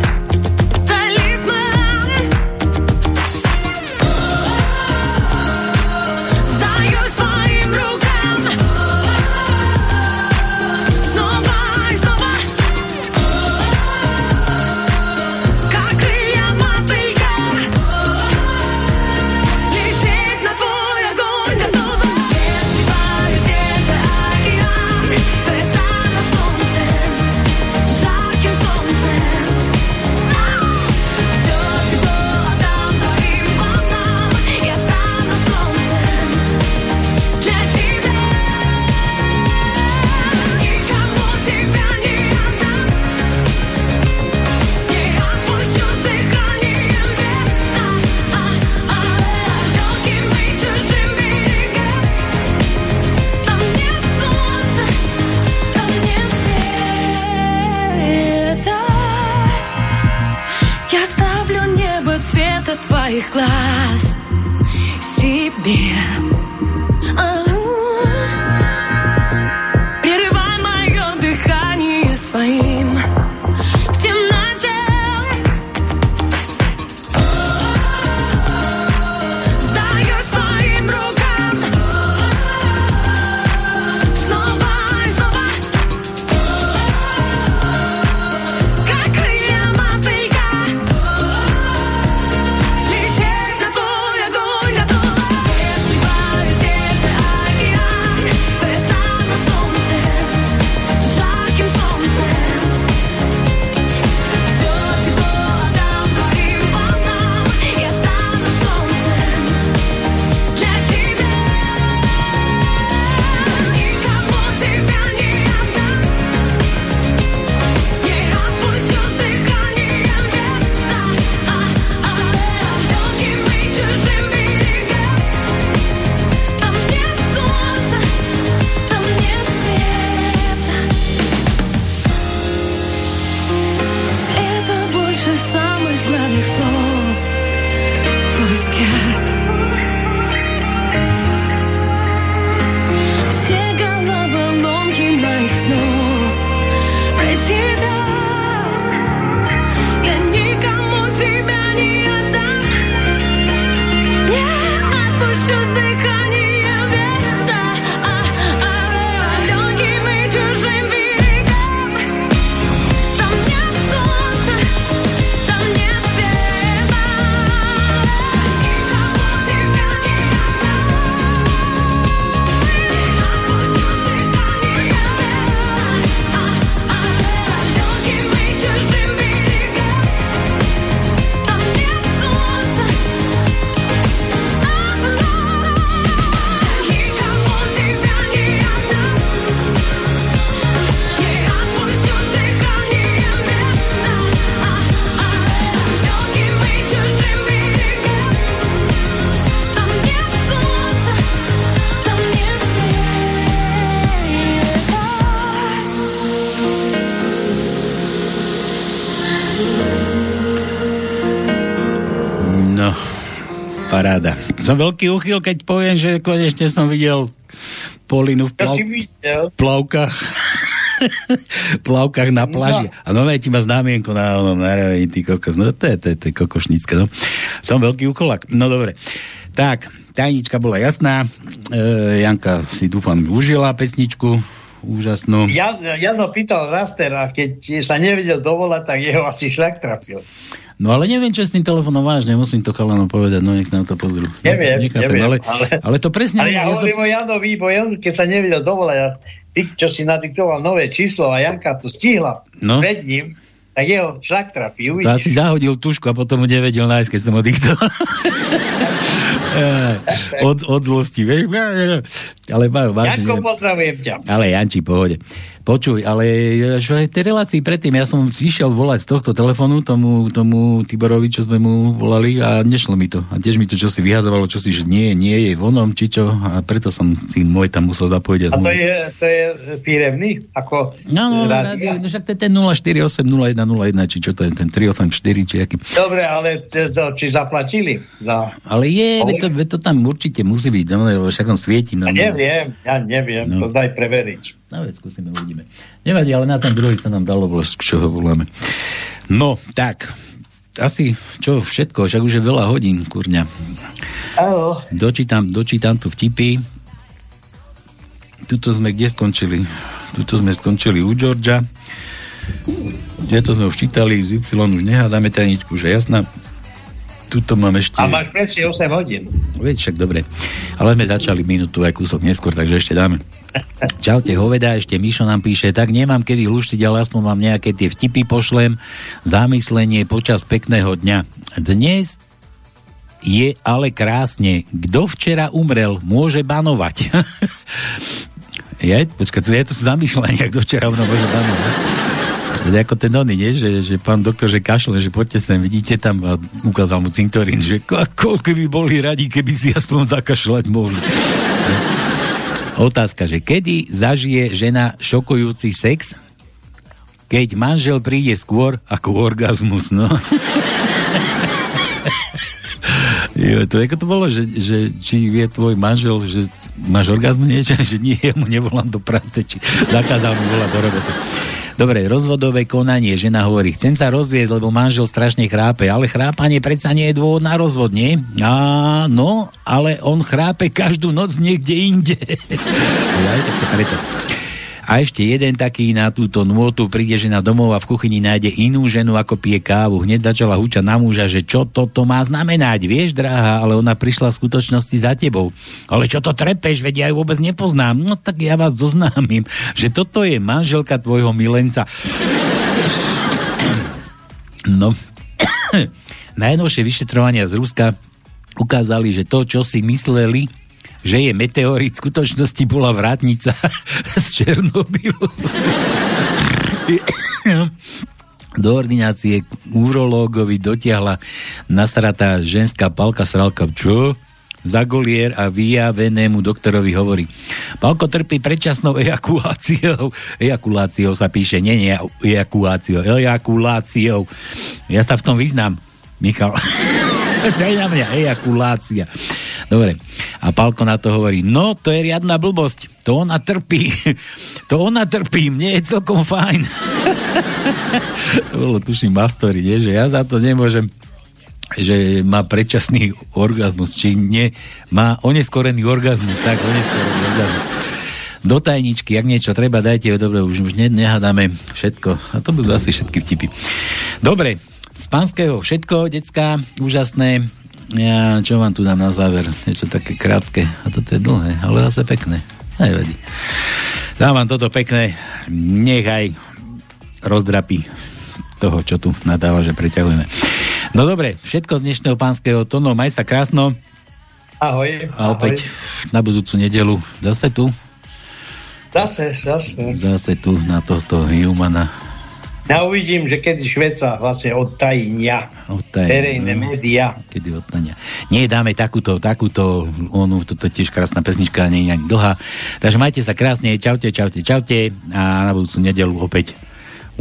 Som veľký uchyl, keď poviem, že konečne som videl Polinu v plav... plavkách. plavkách na pláži. No. A nové ti má známienko na onom naravení, ty kokos. No to je, to je, to je kokošnícka, no. Som veľký ucholak. No dobre. Tak, tajnička bola jasná. E, Janka si dúfam užila pesničku úžasnú. Ja, Jano pýtal Rastera, keď sa nevedel dovolať, tak jeho asi šľak trafil. No ale neviem, čo s tým telefónom vážne, musím to chalanom povedať, no nech na to pozrú. Neviem, Nechápem, neviem. Ale, ale, ale to presne... Ale ja, ja hovorím o Janovi, bo Jan, keď sa nevedel dovolať ty, čo si nadiktoval nové číslo a Janka to stihla no? pred ním, tak jeho šlak trafí, uvidíš. To asi zahodil tušku a potom mu nevedel nájsť, keď som ho diktoval. od, od zlosti, vieš? Ale, Janko, pozdravujem ťa. Ale Janči, pohode. Počuj, ale že aj tej relácii predtým, ja som išiel volať z tohto telefonu tomu, tomu Tiborovi, čo sme mu volali a nešlo mi to. A tiež mi to čo si vyhadzovalo, čo si, že nie, nie je vonom, či čo. A preto som si môj tam musel zapojiť. A, a to je, to je firemný? Ako no, no, rádio, no však to je ten 0480101, či čo to je, ten 384, či aký. Dobre, ale to, či zaplatili? Za... Ale je, to, to tam určite musí byť, no, však on svieti. No, ja neviem, ja neviem, no. to daj preveriť. No veď skúsime, uvidíme. Nevadí, ale na ten druhý sa nám dalo vložiť, čo ho voláme. No, tak, asi čo všetko, však už je veľa hodín, kurňa. Áno. Dočítam, dočítam tu vtipy. Tuto sme kde skončili? Tuto sme skončili u Georgia. Kde to sme už čítali, z Y už nehádame tajničku, že jasná. Tuto mám ešte... A máš presne 8 hodín. Veď však dobre. Ale sme začali minútu aj kúsok neskôr, takže ešte dáme. Čaute, hoveda, ešte Mišo nám píše, tak nemám kedy luštiť, ale aspoň mám nejaké tie vtipy pošlem, zamyslenie počas pekného dňa. Dnes je ale krásne. Kto včera umrel, môže banovať. je? Počkaj, je to zamýšľanie, kto včera umrel, môže banovať. Ako ten oný, nie? Že, že pán doktor, že kašle, že poďte sem, vidíte tam a ukázal mu cintorín, že koľko by boli radi, keby si aspoň zakašľať mohli. Otázka, že kedy zažije žena šokujúci sex? Keď manžel príde skôr ako orgazmus, no. jo, to ako to bolo, že, že či vie tvoj manžel, že máš orgazmus niečo, že nie, ja mu nevolám do práce, či zakázal mi volať do roboty. Dobre, rozvodové konanie. Žena hovorí, chcem sa rozviesť, lebo manžel strašne chrápe, ale chrápanie predsa nie je dôvod na rozvod, nie? A, no, ale on chrápe každú noc niekde inde. ja, tak to preto. A ešte jeden taký na túto nôtu príde žena domov a v kuchyni nájde inú ženu, ako pije kávu. Hneď začala húčať na muža, že čo toto má znamenať. Vieš, drahá, ale ona prišla v skutočnosti za tebou. Ale čo to trepeš, veď ja ju vôbec nepoznám. No tak ja vás zoznámim, že toto je manželka tvojho milenca. No, najnovšie vyšetrovania z Ruska ukázali, že to, čo si mysleli, že je meteorit, v skutočnosti bola vrátnica z Černobylu. Do ordinácie k urológovi dotiahla nasratá ženská palka sralka. Čo? Zagolier a vyjavenému doktorovi hovorí. Palko trpí predčasnou ejakuláciou. Ejakuláciou sa píše, nie, nie, ejakuláciou. Ejakuláciou. Ja sa v tom vyznám, Michal. Daj na mňa, ejakulácia. Dobre. A Palko na to hovorí, no to je riadna blbosť, to ona trpí, to ona trpí, mne je celkom fajn. bolo tuším Mastory, nie? že ja za to nemôžem že má predčasný orgazmus, či nie, má oneskorený orgazmus, tak, oneskorený orgazmus. Do tajničky, ak niečo treba, dajte ho, dobre, už, už nehádame všetko. A to budú asi všetky vtipy. Dobre, z pánskeho všetko, decka, úžasné. Ja, čo vám tu dám na záver? Niečo také krátke. A toto je dlhé, ale zase pekné. Nevadí. Dám vám toto pekné. Nechaj rozdrapí toho, čo tu nadáva, že preťahujeme. No dobre, všetko z dnešného pánskeho tónu. Maj sa krásno. Ahoj. A opäť ahoj. na budúcu nedelu. Zase tu? Zase, zase. Zase tu na tohto Humana ja uvidím, že keď Šveca vlastne odtajnia, odtajnia verejné no, médiá. Kedy odtajnia. Nie, dáme takúto, takúto, onu, toto tiež krásna pesnička, nie je ani dlhá. Takže majte sa krásne, čaute, čaute, čaute a na budúcu nedelu opäť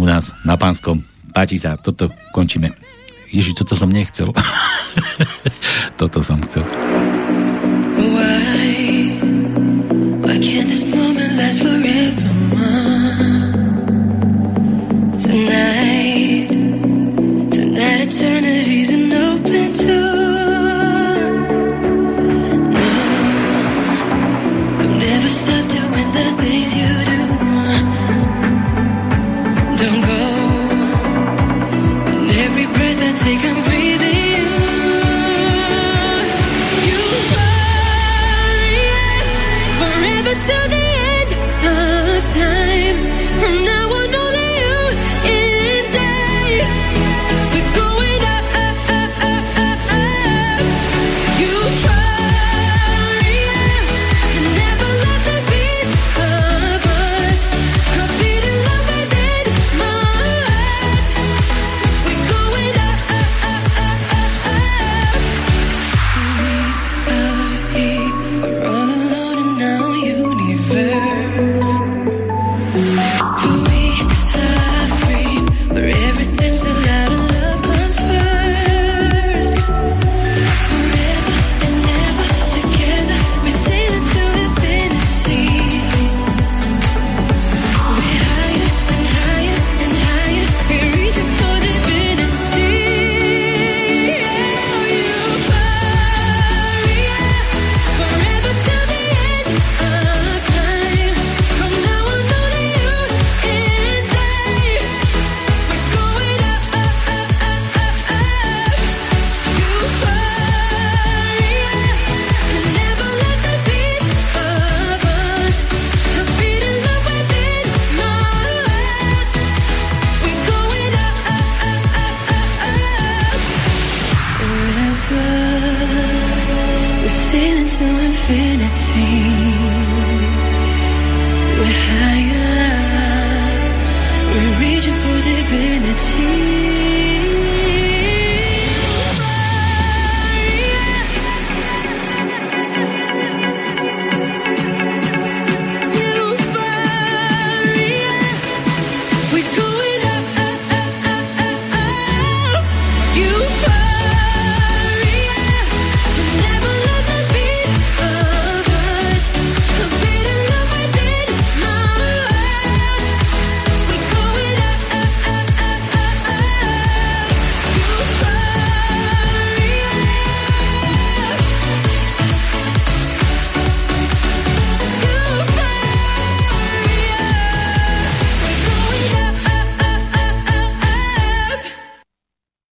u nás na Pánskom. Páči sa, toto končíme. Ježi, toto som nechcel. toto som chcel. Why, why can't this moment